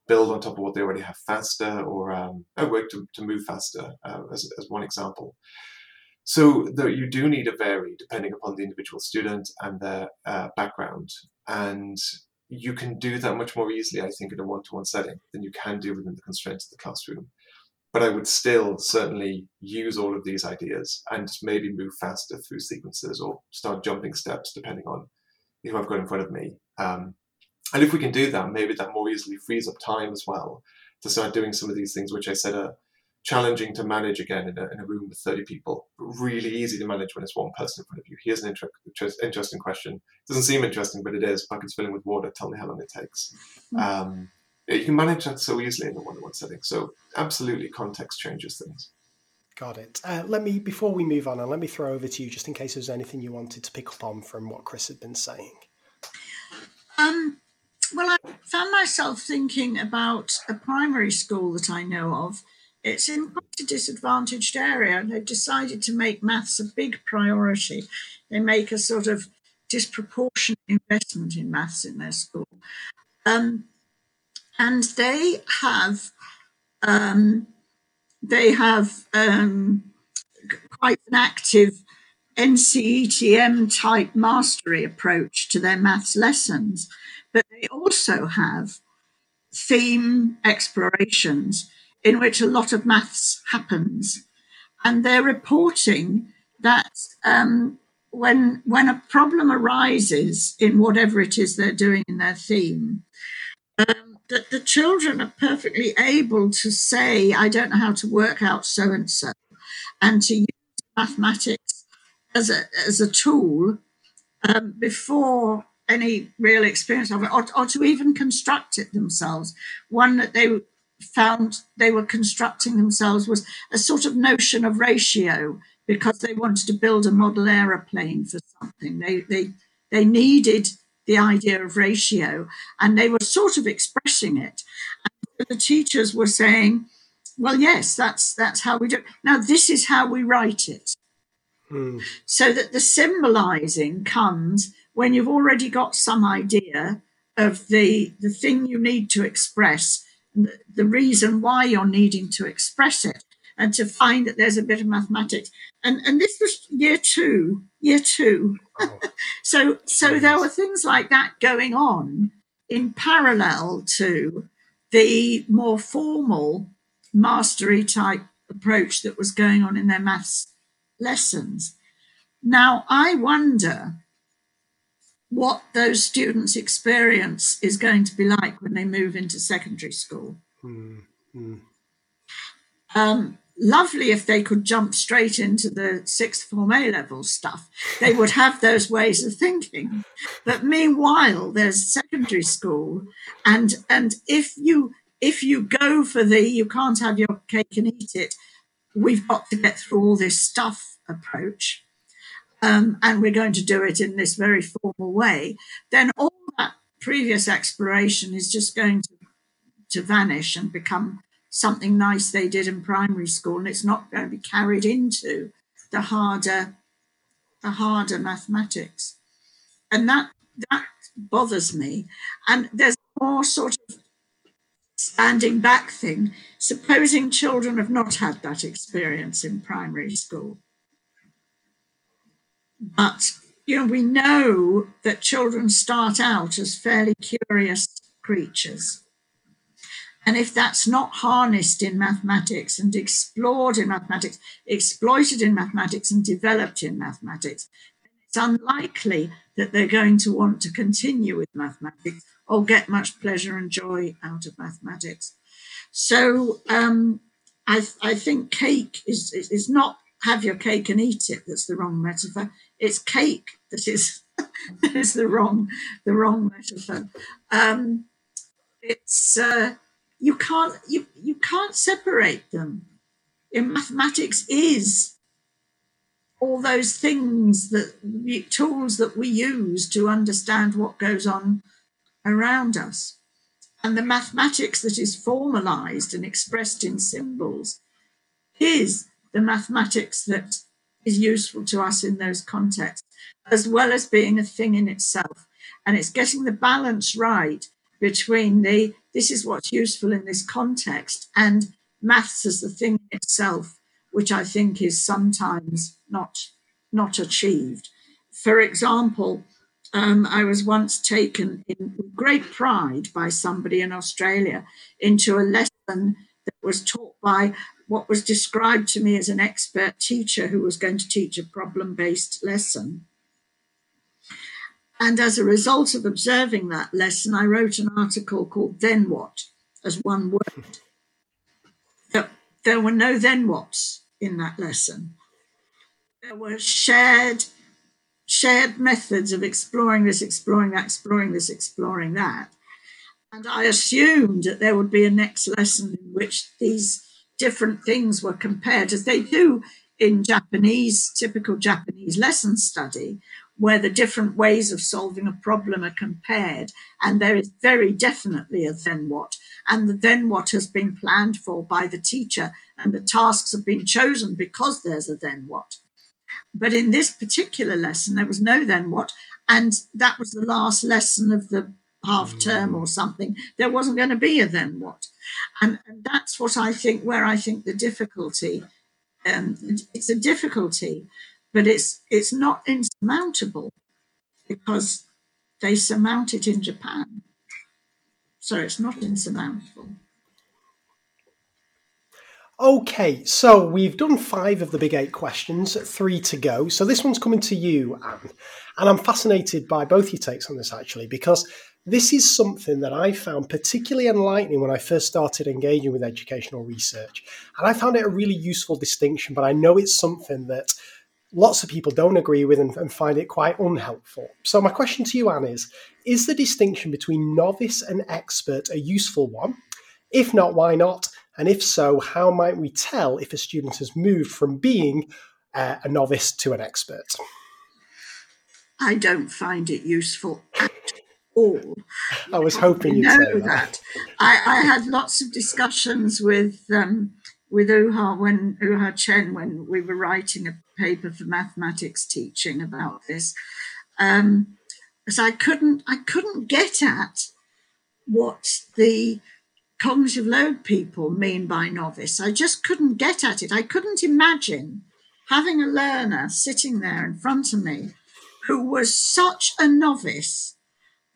build on top of what they already have faster or um, work to, to move faster, uh, as, as one example. So the, you do need to vary depending upon the individual student and their uh, background. And you can do that much more easily, I think, in a one-to-one setting than you can do within the constraints of the classroom. But I would still certainly use all of these ideas and maybe move faster through sequences or start jumping steps depending on who I've got in front of me. Um, and if we can do that, maybe that more easily frees up time as well to start doing some of these things, which I said are challenging to manage again in a, in a room with 30 people, but really easy to manage when it's one person in front of you. Here's an inter- interesting question. It doesn't seem interesting, but it is. Buckets filling with water. Tell me how long it takes. Mm. Um, you can manage that so easily in a one-on-one setting. So absolutely, context changes things. Got it. Uh, let me before we move on, and let me throw over to you just in case there's anything you wanted to pick up on from what Chris had been saying. Um, well, I found myself thinking about a primary school that I know of. It's in quite a disadvantaged area, and they've decided to make maths a big priority. They make a sort of disproportionate investment in maths in their school. Um, and they have um, they have um, quite an active NCETM type mastery approach to their maths lessons, but they also have theme explorations in which a lot of maths happens. And they're reporting that um, when, when a problem arises in whatever it is they're doing in their theme, um, that the children are perfectly able to say, I don't know how to work out so and so, and to use mathematics as a as a tool um, before any real experience of it, or, or to even construct it themselves. One that they found they were constructing themselves was a sort of notion of ratio because they wanted to build a model aeroplane for something. They they they needed the idea of ratio, and they were sort of expressing it. And the teachers were saying, "Well, yes, that's that's how we do. It. Now, this is how we write it." Hmm. So that the symbolizing comes when you've already got some idea of the the thing you need to express, the, the reason why you're needing to express it, and to find that there's a bit of mathematics. And and this was year two, year two. Oh. so so there were things like that going on in parallel to the more formal mastery type approach that was going on in their maths lessons. Now I wonder what those students' experience is going to be like when they move into secondary school. Mm-hmm. Um, lovely if they could jump straight into the sixth form A level stuff. They would have those ways of thinking. But meanwhile, there's secondary school, and and if you if you go for the you can't have your cake and eat it, we've got to get through all this stuff approach. Um, and we're going to do it in this very formal way, then all that previous exploration is just going to, to vanish and become something nice they did in primary school, and it's not going to be carried into the harder, the harder mathematics, and that that bothers me. And there's more sort of standing back thing. Supposing children have not had that experience in primary school, but you know we know that children start out as fairly curious creatures and if that's not harnessed in mathematics and explored in mathematics, exploited in mathematics and developed in mathematics, it's unlikely that they're going to want to continue with mathematics or get much pleasure and joy out of mathematics. So um, I, I, think cake is, is not have your cake and eat it. That's the wrong metaphor. It's cake that is that is the wrong the wrong metaphor. Um, it's uh, you can't you, you can't separate them in mathematics is all those things that tools that we use to understand what goes on around us and the mathematics that is formalized and expressed in symbols is the mathematics that is useful to us in those contexts as well as being a thing in itself and it's getting the balance right between the this is what's useful in this context and maths as the thing itself, which I think is sometimes not not achieved. For example, um, I was once taken in great pride by somebody in Australia into a lesson that was taught by what was described to me as an expert teacher who was going to teach a problem based lesson. And as a result of observing that lesson, I wrote an article called Then What as one word. There were no then whats in that lesson. There were shared shared methods of exploring this, exploring that, exploring this, exploring that. And I assumed that there would be a next lesson in which these different things were compared, as they do in Japanese, typical Japanese lesson study, where the different ways of solving a problem are compared. And there is very definitely a then what. And the then what has been planned for by the teacher, and the tasks have been chosen because there's a then what. But in this particular lesson, there was no then what. And that was the last lesson of the half term or something. There wasn't going to be a then what. And, and that's what I think, where I think the difficulty, um, it's a difficulty but it's it's not insurmountable because they surmount it in Japan. So it's not insurmountable. Okay, so we've done five of the big eight questions, three to go. So this one's coming to you, Anne. And I'm fascinated by both your takes on this actually, because this is something that I found particularly enlightening when I first started engaging with educational research. And I found it a really useful distinction, but I know it's something that lots of people don't agree with and, and find it quite unhelpful. So, my question to you, Anne, is Is the distinction between novice and expert a useful one? If not, why not? And if so, how might we tell if a student has moved from being uh, a novice to an expert? I don't find it useful at all. I was hoping you'd know say that. that. I, I had lots of discussions with um, with Ouhao when Ouhao Chen when we were writing a paper for mathematics teaching about this. Um, because I couldn't I couldn't get at what the cognitive load people mean by novice. I just couldn't get at it. I couldn't imagine having a learner sitting there in front of me who was such a novice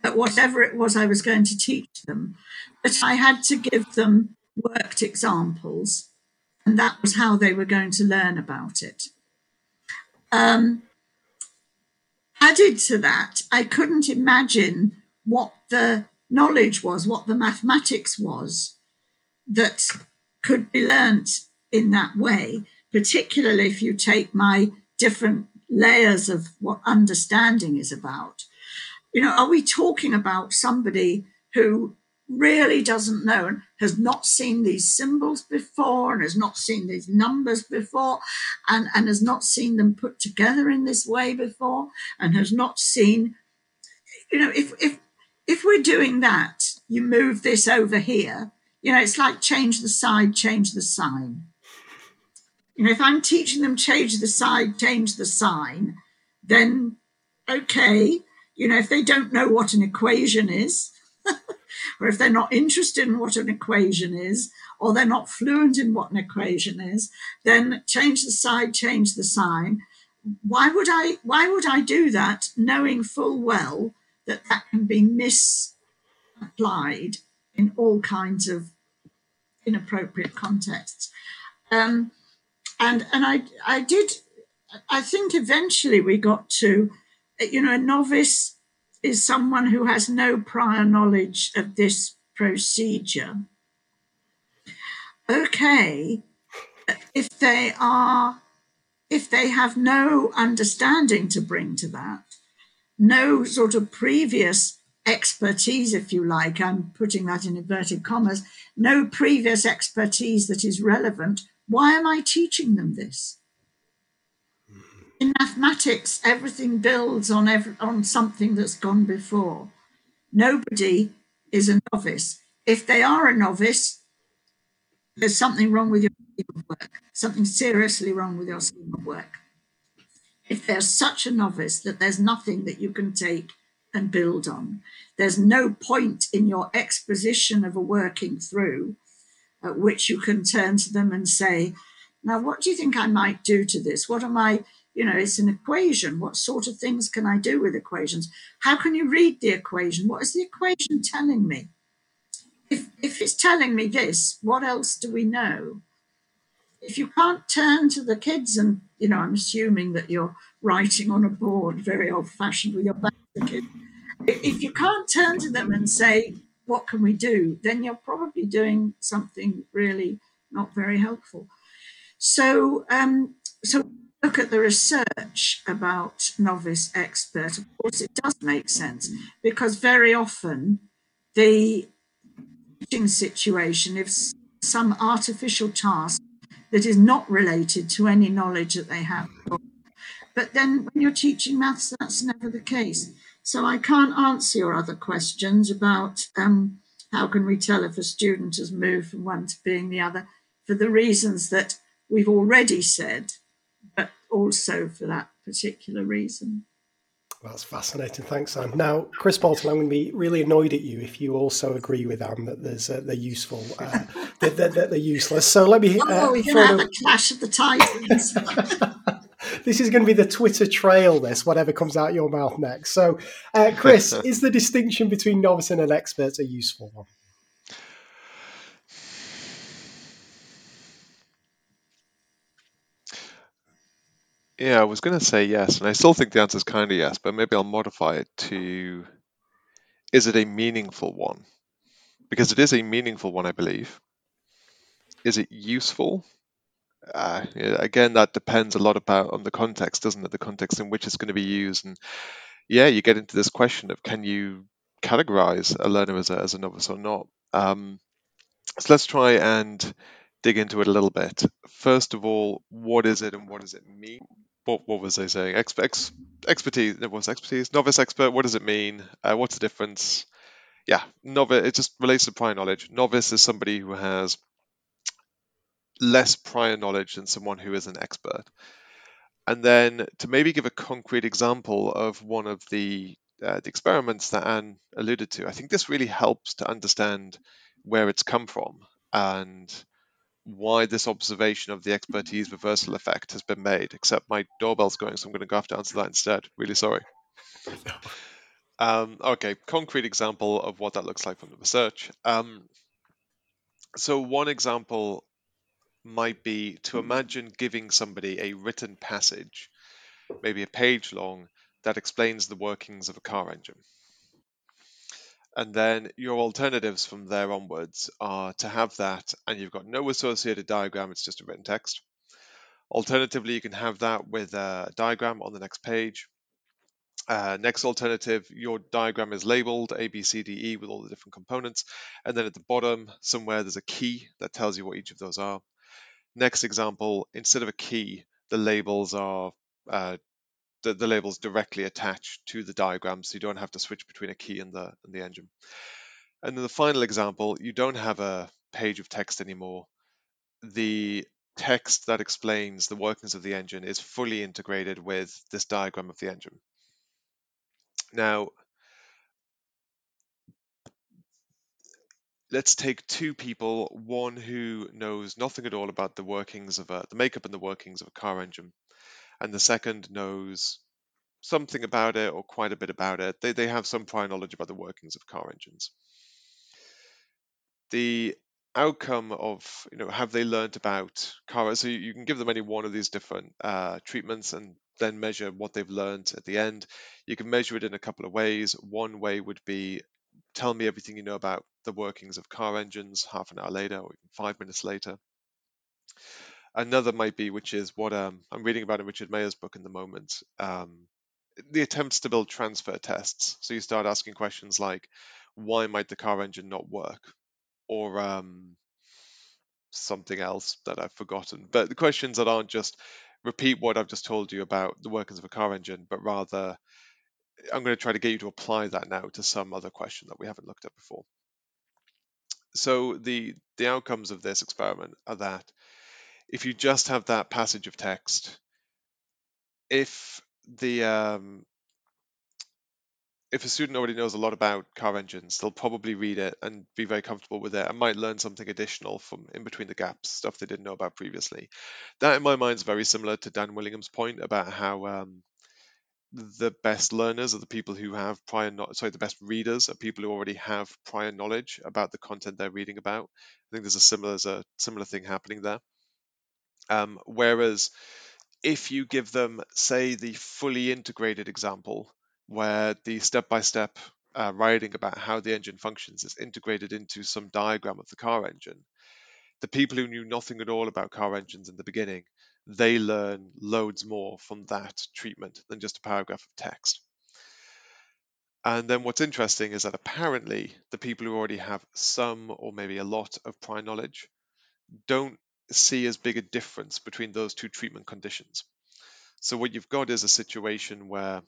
at whatever it was I was going to teach them that I had to give them worked examples, and that was how they were going to learn about it. Um, added to that, I couldn't imagine what the knowledge was, what the mathematics was that could be learnt in that way, particularly if you take my different layers of what understanding is about. You know, are we talking about somebody who really doesn't know and has not seen these symbols before and has not seen these numbers before and, and has not seen them put together in this way before and has not seen, you know, if, if, if we're doing that, you move this over here, you know, it's like change the side, change the sign. You know, if I'm teaching them change the side, change the sign, then okay, you know, if they don't know what an equation is, or if they're not interested in what an equation is, or they're not fluent in what an equation is, then change the side, change the sign. Why would I? Why would I do that, knowing full well that that can be misapplied in all kinds of inappropriate contexts? Um, and and I I did I think eventually we got to you know a novice is someone who has no prior knowledge of this procedure. Okay, if they are if they have no understanding to bring to that, no sort of previous expertise, if you like, I'm putting that in inverted commas, no previous expertise that is relevant, why am I teaching them this? In mathematics, everything builds on every, on something that's gone before. Nobody is a novice. If they are a novice, there's something wrong with your scheme of work, something seriously wrong with your scheme of work. If they're such a novice that there's nothing that you can take and build on, there's no point in your exposition of a working through at which you can turn to them and say, Now, what do you think I might do to this? What am I, you know, it's an equation. What sort of things can I do with equations? How can you read the equation? What is the equation telling me? If, if it's telling me this, what else do we know? If you can't turn to the kids and, you know, I'm assuming that you're writing on a board, very old fashioned with your back to the kid. If you can't turn to them and say, what can we do? Then you're probably doing something really not very helpful. So, um, so look at the research about novice expert. Of course, it does make sense because very often the teaching situation, if some artificial task that is not related to any knowledge that they have, but then when you're teaching maths, that's never the case. So I can't answer your other questions about um, how can we tell if a student has moved from one to being the other for the reasons that we've already said, but also for that particular reason. That's fascinating. Thanks, Anne. Now, Chris Bolton, I'm going to be really annoyed at you if you also agree with Anne that there's uh, they're useful, uh, that, that, they're useless. So let me. Uh, oh, we're going to have a clash of the titans. this is going to be the Twitter trail. This, whatever comes out your mouth next. So, uh, Chris, is the distinction between novice and an expert a useful one? Yeah, I was going to say yes, and I still think the answer is kind of yes, but maybe I'll modify it to is it a meaningful one? Because it is a meaningful one, I believe. Is it useful? Uh, again, that depends a lot about on the context, doesn't it? The context in which it's going to be used, and yeah, you get into this question of can you categorize a learner as a, as a novice or not? Um, so let's try and dig into it a little bit. First of all, what is it and what does it mean? What, what was I saying? Ex, ex, expertise. What was expertise? Novice expert. What does it mean? Uh, what's the difference? Yeah, novice. It just relates to prior knowledge. Novice is somebody who has less prior knowledge than someone who is an expert. And then to maybe give a concrete example of one of the uh, the experiments that Anne alluded to, I think this really helps to understand where it's come from and why this observation of the expertise reversal effect has been made. Except my doorbell's going, so I'm going to go have to answer that instead. Really sorry. Um, okay, concrete example of what that looks like from the research. Um, so one example might be to imagine giving somebody a written passage, maybe a page long, that explains the workings of a car engine. And then your alternatives from there onwards are to have that and you've got no associated diagram, it's just a written text. Alternatively, you can have that with a diagram on the next page. Uh, next alternative, your diagram is labeled A, B, C, D, E with all the different components. And then at the bottom, somewhere there's a key that tells you what each of those are. Next example, instead of a key, the labels are uh, the, the labels directly attached to the diagram, so you don't have to switch between a key and the and the engine. And then the final example, you don't have a page of text anymore. The text that explains the workings of the engine is fully integrated with this diagram of the engine. Now, let's take two people, one who knows nothing at all about the workings of a, the makeup and the workings of a car engine, and the second knows something about it or quite a bit about it. They, they have some prior knowledge about the workings of car engines. The outcome of, you know, have they learned about car? So you, you can give them any one of these different uh, treatments and then measure what they've learned at the end. You can measure it in a couple of ways. One way would be tell me everything you know about the workings of car engines half an hour later or even five minutes later. Another might be, which is what um, I'm reading about in Richard Mayer's book in the moment, um, the attempts to build transfer tests. So you start asking questions like, why might the car engine not work? Or um, something else that I've forgotten. But the questions that aren't just repeat what I've just told you about the workings of a car engine, but rather I'm going to try to get you to apply that now to some other question that we haven't looked at before. So the the outcomes of this experiment are that if you just have that passage of text, if the um, if a student already knows a lot about car engines, they'll probably read it and be very comfortable with it and might learn something additional from in between the gaps, stuff they didn't know about previously. That, in my mind, is very similar to Dan Willingham's point about how um, the best learners are the people who have prior no- sorry the best readers are people who already have prior knowledge about the content they're reading about i think there's a similar there's a similar thing happening there um, whereas if you give them say the fully integrated example where the step-by-step uh, writing about how the engine functions is integrated into some diagram of the car engine the people who knew nothing at all about car engines in the beginning they learn loads more from that treatment than just a paragraph of text. And then what's interesting is that apparently the people who already have some or maybe a lot of prior knowledge don't see as big a difference between those two treatment conditions. So what you've got is a situation where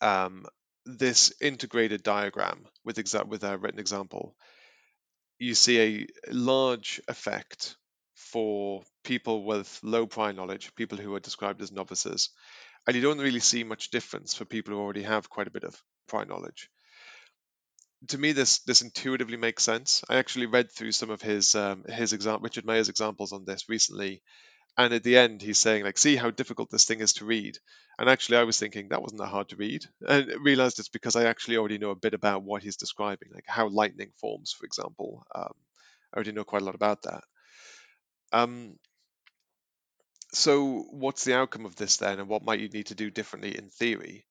um, this integrated diagram with exa- with a written example, you see a large effect for people with low prior knowledge, people who are described as novices. And you don't really see much difference for people who already have quite a bit of prior knowledge. To me, this this intuitively makes sense. I actually read through some of his um, his example, Richard Mayer's examples on this recently, and at the end he's saying like, "See how difficult this thing is to read." And actually, I was thinking that wasn't that hard to read, and realized it's because I actually already know a bit about what he's describing, like how lightning forms, for example. Um, I already know quite a lot about that. Um, so, what's the outcome of this then, and what might you need to do differently in theory?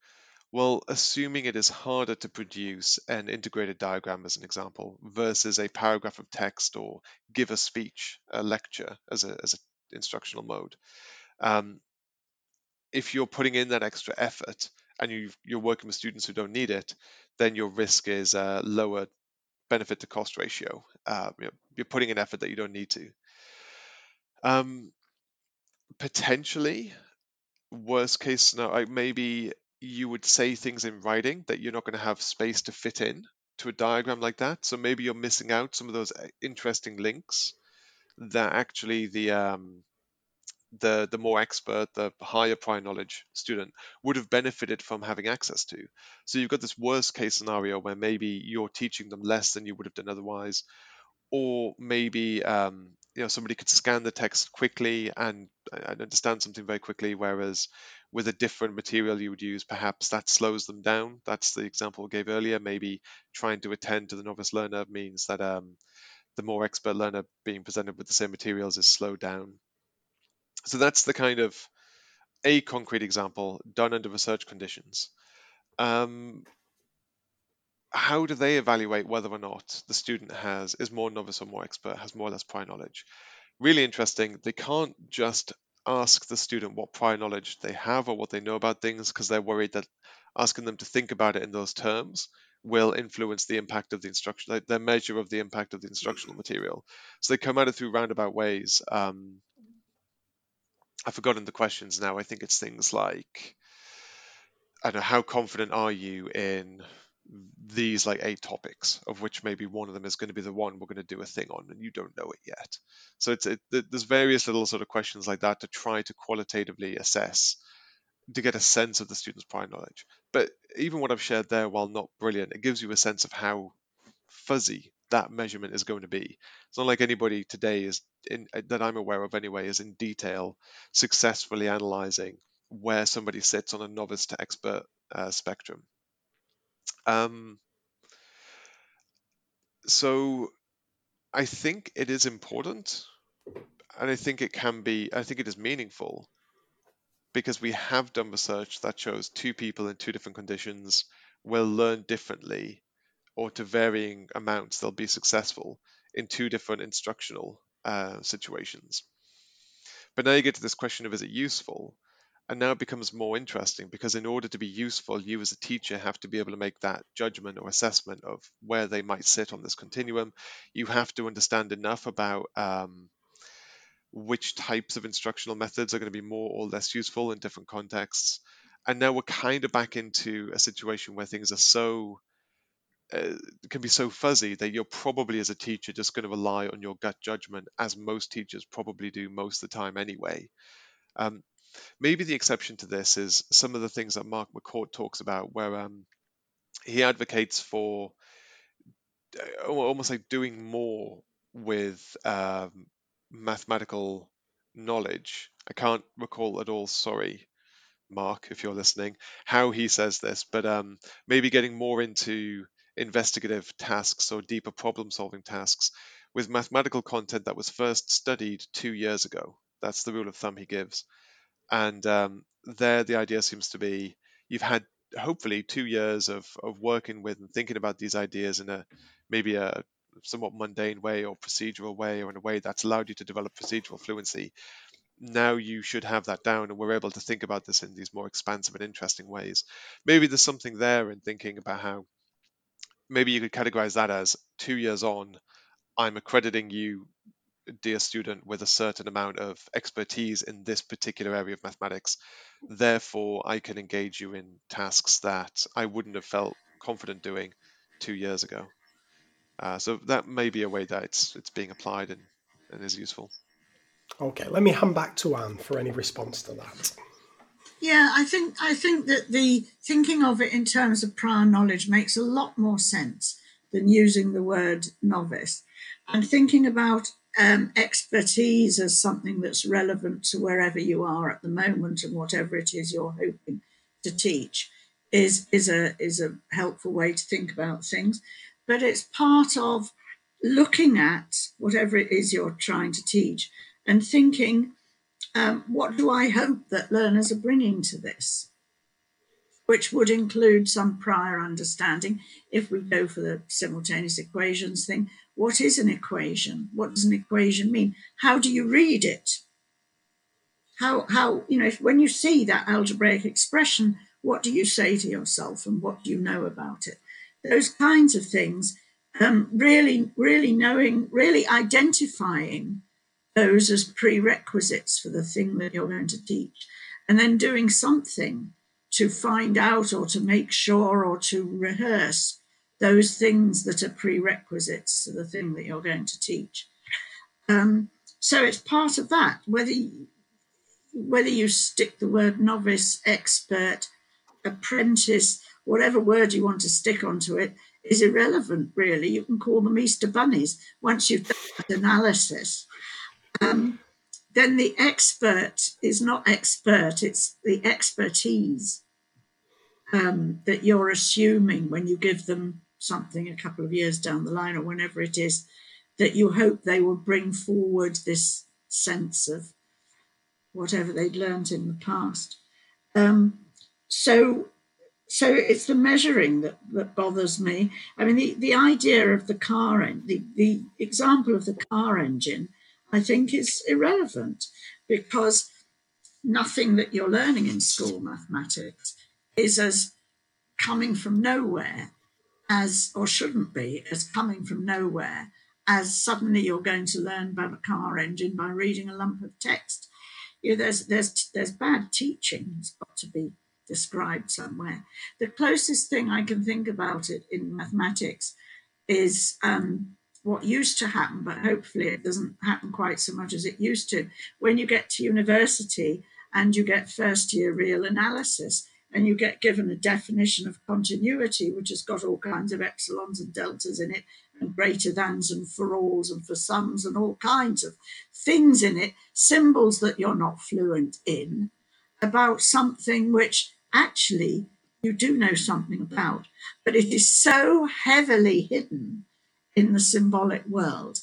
Well, assuming it is harder to produce an integrated diagram as an example versus a paragraph of text or give a speech, a lecture as a as an instructional mode. Um, if you're putting in that extra effort and you you're working with students who don't need it, then your risk is a lower benefit to cost ratio. Uh, you are putting in effort that you don't need to. Um, potentially, worst case scenario, maybe you would say things in writing that you're not going to have space to fit in to a diagram like that. So maybe you're missing out some of those uh, interesting links that actually the um, the the more expert, the higher prior knowledge student would have benefited from having access to. So you've got this worst case scenario where maybe you're teaching them less than you would have done otherwise, or maybe um, you know somebody could scan the text quickly and, and understand something very quickly, whereas with a different material you would use, perhaps that slows them down. That's the example I gave earlier. Maybe trying to attend to the novice learner means that um, the more expert learner being presented with the same materials is slowed down so that's the kind of a concrete example done under research conditions. Um, how do they evaluate whether or not the student has is more novice or more expert, has more or less prior knowledge? Really interesting. They can't just ask the student what prior knowledge they have or what they know about things because they're worried that asking them to think about it in those terms will influence the impact of the instruction, like their measure of the impact of the instructional material. So they come at it through roundabout ways. Um, I've forgotten the questions now. I think it's things like, I don't know, how confident are you in these like eight topics, of which maybe one of them is going to be the one we're going to do a thing on, and you don't know it yet. So it's it, there's various little sort of questions like that to try to qualitatively assess to get a sense of the student's prior knowledge. But even what I've shared there, while not brilliant, it gives you a sense of how fuzzy that measurement is going to be. It's not like anybody today is in, uh, that I'm aware of anyway is in detail successfully analyzing where somebody sits on a novice to expert uh, spectrum. Um, so I think it is important, and I think it can be. I think it is meaningful because we have done research that shows two people in two different conditions will learn differently or to varying amounts, they'll be successful in two different instructional uh, situations. But now you get to this question of is it useful? And now it becomes more interesting because in order to be useful, you as a teacher have to be able to make that judgment or assessment of where they might sit on this continuum. You have to understand enough about um, which types of instructional methods are going to be more or less useful in different contexts. And now we're kind of back into a situation where things are so uh, can be so fuzzy that you're probably as a teacher just going to rely on your gut judgment as most teachers probably do most of the time anyway um, maybe the exception to this is some of the things that mark mccourt talks about where um, he advocates for uh, almost like doing more with um, mathematical knowledge i can't recall at all sorry mark if you're listening how he says this but um, maybe getting more into investigative tasks or deeper problem solving tasks with mathematical content that was first studied two years ago. That's the rule of thumb he gives. And um, there, the idea seems to be you've had hopefully two years of, of working with and thinking about these ideas in a maybe a somewhat mundane way or procedural way or in a way that's allowed you to develop procedural fluency. Now you should have that down, and we're able to think about this in these more expansive and interesting ways. Maybe there's something there in thinking about how maybe you could categorize that as two years on, I'm accrediting you, dear student, with a certain amount of expertise in this particular area of mathematics. Therefore, I can engage you in tasks that I wouldn't have felt confident doing two years ago. Uh, so that may be a way that it's it's being applied and, and is useful. Okay, let me hand back to Anne for any response to that. Yeah, I think I think that the thinking of it in terms of prior knowledge makes a lot more sense than using the word novice, and thinking about um, expertise as something that's relevant to wherever you are at the moment and whatever it is you're hoping to teach is is a is a helpful way to think about things. But it's part of looking at whatever it is you're trying to teach and thinking um, what do I hope that learners are bringing to this? which would include some prior understanding. If we go for the simultaneous equations thing, what is an equation? What does an equation mean? How do you read it? How, how you know, if, when you see that algebraic expression, what do you say to yourself and what do you know about it? Those kinds of things, um, really, really knowing, really identifying those as prerequisites for the thing that you're going to teach, and then doing something to find out or to make sure or to rehearse those things that are prerequisites to the thing that you're going to teach. Um, so it's part of that. Whether you, whether you stick the word novice, expert, apprentice, whatever word you want to stick onto it, is irrelevant. Really, you can call them Easter bunnies once you've done that analysis. Um, then the expert is not expert; it's the expertise um, that you're assuming when you give them something a couple of years down the line or whenever it is that you hope they will bring forward this sense of whatever they'd learned in the past. Um, so, so it's the measuring that, that bothers me. I mean, the, the idea of the car, en- the, the example of the car engine, I think is irrelevant because nothing that you're learning in school mathematics is as coming from nowhere as, or shouldn't be, as coming from nowhere as suddenly you're going to learn about a car engine by reading a lump of text. You know, there's there's there's bad teaching. It's got to be described somewhere. The closest thing I can think about it in mathematics is um, what used to happen, but hopefully it doesn't happen quite so much as it used to. When you get to university and you get first year real analysis, and you get given a definition of continuity, which has got all kinds of epsilons and deltas in it, and greater thans and for alls and for sums and all kinds of things in it, symbols that you're not fluent in, about something which actually you do know something about, but it is so heavily hidden in the symbolic world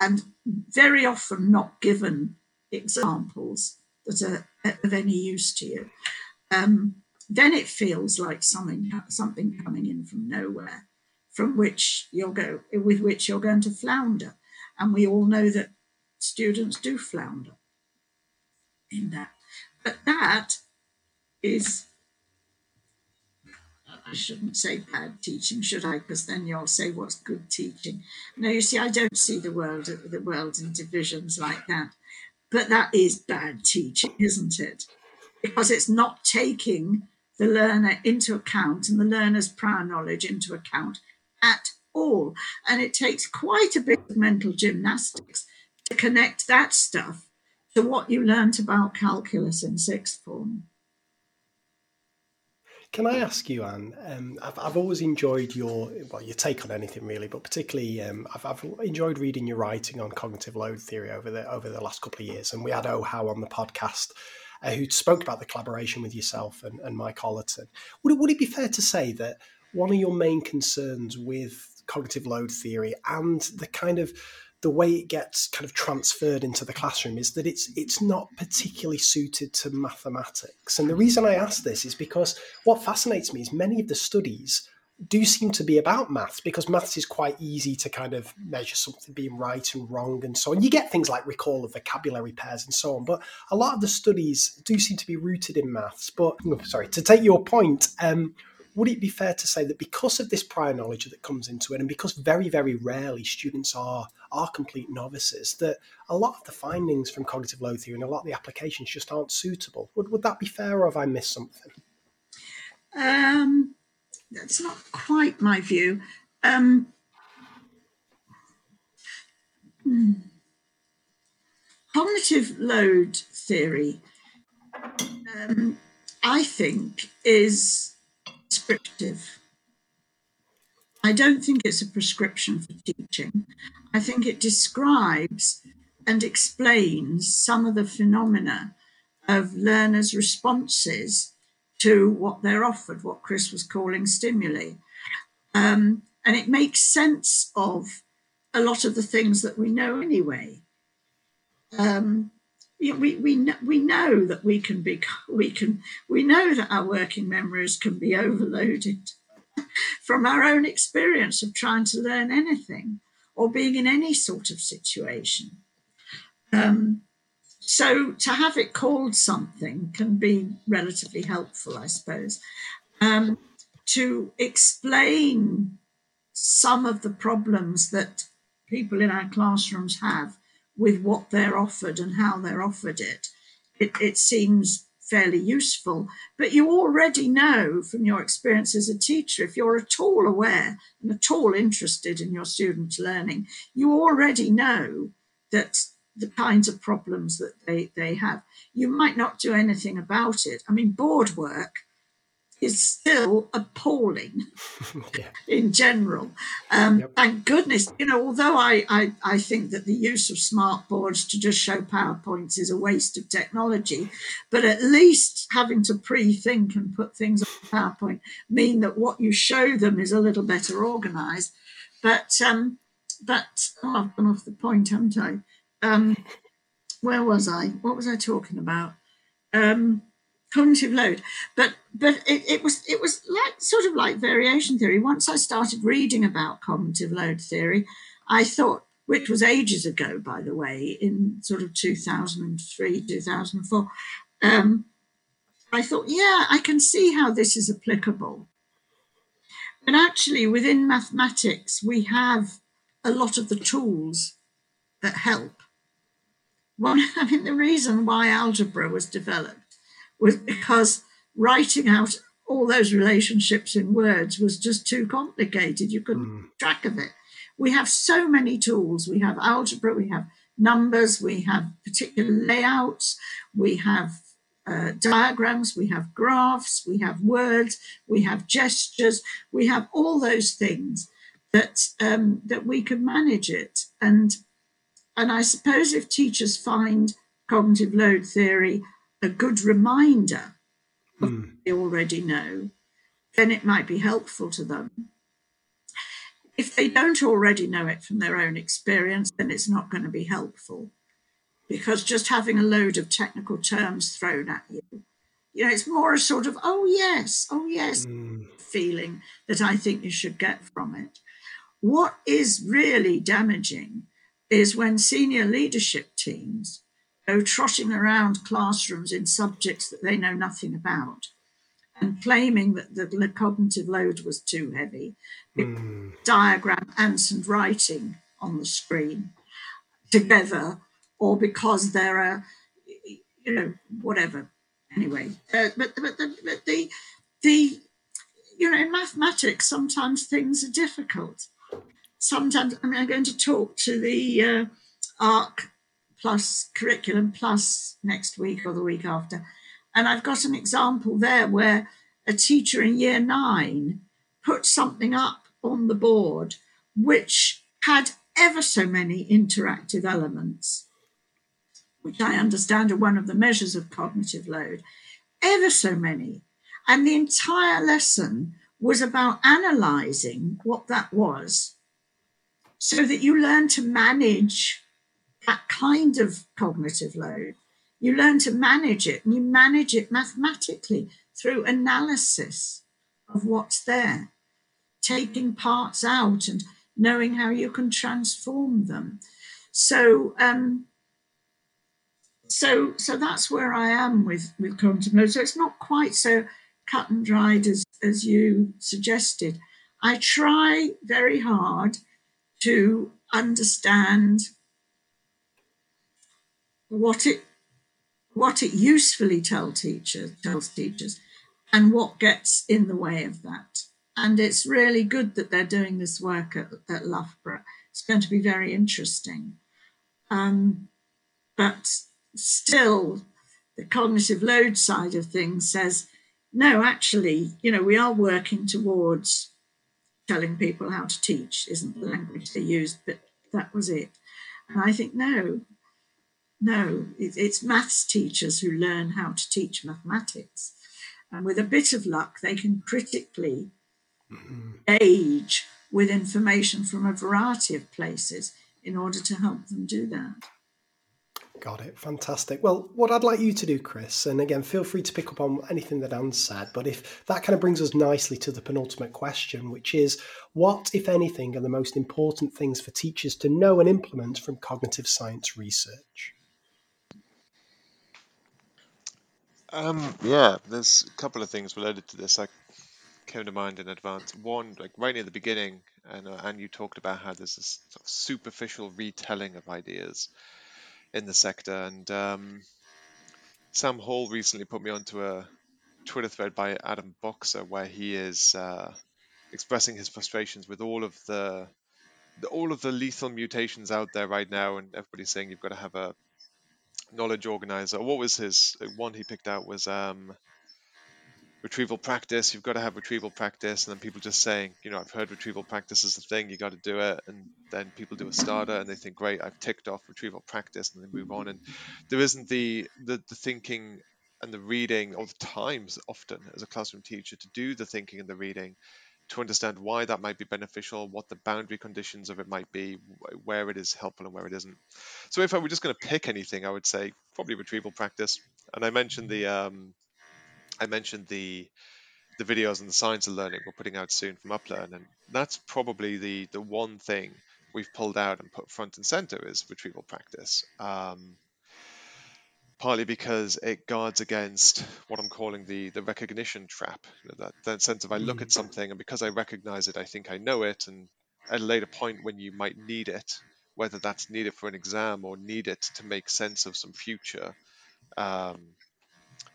and very often not given examples that are of any use to you. Um, then it feels like something something coming in from nowhere, from which you'll go with which you're going to flounder, and we all know that students do flounder in that. But that is I shouldn't say bad teaching, should I? Because then you'll say what's good teaching. No, you see, I don't see the world the world in divisions like that. But that is bad teaching, isn't it? Because it's not taking the learner into account and the learner's prior knowledge into account at all. And it takes quite a bit of mental gymnastics to connect that stuff to what you learnt about calculus in sixth form. Can I ask you, Anne? Um, I've, I've always enjoyed your well your take on anything really, but particularly um, I've, I've enjoyed reading your writing on cognitive load theory over the over the last couple of years. And we had Oh How on the podcast uh, who spoke about the collaboration with yourself and, and Mike Ollerton. Would it, would it be fair to say that one of your main concerns with cognitive load theory and the kind of the way it gets kind of transferred into the classroom is that it's it's not particularly suited to mathematics. And the reason I ask this is because what fascinates me is many of the studies do seem to be about maths because maths is quite easy to kind of measure something being right and wrong and so on. You get things like recall of vocabulary pairs and so on, but a lot of the studies do seem to be rooted in maths. But oh, sorry, to take your point, um, would it be fair to say that because of this prior knowledge that comes into it, and because very, very rarely students are are complete novices, that a lot of the findings from cognitive load theory and a lot of the applications just aren't suitable? Would would that be fair, or have I missed something? Um that's not quite my view. Um, hmm. Cognitive load theory, um, I think, is descriptive. I don't think it's a prescription for teaching. I think it describes and explains some of the phenomena of learners' responses to what they're offered, what Chris was calling stimuli. Um, and it makes sense of a lot of the things that we know anyway. Um, we, we, we know that we can be we can we know that our working memories can be overloaded from our own experience of trying to learn anything or being in any sort of situation um, so to have it called something can be relatively helpful i suppose um, to explain some of the problems that people in our classrooms have with what they're offered and how they're offered it, it, it seems fairly useful. But you already know from your experience as a teacher, if you're at all aware and at all interested in your students' learning, you already know that the kinds of problems that they, they have. You might not do anything about it. I mean, board work is still appalling yeah. in general. Um, yep. Thank goodness, you know, although I, I, I think that the use of smart boards to just show PowerPoints is a waste of technology, but at least having to pre-think and put things on PowerPoint mean that what you show them is a little better organized. But um, but oh, I've gone off the point, haven't I? Um, where was I? What was I talking about? Um, cognitive load but but it, it was it was like sort of like variation theory once i started reading about cognitive load theory i thought which was ages ago by the way in sort of 2003 2004 um, i thought yeah i can see how this is applicable but actually within mathematics we have a lot of the tools that help one i mean the reason why algebra was developed was because writing out all those relationships in words was just too complicated. You couldn't mm. track of it. We have so many tools. We have algebra, we have numbers, we have particular layouts, we have uh, diagrams, we have graphs, we have words, we have gestures, we have all those things that um, that we can manage it. And and I suppose if teachers find cognitive load theory a good reminder of mm. what they already know, then it might be helpful to them. If they don't already know it from their own experience, then it's not going to be helpful because just having a load of technical terms thrown at you, you know, it's more a sort of, oh, yes, oh, yes mm. feeling that I think you should get from it. What is really damaging is when senior leadership teams go trotting around classrooms in subjects that they know nothing about and claiming that the cognitive load was too heavy. Mm. Diagram and writing on the screen together, or because there are, you know, whatever. Anyway, uh, but, but, the, but the, the, you know, in mathematics, sometimes things are difficult. Sometimes, I mean, I'm going to talk to the uh, ARC plus curriculum plus next week or the week after. And I've got an example there where a teacher in year nine put something up on the board which had ever so many interactive elements, which I understand are one of the measures of cognitive load, ever so many. And the entire lesson was about analyzing what that was so that you learn to manage that kind of cognitive load. You learn to manage it and you manage it mathematically through analysis of what's there, taking parts out and knowing how you can transform them. So, um, so, so that's where I am with with cognitive load. So it's not quite so cut and dried as as you suggested. I try very hard to understand what it what it usefully tell teachers tells teachers and what gets in the way of that. And it's really good that they're doing this work at, at Loughborough. It's going to be very interesting. Um, but still, the cognitive load side of things says, no, actually, you know, we are working towards telling people how to teach, isn't the language they used, but that was it. And I think, no, no, it's maths teachers who learn how to teach mathematics. And with a bit of luck, they can critically mm-hmm. age with information from a variety of places in order to help them do that. Got it. Fantastic. Well, what I'd like you to do, Chris, and again, feel free to pick up on anything that Anne said, but if that kind of brings us nicely to the penultimate question, which is what, if anything, are the most important things for teachers to know and implement from cognitive science research? Um, yeah, there's a couple of things related to this that came to mind in advance. One, like right near the beginning, and uh, and you talked about how there's this sort of superficial retelling of ideas in the sector. And um, Sam Hall recently put me onto a Twitter thread by Adam Boxer where he is uh, expressing his frustrations with all of the, all of the lethal mutations out there right now, and everybody's saying you've got to have a knowledge organizer. What was his one he picked out was um, retrieval practice. You've got to have retrieval practice, and then people just saying, you know, I've heard retrieval practice is the thing. You got to do it, and then people do a starter, and they think, great, I've ticked off retrieval practice, and they move on. And there isn't the the, the thinking and the reading, or the times often as a classroom teacher to do the thinking and the reading to understand why that might be beneficial, what the boundary conditions of it might be, where it is helpful and where it isn't. So if I were just going to pick anything, I would say probably retrieval practice. And I mentioned the um, I mentioned the the videos and the science of learning we're putting out soon from Up Learn, and that's probably the the one thing we've pulled out and put front and center is retrieval practice. Um, partly because it guards against what I'm calling the the recognition trap. You know, that, that sense of I look at mm. something and because I recognize it, I think I know it, and at a later point when you might need it, whether that's needed for an exam or need it to make sense of some future um,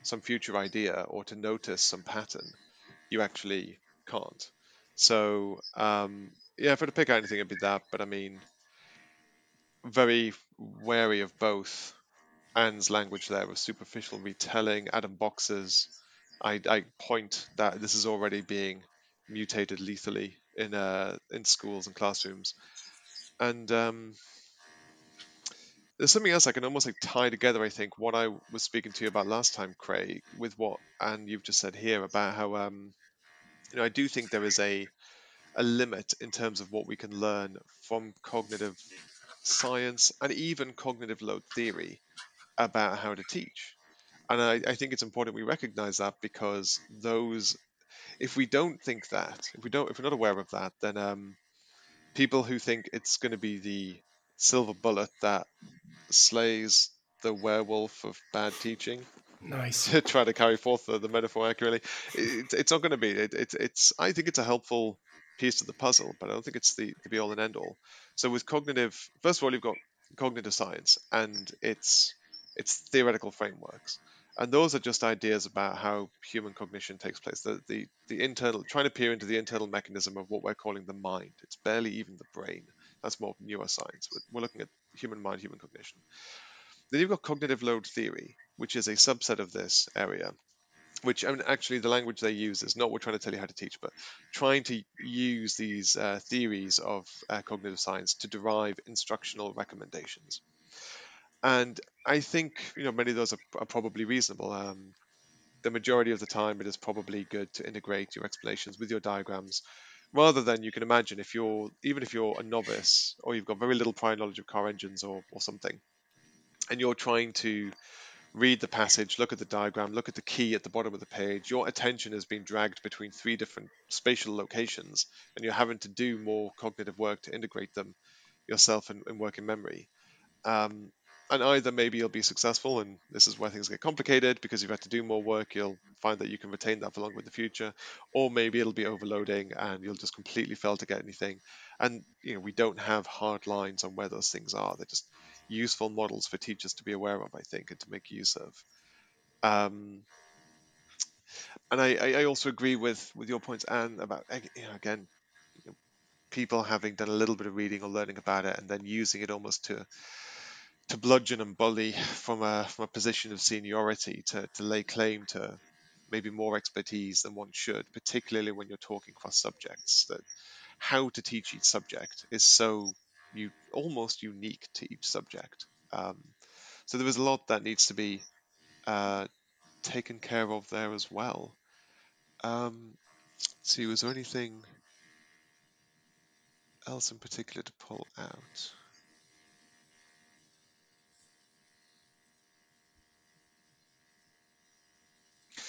some future idea or to notice some pattern, you actually can't. So um, yeah, if I had to pick out anything, it'd be that. But I mean, very wary of both. Anne's language there of superficial retelling. Adam Boxer's, I, I point that this is already being mutated lethally in uh, in schools and classrooms, and um, there's something else I can almost like tie together. I think what I was speaking to you about last time, Craig, with what and you've just said here about how um, you know I do think there is a a limit in terms of what we can learn from cognitive science and even cognitive load theory about how to teach. And I, I think it's important we recognize that because those, if we don't think that, if we don't, if we're not aware of that, then um, people who think it's going to be the silver bullet that slays the werewolf of bad teaching. Nice. To try to carry forth the, the metaphor accurately, it, it's not going to be. It, it, it's. I think it's a helpful piece of the puzzle, but I don't think it's the, the be all and end all. So with cognitive, first of all, you've got cognitive science and its its theoretical frameworks, and those are just ideas about how human cognition takes place. The the the internal trying to peer into the internal mechanism of what we're calling the mind. It's barely even the brain. That's more neuroscience. We're, we're looking at human mind, human cognition. Then you've got cognitive load theory, which is a subset of this area. Which I mean, actually, the language they use is not we're trying to tell you how to teach, but trying to use these uh, theories of uh, cognitive science to derive instructional recommendations. And I think you know many of those are, are probably reasonable. Um, the majority of the time, it is probably good to integrate your explanations with your diagrams rather than you can imagine if you're even if you're a novice or you've got very little prior knowledge of car engines or, or something and you're trying to read the passage look at the diagram look at the key at the bottom of the page your attention has been dragged between three different spatial locations and you're having to do more cognitive work to integrate them yourself and work in memory. Um, and either maybe you'll be successful and this is where things get complicated because you've had to do more work you'll find that you can retain that for longer in the future or maybe it'll be overloading and you'll just completely fail to get anything. And you know we don't have hard lines on where those things are. They're just useful models for teachers to be aware of i think and to make use of. Um, and I, I also agree with with your points anne about you know, again people having done a little bit of reading or learning about it and then using it almost to to bludgeon and bully from a from a position of seniority to, to lay claim to maybe more expertise than one should, particularly when you're talking cross subjects. That how to teach each subject is so you almost unique to each subject. Um, so there is a lot that needs to be uh, taken care of there as well. Um, see, was there anything else in particular to pull out?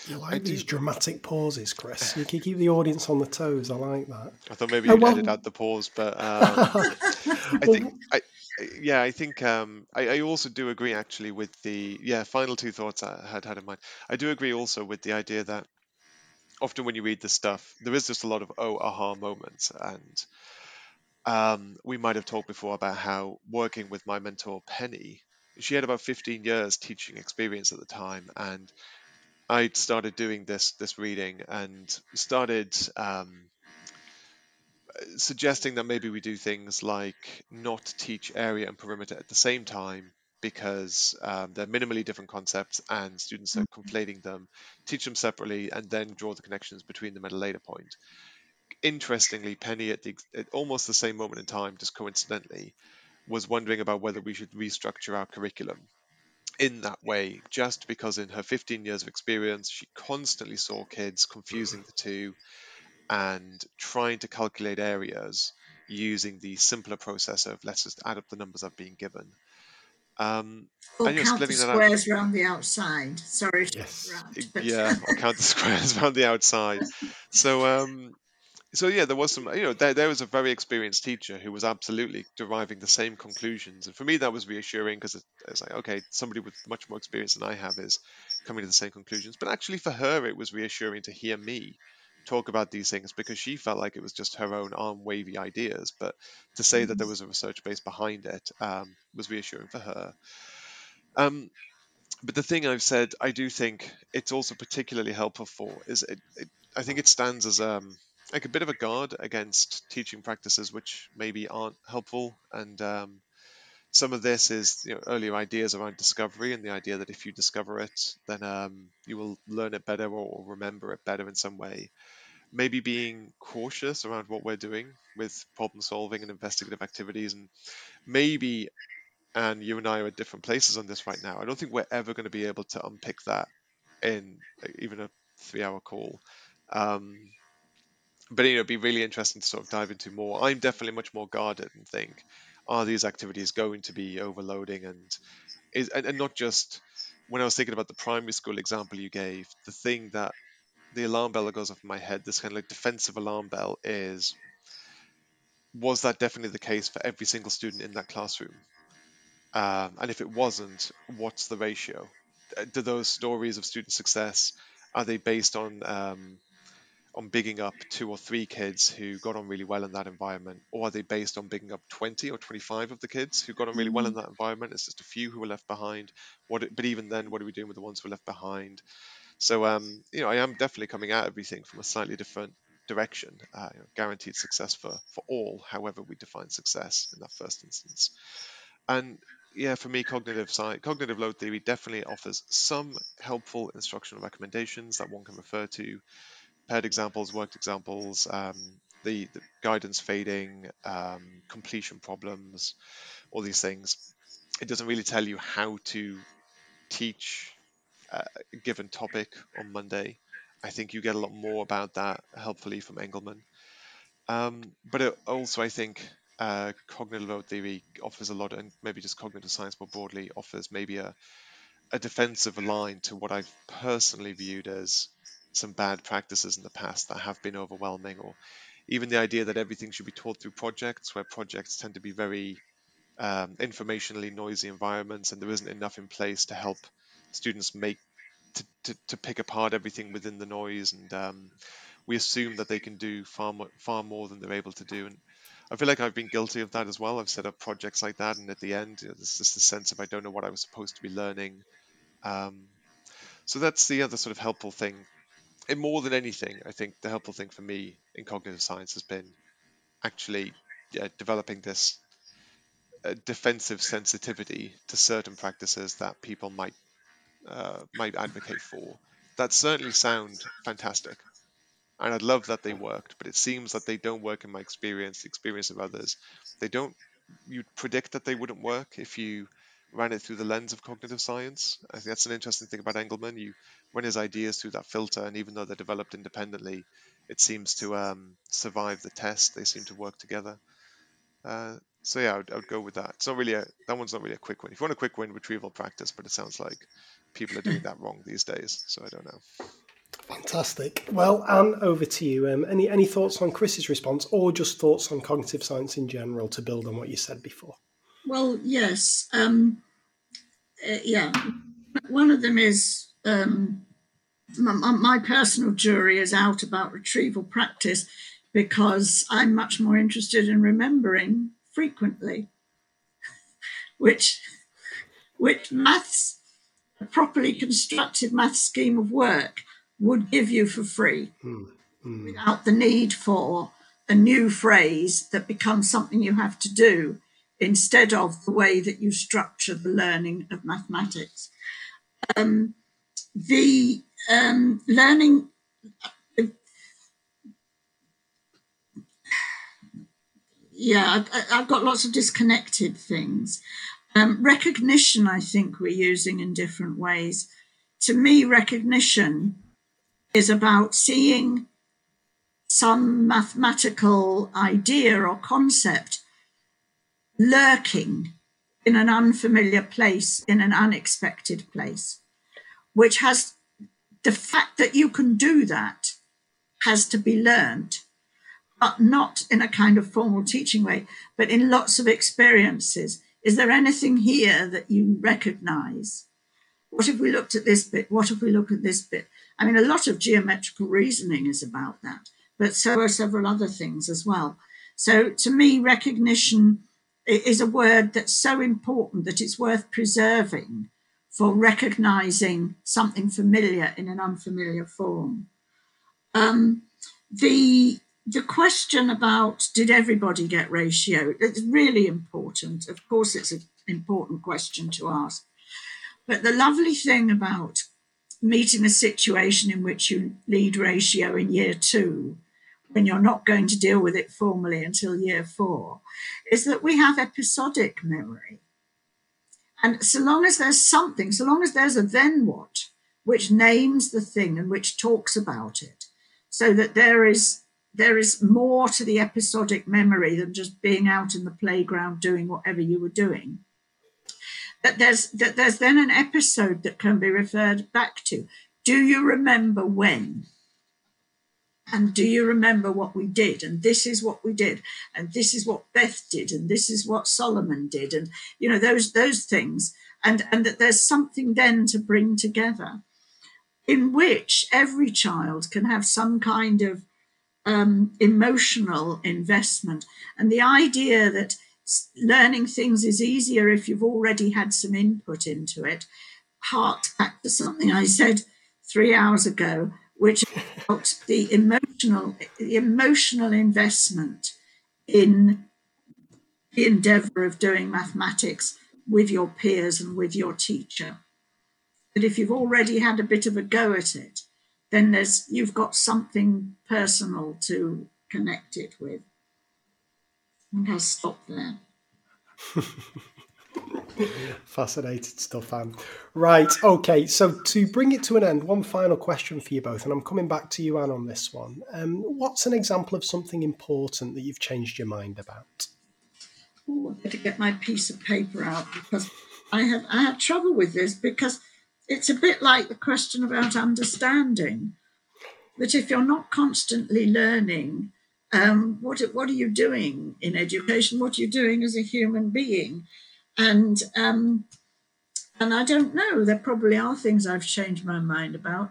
You like I these do- dramatic pauses, Chris. You can keep the audience on the toes. I like that. I thought maybe Oh, you'd well- edit out the pause, but um, I think I yeah I think um, I, I also do agree actually with the yeah final two thoughts I had had in mind. I do agree also with the idea that often when you read this stuff, there is just a lot of oh aha moments, and um, we might have talked before about how working with my mentor Penny, she had about 15 years teaching experience at the time, and I'd started doing this this reading and started. Um, suggesting that maybe we do things like not teach area and perimeter at the same time because um, they're minimally different concepts and students are conflating them, teach them separately, and then draw the connections between them at a later point. Interestingly, Penny, at, the, at almost the same moment in time, just coincidentally, was wondering about whether we should restructure our curriculum in that way, just because in her 15 years of experience, she constantly saw kids confusing the two and trying to calculate areas using the simpler process of let's just add up the numbers I've been given. Um, Or And you're count the splitting that out. squares around the outside. Sorry to Yes. interrupt, but yeah, or count the squares around the outside. So, um, so yeah, there was some, you know, there, there was a very experienced teacher who was absolutely deriving the same conclusions, and for me that was reassuring because it, it's like, okay, somebody with much more experience than I have is coming to the same conclusions. But actually, for her, it was reassuring to hear me talk about these things because she felt like it was just her own arm wavy ideas. But to say that there was a research base behind it um, was reassuring for her. Um, but the thing I've said, I do think it's also particularly helpful for is it, it I think it stands as um like a bit of a guard against teaching practices which maybe aren't helpful and um, some of this is you know earlier ideas around discovery and the idea that if you discover it then um, you will learn it better or, remember it better in some way maybe being cautious around what we're doing with problem solving and investigative activities and maybe and you and I are at different places on this right now. I don't think we're ever going to be able to unpick that in even a three-hour call. Um, but you know, it'd be really interesting to sort of dive into more. I'm definitely much more guarded and think, are these activities going to be overloading and is and, and not just when I was thinking about the primary school example you gave, the thing that the alarm bell that goes off in my head, this kind of like defensive alarm bell, is was that definitely the case for every single student in that classroom? Um, and if it wasn't, what's the ratio? Uh, Do those stories of student success are they based on um, on bigging up two or three kids who got on really well in that environment, or are they based on bigging up 20 or 25 of the kids who got on really well in that environment? It's just a few who were left behind. What? But even then, what are we doing with the ones who were left behind? So, um, you know, I am definitely coming at everything from a slightly different direction. Uh, you know, guaranteed success for for all, however we define success in that first instance. And yeah, for me, cognitive science, cognitive load theory definitely offers some helpful instructional recommendations that one can refer to. Paired examples, worked examples, um, the, the guidance fading, um, completion problems, all these things. It doesn't really tell you how to teach uh, a given topic on Monday. I think you get a lot more about that helpfully from Engelmann. Um, but it also, I think, uh, cognitive load theory offers a lot, and maybe just cognitive science more broadly offers maybe a, a defensive line to what I've personally viewed as some bad practices in the past that have been overwhelming, or even the idea that everything should be taught through projects, where projects tend to be very um, informationally noisy environments, and there isn't enough in place to help students make to, to, to pick apart everything within the noise, and um, we assume that they can do far more, far more than they're able to do. And I feel like I've been guilty of that as well. I've set up projects like that, and at the end, you know, there's just a sense of I don't know what I was supposed to be learning. Um, so that's the other sort of helpful thing. And more than anything, I think the helpful thing for me in cognitive science has been actually yeah, developing this uh, defensive sensitivity to certain practices that people might uh, might advocate for that certainly sound fantastic and I'd love that they worked, but it seems that they don't work in my experience, the experience of others. They don't. You'd predict that they wouldn't work if you ran it through the lens of cognitive science. I think that's an interesting thing about Engelmann. You run his ideas through that filter, and even though they're developed independently, it seems to um, survive the test. They seem to work together. Uh, so yeah, I would, I would go with that. It's not really a that one's not really a quick win. If you want a quick win, retrieval practice, but it sounds like people are doing that wrong these days. So I don't know. Fantastic. Well, Anne, over to you. Um, any any thoughts on Chris's response, or just thoughts on cognitive science in general to build on what you said before? Well, yes, um, uh, yeah. One of them is um, my, my personal jury is out about retrieval practice because I'm much more interested in remembering frequently, which which maths, a properly constructed math scheme of work would give you for free mm, mm. without the need for a new phrase that becomes something you have to do instead of the way that you structure the learning of mathematics. Um, the um, learning yeah, I, have got lots of disconnected things. Um, recognition, I think we're using in different ways. To me, recognition is about seeing some mathematical idea or concept lurking in an unfamiliar place, in an unexpected place, which has the fact that you can do that has to be learned, but not in a kind of formal teaching way, but in lots of experiences. Is there anything here that you recognize? What if we looked at this bit? What if we look at this bit? I mean, a lot of geometrical reasoning is about that, but so are several other things as well. So to me, recognition is a word that's so important that it's worth preserving for recognizing something familiar in an unfamiliar form. Um, the the question about did everybody get ratio it's really important. Of course it's an important question to ask. But the lovely thing about meeting a situation in which you lead ratio in year two when you're not going to deal with it formally until year four is that we have episodic memory and so long as there's something, so long as there's a then what, which names the thing and which talks about it, so that there is there is more to the episodic memory than just being out in the playground doing whatever you were doing. That there's that there's then an episode that can be referred back to. Do you remember when? And do you remember what we did? And this is what we did. And this is what beth did. And this is what solomon did. And you know those those things. And and that there's something then to bring together in which every child can have some kind of um, emotional investment. And the idea that learning things is easier if you've already had some input into it. Harks back to something i said three hours ago which about the emotional the emotional investment in the endeavor of doing mathematics with your peers and with your teacher. That if you've already had a bit of a go at it, then there's you've got something personal to connect it with. I'll stop there. Fascinating stuff, Anne. Right, okay, so to bring it to an end, one final question for you both, and I'm coming back to you, Anne, on this one. Um, what's an example of something important that you've changed your mind about? Oh, I better get my piece of paper out because I have I had trouble with this because it's a bit like the question about understanding. That if you're not constantly learning, um, what what are you doing in education? What are you doing as a human being? And um, and I don't know. There probably are things I've changed my mind about,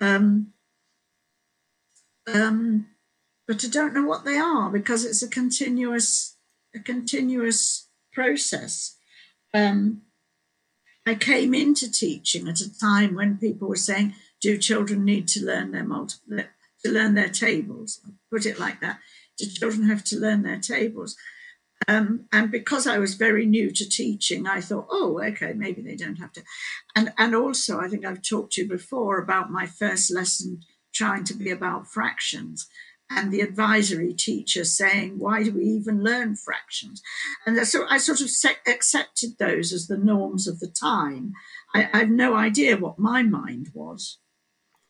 um, um, but I don't know what they are because it's a continuous a continuous process. Um, I came into teaching at a time when people were saying, "Do children need to learn their multi- to learn their tables?" I'll put it like that. Do children have to learn their tables? Um, and because I was very new to teaching, I thought, oh, okay, maybe they don't have to. And and also, I think I've talked to you before about my first lesson trying to be about fractions, and the advisory teacher saying, why do we even learn fractions? And so I sort of accepted those as the norms of the time. I, I have no idea what my mind was,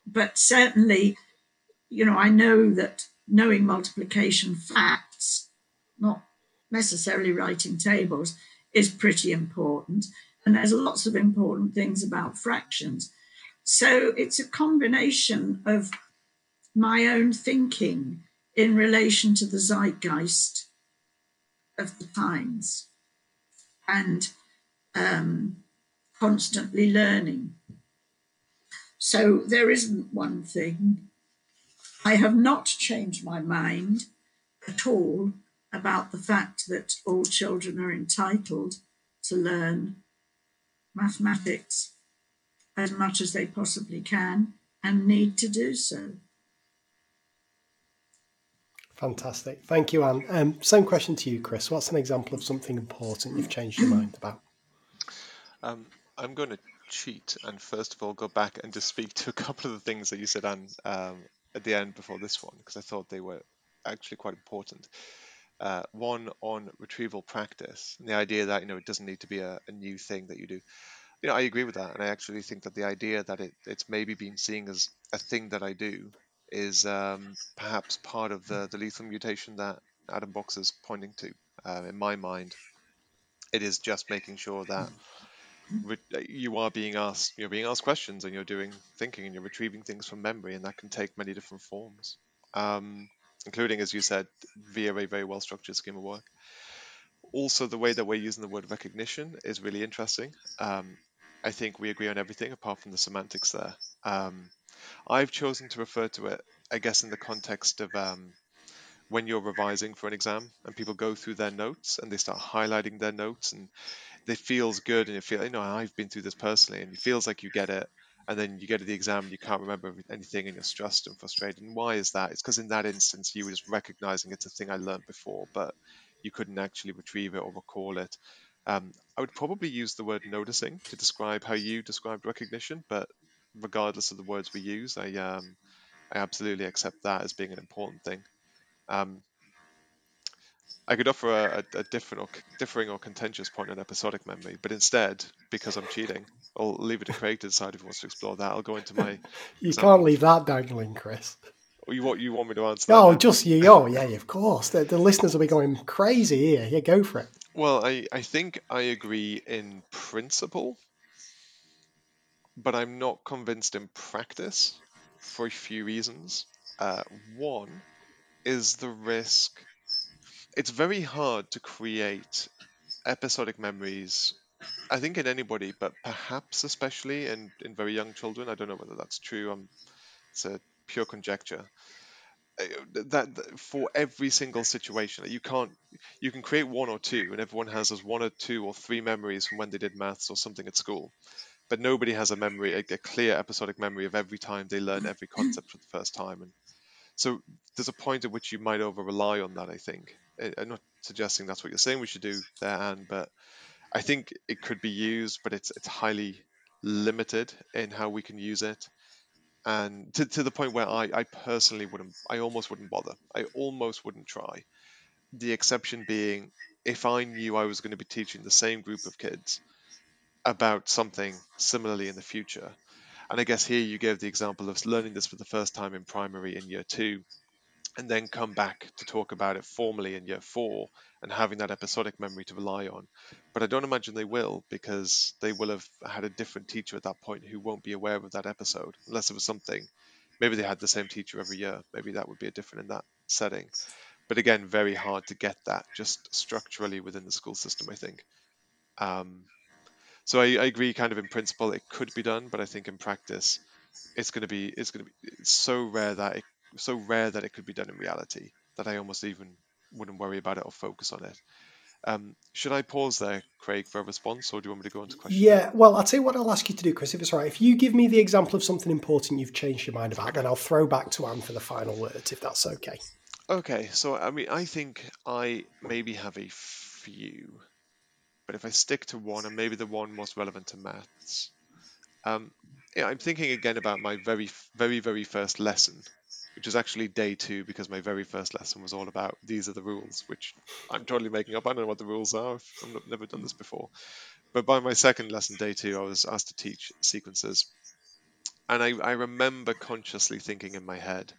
but certainly, you know, I know that knowing multiplication facts, not necessarily writing tables is pretty important. And there's lots of important things about fractions. So it's a combination of my own thinking in relation to the zeitgeist of the times and um, constantly learning. So there isn't one thing. I have not changed my mind at all about the fact that all children are entitled to learn mathematics as much as they possibly can and need to do so. Fantastic. Thank you, Anne. Um, same question to you, Chris. What's an example of something important you've changed your mind about? Um, I'm going to cheat and first of all go back and just speak to a couple of the things that you said, Anne, um, at the end before this one, because I thought they were actually quite important. Uh, one on retrieval practice, and the idea that you know it doesn't need to be a, a new thing that you do. You know, I agree with that, and I actually think that the idea that it, it's maybe been seen as a thing that I do is um, perhaps part of the, the lethal mutation that Adam Boxer's pointing to. Uh, in my mind, it is just making sure that you are being asked, you're being asked questions, and you're doing thinking, and you're retrieving things from memory, and that can take many different forms, um, including, as you said, via a very well structured scheme of work. Also, the way that we're using the word recognition is really interesting. Um, I think we agree on everything apart from the semantics there. Um, I've chosen to refer to it, I guess, in the context of um, when you're revising for an exam and people go through their notes and they start highlighting their notes and it feels good and you feel, you know, I've been through this personally and it feels like you get it. And then you get to the exam and you can't remember anything and you're stressed and frustrated. And why is that? It's because in that instance, you were just recognizing it's a thing I learned before, but you couldn't actually retrieve it or recall it. Um, I would probably use the word noticing to describe how you described recognition, but regardless of the words we use. I um, I absolutely accept that as being an important thing. Um, I could offer a, a, different or differing or contentious point on episodic memory, but instead, because I'm cheating, I'll leave it to Craig to decide if he wants to explore that. I'll go into my. you can't leave that dangling, Chris. Oh, you want you want me to answer? Oh, that, just you. Oh, yeah, of course. The, the listeners will be going crazy here. Yeah, go for it. Well, I, I think I agree in principle but I'm not convinced in practice for a few reasons. Uh, one is the risk. It's very hard to create episodic memories, I think, in anybody, but perhaps especially in, in very young children. I don't know whether that's true. Um, it's a pure conjecture. Uh, that, that for every single situation you can't you can create one or two and everyone has as one or two or three memories from when they did maths or something at school but nobody has a memory, a, a, clear episodic memory of every time they learn every concept for the first time. And so there's a point at which you might over rely on that. I think. I'm not suggesting that's what you're saying we should do there, Anne, but I think it could be used, but it's it's highly limited in how we can use it. And to, to the point where I, I personally wouldn't, I almost wouldn't bother. I almost wouldn't try. The exception being if I knew I was going to be teaching the same group of kids about something similarly in the future. And I guess here you gave the example of learning this for the first time in primary in year two, and then come back to talk about it formally in year four and having that episodic memory to rely on. But I don't imagine they will because they will have had a different teacher at that point who won't be aware of that episode, unless it was something. Maybe they had the same teacher every year. Maybe that would be a different in that setting. But again, very hard to get that just structurally within the school system, I think. Um, so I, I agree, kind of in principle, it could be done, but I think in practice, it's going to be it's going to be so rare that it so rare that it could be done in reality that I almost even wouldn't worry about it or focus on it. Um, should I pause there, Craig, for a response, or do you want me to go into questions? Yeah, well, I'll tell you what I'll ask you to do, Chris, if it's right. If you give me the example of something important you've changed your mind about, then I'll throw back to Anne for the final words, if that's okay. Okay, so I mean, I think I maybe have a few. But if I stick to one, and maybe the one most relevant to maths, um, yeah, I'm thinking again about my very, very, very first lesson, which was actually day two because my very first lesson was all about these are the rules, which I'm totally making up. I don't know what the rules are. I've never done this before. But by my second lesson, day two, I was asked to teach sequences. And I, I remember consciously thinking in my head,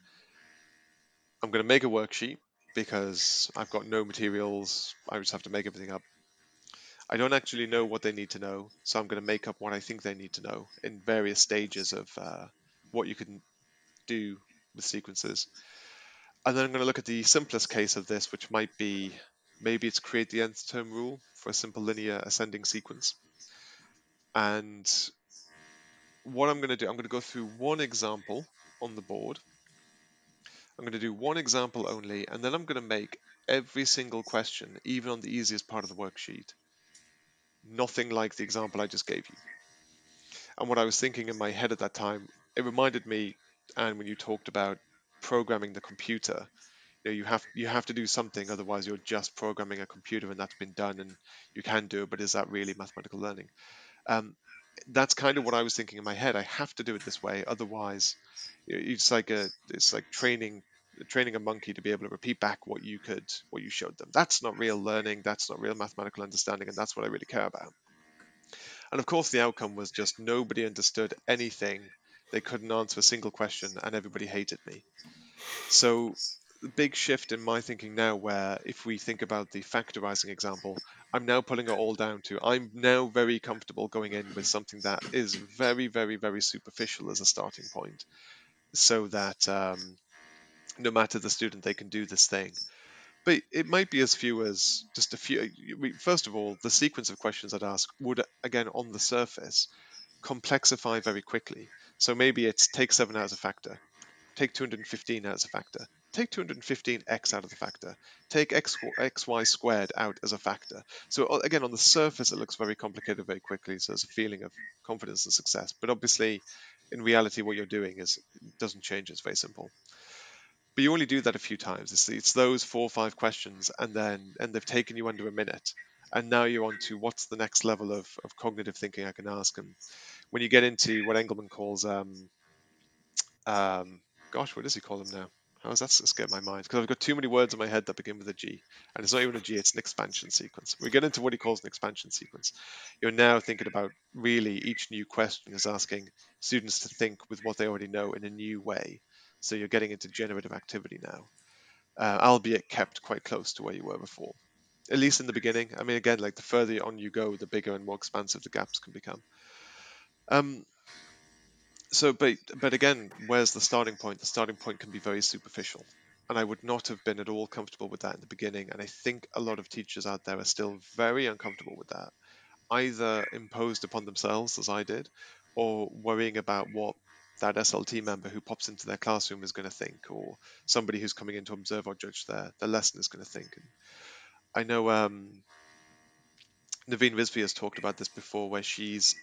I'm going to make a worksheet because I've got no materials. I just have to make everything up. I don't actually know what they need to know, so I'm going to make up what I think they need to know in various stages of uh, what you can do with sequences. And then I'm going to look at the simplest case of this, which might be maybe it's create the nth term rule for a simple linear ascending sequence. And what I'm going to do, I'm going to go through one example on the board. I'm going to do one example only, and then I'm going to make every single question, even on the easiest part of the worksheet, nothing like the example I just gave you. And what I was thinking in my head at that time, it reminded me, and when you talked about programming the computer, you know, you have you have to do something, otherwise you're just programming a computer, and that's been done, and you can do it, but is that really mathematical learning? Um, that's kind of what I was thinking in my head. I have to do it this way, otherwise, it's like a it's like training training a monkey to be able to repeat back what you could what you showed them. That's not real learning. That's not real mathematical understanding, and that's what I really care about. And of course, the outcome was just nobody understood anything. They couldn't answer a single question, and everybody hated me. So the big shift in my thinking now where if we think about the factorizing example i'm now pulling it all down to i'm now very comfortable going in with something that is very very very superficial as a starting point so that um, no matter the student they can do this thing but it might be as few as just a few first of all the sequence of questions i'd ask would again on the surface complexify very quickly so maybe it's take 7 as a factor take 215 as a factor take 215x out of the factor, take x, xy squared out as a factor. So uh, again, on the surface, it looks very complicated very quickly. So there's a feeling of confidence and success. But obviously, in reality, what you're doing is doesn't change. It's very simple. But you only do that a few times. It's, it's those four or five questions, and then and they've taken you under a minute. And now you're on to what's the next level of, of cognitive thinking I can ask. And when you get into what Engelmann calls, um, um, gosh, what does he call them now? How does that escape my mind? Because I've got too many words in my head that begin with a G. And it's not even a G, it's an expansion sequence. We get into what he calls an expansion sequence. You're now thinking about really each new question is asking students to think with what they already know in a new way. So you're getting into generative activity now, uh, albeit kept quite close to where you were before. At least in the beginning. I mean, again, like the further on you go, the bigger and more expansive the gaps can become. Um, so but but again where's the starting point? The starting point can be very superficial. And i would not have been at all comfortable with that in the beginning. And i think a lot of teachers out there are still very uncomfortable with that either imposed upon themselves as i did or worrying about what that slt member who pops into their classroom is going to think or somebody who's coming in to observe or judge their, their lesson is going to think. And i know um, Naveen Rizvi has talked about this before, where she's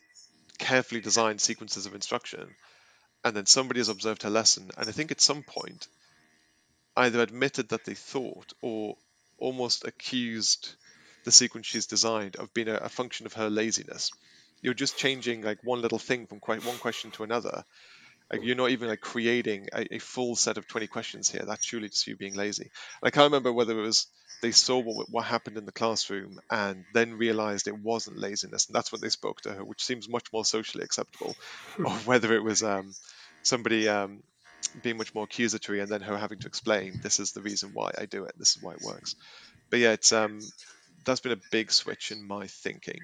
carefully designed sequences of instruction, and then somebody has observed her lesson, and I think at some point either admitted that they thought or almost accused the sequence she's designed of being a, a function of her laziness. You're just changing like one little thing from quite one question to another. Like you're not even like creating a, a, full set of 20 questions here. That's truly just you being lazy. I can't remember whether it was they saw what, what happened in the classroom and then realized it wasn't laziness, and that's when they spoke to her, which seems much more socially acceptable, or whether it was um, somebody um, being much more accusatory and then her having to explain this is the reason why I do it, this is why it works. But yeah, it's um, that's been a big switch in my thinking.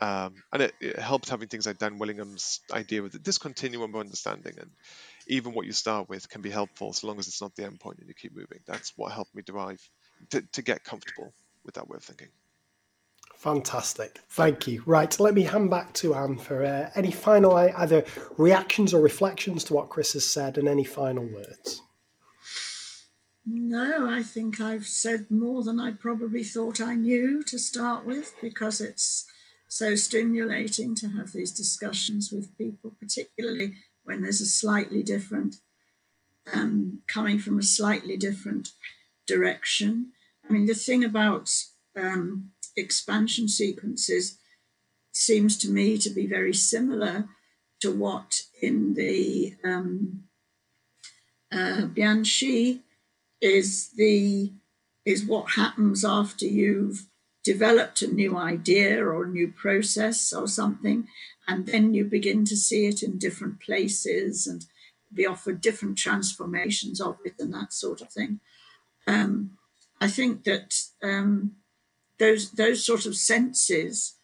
Um, and it, it, helped having things like Dan Willingham's idea with this continuum of understanding, and even what you start with can be helpful so long as it's not the end point and you keep moving. That's what helped me derive to, to get comfortable with that way of thinking. Fantastic. Thank you. Right, let me hand back to Anne for uh, any final either reactions or reflections to what Chris has said and any final words. No, I think I've said more than I probably thought I knew to start with because it's so stimulating to have these discussions with people, particularly when there's a slightly different, um, coming from a slightly different direction. I mean, the thing about um, expansion sequences seems to me to be very similar to what in the um, uh, bianshi is the is what happens after you've developed a new idea or a new process or something, and then you begin to see it in different places and be offered different transformations of it and that sort of thing. Um, I think that um, those those sort of senses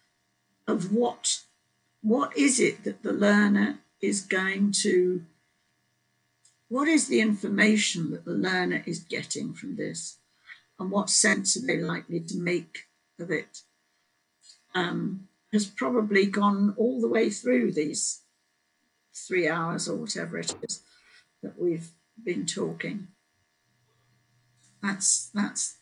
of what what is it that the learner is going to what is the information that the learner is getting from this and what sense are they likely to make of it um, has probably gone all the way through these three hours or whatever it is that we've been talking that's that's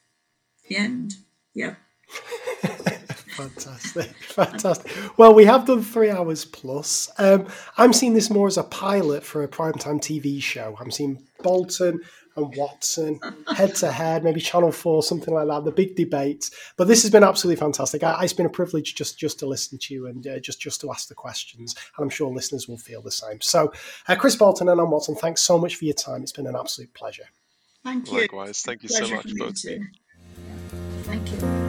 the end yep fantastic, fantastic. Well, we have done three hours plus. Um, I'm seeing this more as a pilot for a primetime TV show. I'm seeing Boulton and Watson head to head, maybe Channel Four, something like that. The big debate. But this has been absolutely fantastic. I, it's been a privilege just just to listen to you and uh, just just to ask the questions, and I'm sure listeners will feel the same. So, uh, Chris Boulton and Anne Watson, thanks so much for your time. It's been an absolute pleasure. Thank you. Likewise, thank you so much, both of you. Thank you.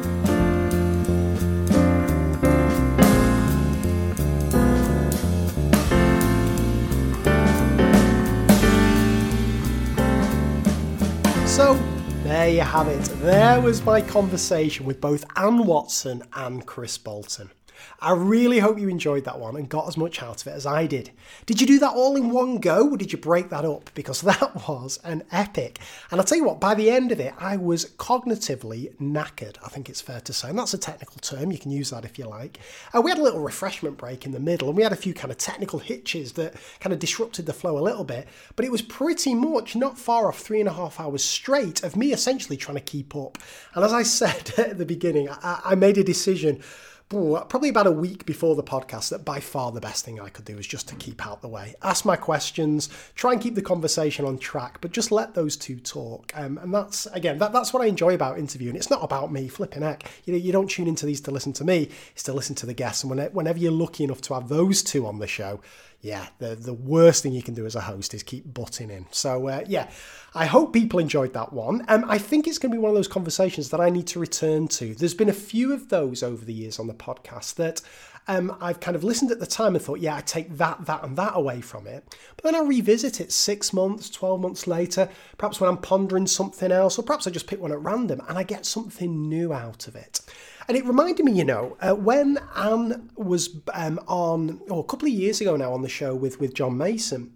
So, there you have it. There was my conversation with both Anne Watson and Chris Boulton. I really hope you enjoyed that one and got as much out of it as I did. Did you do that all in one go or did you break that up? Because that was an epic. And I'll tell you what, by the end of it, I was cognitively knackered, I think it's fair to say. And that's a technical term, you can use that if you like. We had a little refreshment break in the middle and we had a few kind of technical hitches that kind of disrupted the flow a little bit. But it was pretty much not far off three and a half hours straight of me essentially trying to keep up. And as I said at the beginning, I, I made a decision probably about a week before the podcast that by far the best thing I could do is just to keep out the way, ask my questions, try and keep the conversation on track, but just let those two talk. Um, and that's again, that, that's what I enjoy about interviewing. It's not about me flipping heck. You know, you don't tune into these to listen to me; it's to listen to the guests. And whenever you're lucky enough to have those two on the show, yeah, the the worst thing you can do as a host is keep butting in. So uh, yeah, I hope people enjoyed that one. Um, I think it's going to be one of those conversations that I need to return to. There's been a few of those over the years on the podcast that um, I've kind of listened at the time and thought, yeah, I take that, that, and that away from it. But then I revisit it six months, 12 months later, perhaps when I'm pondering something else, or perhaps I just pick one at random and I get something new out of it. And it reminded me, you know, uh, when Anne was um, on, oh, a couple of years ago now on the show with, with John Mason,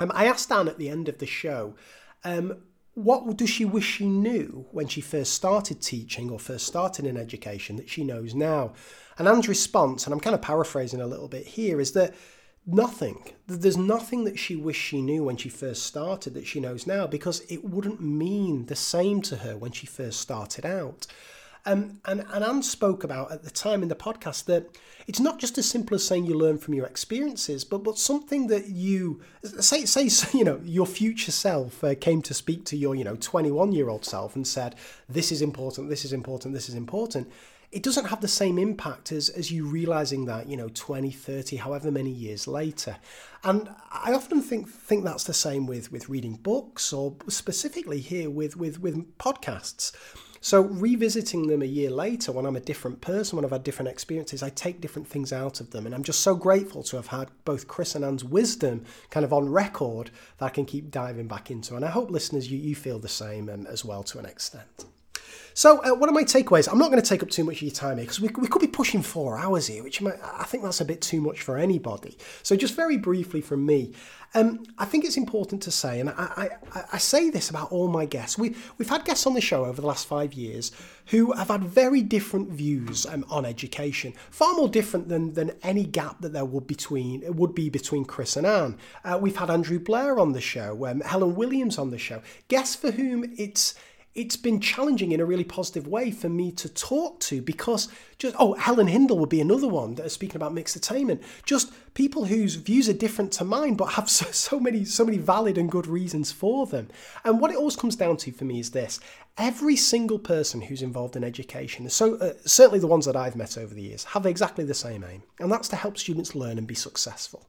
um, I asked Anne at the end of the show, um, what does she wish she knew when she first started teaching or first started in education that she knows now? And Anne's response, and I'm kind of paraphrasing a little bit here, is that nothing. There's nothing that she wished she knew when she first started that she knows now because it wouldn't mean the same to her when she first started out. Um, and, and Anne spoke about at the time in the podcast that it's not just as simple as saying you learn from your experiences, but but something that you say say you know your future self uh, came to speak to your you know 21 year old self and said this is important, this is important, this is important. It doesn't have the same impact as, as you realizing that, you know, 20, 30, however many years later. And I often think think that's the same with, with reading books or specifically here with, with, with podcasts so, revisiting them a year later when I'm a different person, when I've had different experiences, I take different things out of them. And I'm just so grateful to have had both Chris and Anne's wisdom kind of on record that I can keep diving back into. And I hope listeners, you, you feel the same um, as well to an extent. So, uh, what are my takeaways? I'm not going to take up too much of your time here because we, we could be pushing four hours here, which might, I think that's a bit too much for anybody. So, just very briefly from me, um, I think it's important to say, and I, I, I, say this about all my guests. We, we've had guests on the show over the last five years who have had very different views um, on education, far more different than, than any gap that there would between would be between Chris and Anne. Uh, we've had Andrew Blair on the show, um, Helen Williams on the show, guests for whom it's it's been challenging in a really positive way for me to talk to because just oh Helen Hindle would be another one that is speaking about mixed attainment just people whose views are different to mine but have so, so many so many valid and good reasons for them. And what it always comes down to for me is this. Every single person who's involved in education so uh, certainly the ones that I've met over the years have exactly the same aim and that's to help students learn and be successful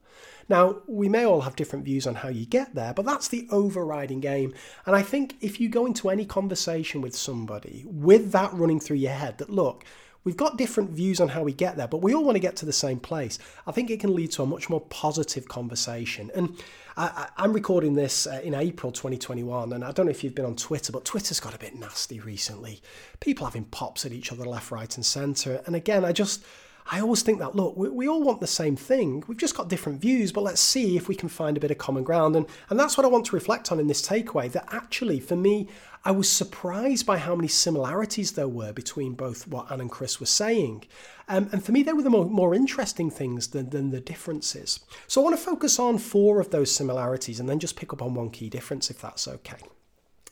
now, we may all have different views on how you get there, but that's the overriding aim. And I think if you go into any conversation with somebody with that running through your head, that look, We've got different views on how we get there, but we all want to get to the same place. I think it can lead to a much more positive conversation. And I, am recording this uh, in April 2021, and I don't know if you've been on Twitter, but Twitter's got a bit nasty recently. People having pops at each other left, right, and centre. And again, I just. I always think that, look, we, we, all want the same thing. We've just got different views, but let's see if we can find a bit of common ground. And, and that's what I want to reflect on in this takeaway that actually, for me, I was surprised by how many similarities there were between both what Anne and Chris were saying. Um, and for me, they were the more, more interesting things than, than the differences. So I want to focus on four of those similarities and then just pick up on one key difference, if that's okay.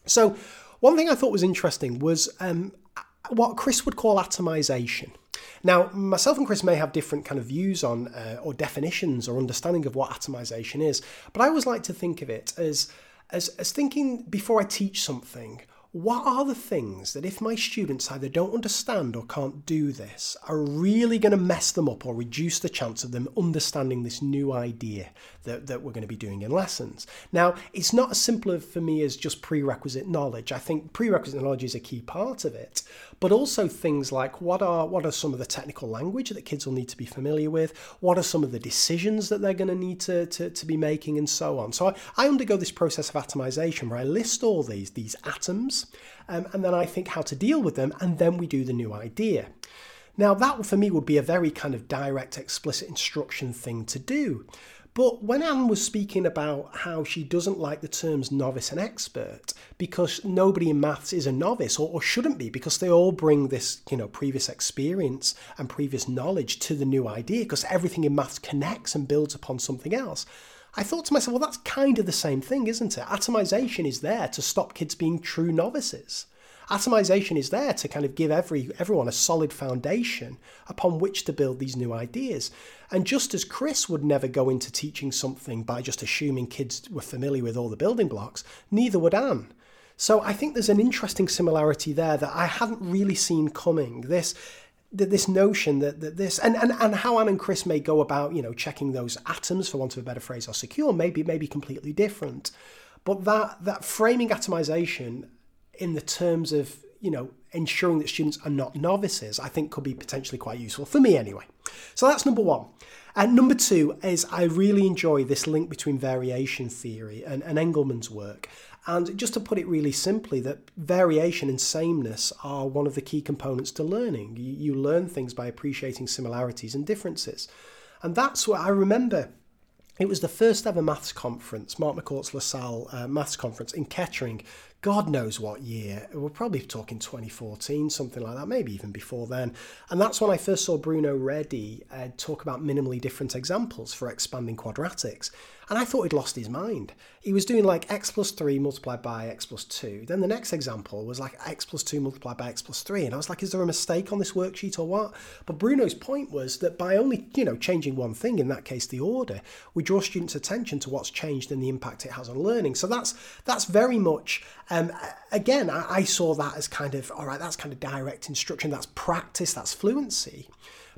So, one thing I thought was interesting was um, what Chris would call atomization. Now, myself and Chris may have different kind of views on uh, or definitions or understanding of what atomization is, but I always like to think of it as as, as thinking before I teach something, what are the things that if my students either don't understand or can't do this are really going to mess them up or reduce the chance of them understanding this new idea that, that we're going to be doing in lessons. Now it's not as simple for me as just prerequisite knowledge. I think prerequisite knowledge is a key part of it but also things like what are what are some of the technical language that kids will need to be familiar with? What are some of the decisions that they're going to need to, to, to be making and so on? So I, I undergo this process of atomization where i list all these these atoms um, and then i think how to deal with them and then we do the new idea. Now that for me would be a very kind of direct explicit instruction thing to do but when Anne was speaking about how she doesn't like the terms novice and expert because nobody in maths is a novice or, or, shouldn't be because they all bring this, you know, previous experience and previous knowledge to the new idea because everything in maths connects and builds upon something else. I thought to myself, well, that's kind of the same thing, isn't it? Atomization is there to stop kids being true novices. Atomization is there to kind of give every everyone a solid foundation upon which to build these new ideas. And just as Chris would never go into teaching something by just assuming kids were familiar with all the building blocks, neither would Anne. So I think there's an interesting similarity there that I hadn't really seen coming. This this notion that, that this and, and, and how Anne and Chris may go about, you know, checking those atoms, for want of a better phrase, are secure, maybe maybe completely different. But that that framing atomization in the terms of you know ensuring that students are not novices i think could be potentially quite useful for me anyway. So that's number one. And number two is i really enjoy this link between variation theory and, and Engelmann's work. And just to put it really simply that variation and sameness are one of the key components to learning. You, you learn things by appreciating similarities and differences. And that's what i remember. It was the first ever maths conference, Mark McCourt's LaSalle uh, maths conference in Kettering, God knows what year. We're probably talking 2014, something like that, maybe even before then. And that's when I first saw Bruno Reddy uh, talk about minimally different examples for expanding quadratics. And I thought he'd lost his mind. He was doing like x plus 3 multiplied by x plus 2. Then the next example was like x plus 2 multiplied by x plus 3. And I was like, is there a mistake on this worksheet or what? But Bruno's point was that by only, you know, changing one thing, in that case the order, we draw students' attention to what's changed and the impact it has on learning. So that's that's very much, um, again, I, I saw that as kind of, all right, that's kind of direct instruction, that's practice, that's fluency.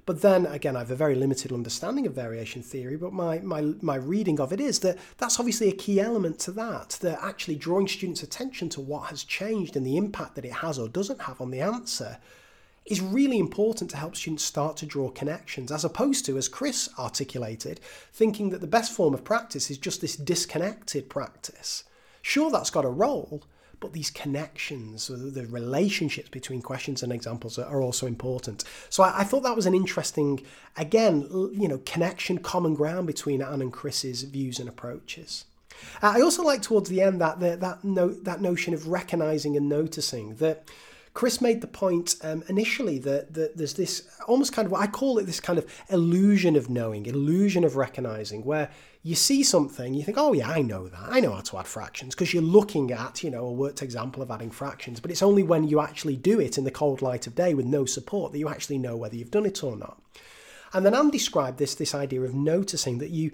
But then again, I have a very limited understanding of variation theory, but my, my, my reading of it is that that's obviously a key element to that, that actually drawing students' attention to what has changed and the impact that it has or doesn't have on the answer is really important to help students start to draw connections, as opposed to, as Chris articulated, thinking that the best form of practice is just this disconnected practice. Sure, that's got a role, but these connections, the relationships between questions and examples are also important. So I, thought that was an interesting, again, you know, connection, common ground between Anne and Chris's views and approaches. Uh, I also like towards the end that that that, that notion of recognizing and noticing that Chris made the point um, initially that, that there's this almost kind of what I call it this kind of illusion of knowing, illusion of recognizing, where you see something, you think, oh yeah, I know that. I know how to add fractions because you're looking at, you know, a worked example of adding fractions. But it's only when you actually do it in the cold light of day with no support that you actually know whether you've done it or not. And then Anne described this this idea of noticing that you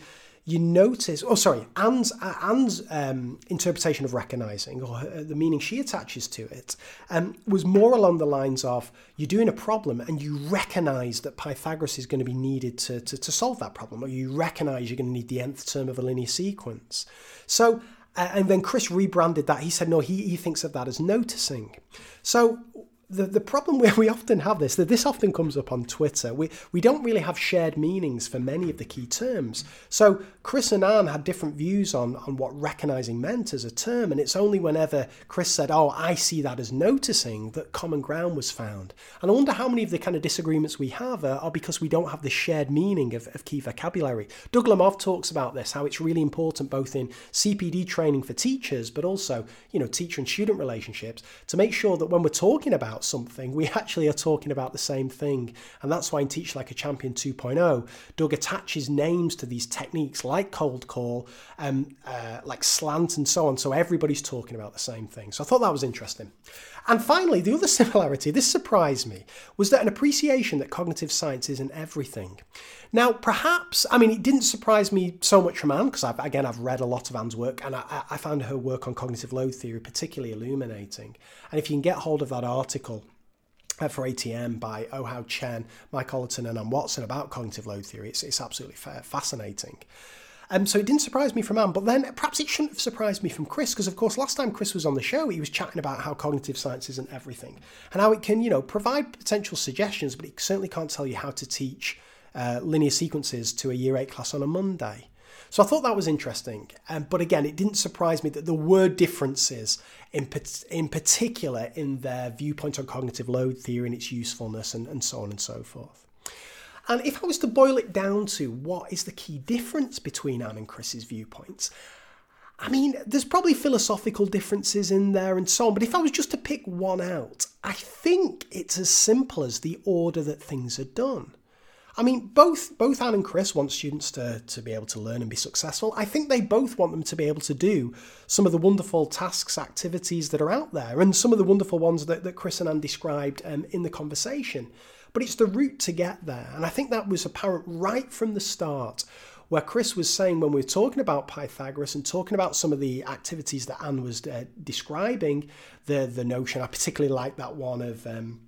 you notice, oh, sorry, Anne's, uh, Anne's um, interpretation of recognizing, or the meaning she attaches to it, um, was more along the lines of you're doing a problem and you recognize that Pythagoras is going to be needed to, to, to solve that problem, or you recognize you're going to need the nth term of a linear sequence. So, uh, and then Chris rebranded that. He said, no, he, he thinks of that as noticing. So, the, the problem where we often have this, that this often comes up on Twitter, we, we don't really have shared meanings for many of the key terms. So Chris and Anne had different views on, on what recognising meant as a term, and it's only whenever Chris said, Oh, I see that as noticing, that common ground was found. And I wonder how many of the kind of disagreements we have are, are because we don't have the shared meaning of, of key vocabulary. Doug Lemov talks about this, how it's really important both in CPD training for teachers, but also, you know, teacher and student relationships to make sure that when we're talking about something, we actually are talking about the same thing. And that's why in Teach Like a Champion 2.0, Doug attaches names to these techniques like cold call, um, uh, like slant, and so on. So everybody's talking about the same thing. So I thought that was interesting. And finally, the other similarity, this surprised me, was that an appreciation that cognitive science isn't everything. Now, perhaps, I mean, it didn't surprise me so much from Anne, because I've, again, I've read a lot of Anne's work, and I, I found her work on cognitive load theory particularly illuminating. And if you can get hold of that article, uh, for ATM by Ouhao Chen, Mike Ollerton, and Anne Watson about cognitive load theory. It's, it's absolutely fascinating. Um, so it didn't surprise me from Anne, but then perhaps it shouldn't have surprised me from Chris, because of course last time Chris was on the show, he was chatting about how cognitive science isn't everything, and how it can, you know, provide potential suggestions, but it certainly can't tell you how to teach uh, linear sequences to a year eight class on a Monday. So I thought that was interesting. Um, but again, it didn't surprise me that there were differences, in, in particular in their viewpoint on cognitive load theory and its usefulness, and, and so on and so forth. And if I was to boil it down to what is the key difference between Anne and Chris's viewpoints, I mean, there's probably philosophical differences in there and so on, but if I was just to pick one out, I think it's as simple as the order that things are done. I mean, both both Anne and Chris want students to, to be able to learn and be successful. I think they both want them to be able to do some of the wonderful tasks, activities that are out there, and some of the wonderful ones that, that Chris and Anne described um, in the conversation but it's the route to get there. And I think that was apparent right from the start, where Chris was saying when we were talking about Pythagoras and talking about some of the activities that Anne was uh, describing, the, the notion, I particularly like that one of. Um,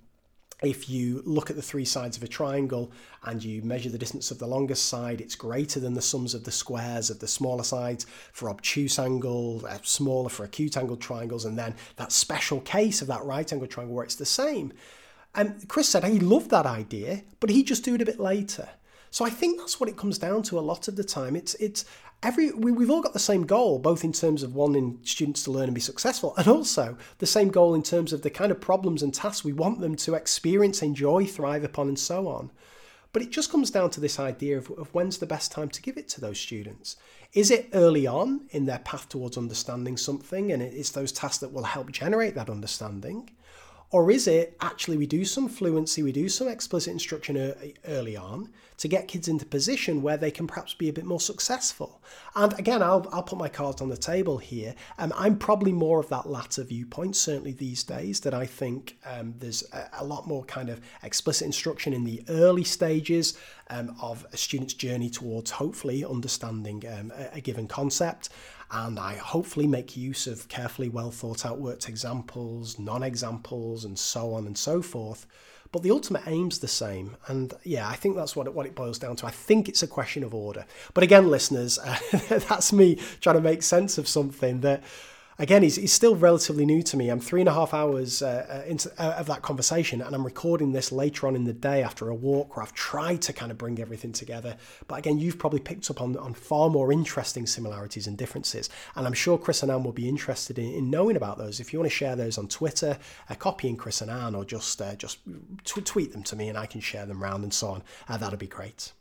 if you look at the three sides of a triangle and you measure the distance of the longest side, it's greater than the sums of the squares of the smaller sides for obtuse angles, uh, smaller for acute angled triangles, and then that special case of that right angled triangle where it's the same. And Chris said he loved that idea, but he'd just do it a bit later. So I think that's what it comes down to a lot of the time. It's it's every we, we've all got the same goal, both in terms of wanting students to learn and be successful, and also the same goal in terms of the kind of problems and tasks we want them to experience, enjoy, thrive upon, and so on. But it just comes down to this idea of, of when's the best time to give it to those students. Is it early on in their path towards understanding something, and it's those tasks that will help generate that understanding? Or is it actually we do some fluency, we do some explicit instruction early on to get kids into position where they can perhaps be a bit more successful? And again, I'll, I'll put my cards on the table here. Um, I'm probably more of that latter viewpoint, certainly these days, that I think um, there's a, a, lot more kind of explicit instruction in the early stages um, of a student's journey towards hopefully understanding um, a, a given concept and I hopefully make use of carefully well thought out worked examples, non examples, and so on and so forth. But the ultimate aim's the same. And yeah, I think that's what it, what it boils down to. I think it's a question of order. But again, listeners, uh, that's me trying to make sense of something that again, he's, he's still relatively new to me. I'm three and a half hours uh, uh, into uh, of that conversation, and I'm recording this later on in the day after a walk where I've tried to kind of bring everything together. But again, you've probably picked up on, on far more interesting similarities and differences, and I'm sure Chris and Anne will be interested in, in knowing about those. If you want to share those on Twitter, uh, copying Chris and Anne, or just uh, just t- tweet them to me, and I can share them around and so on. Uh, that'd be great.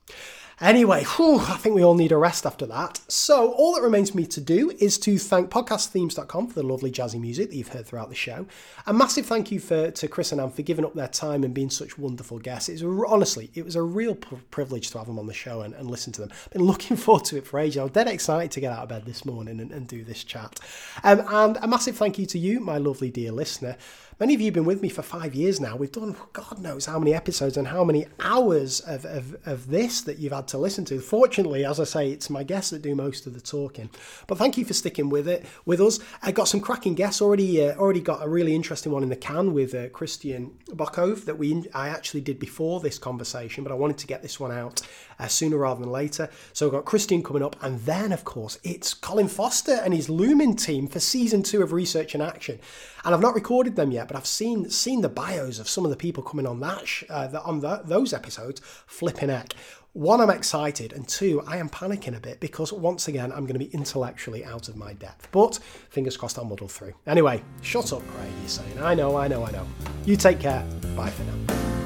Anyway, whew, I think we all need a rest after that. So, all that remains for me to do is to thank podcastthemes.com for the lovely jazzy music that you've heard throughout the show. A massive thank you for, to Chris and Anne for giving up their time and being such wonderful guests. It's honestly, it was a real privilege to have them on the show and, and listen to them. I've Been looking forward to it for ages. I'm dead excited to get out of bed this morning and, and do this chat. Um, and a massive thank you to you, my lovely dear listener. Many of you have been with me for five years now. We've done God knows how many episodes and how many hours of, of, of this that you've had to listen to. Fortunately, as I say, it's my guests that do most of the talking. But thank you for sticking with it with us. I got some cracking guests already. Uh, already got a really interesting one in the can with uh, Christian Bokhove that we I actually did before this conversation, but I wanted to get this one out uh, sooner rather than later. So we've got Christian coming up, and then of course it's Colin Foster and his Lumen team for season two of Research in Action. And I've not recorded them yet yet, but I've seen seen the bios of some of the people coming on that sh- uh, the, on the, those episodes. Flipping heck. One, I'm excited, and two, I am panicking a bit because once again, I'm going to be intellectually out of my depth. But fingers crossed, I'll muddle through. Anyway, shut up, Craig. You're saying, I know, I know, I know. You take care. Bye for now.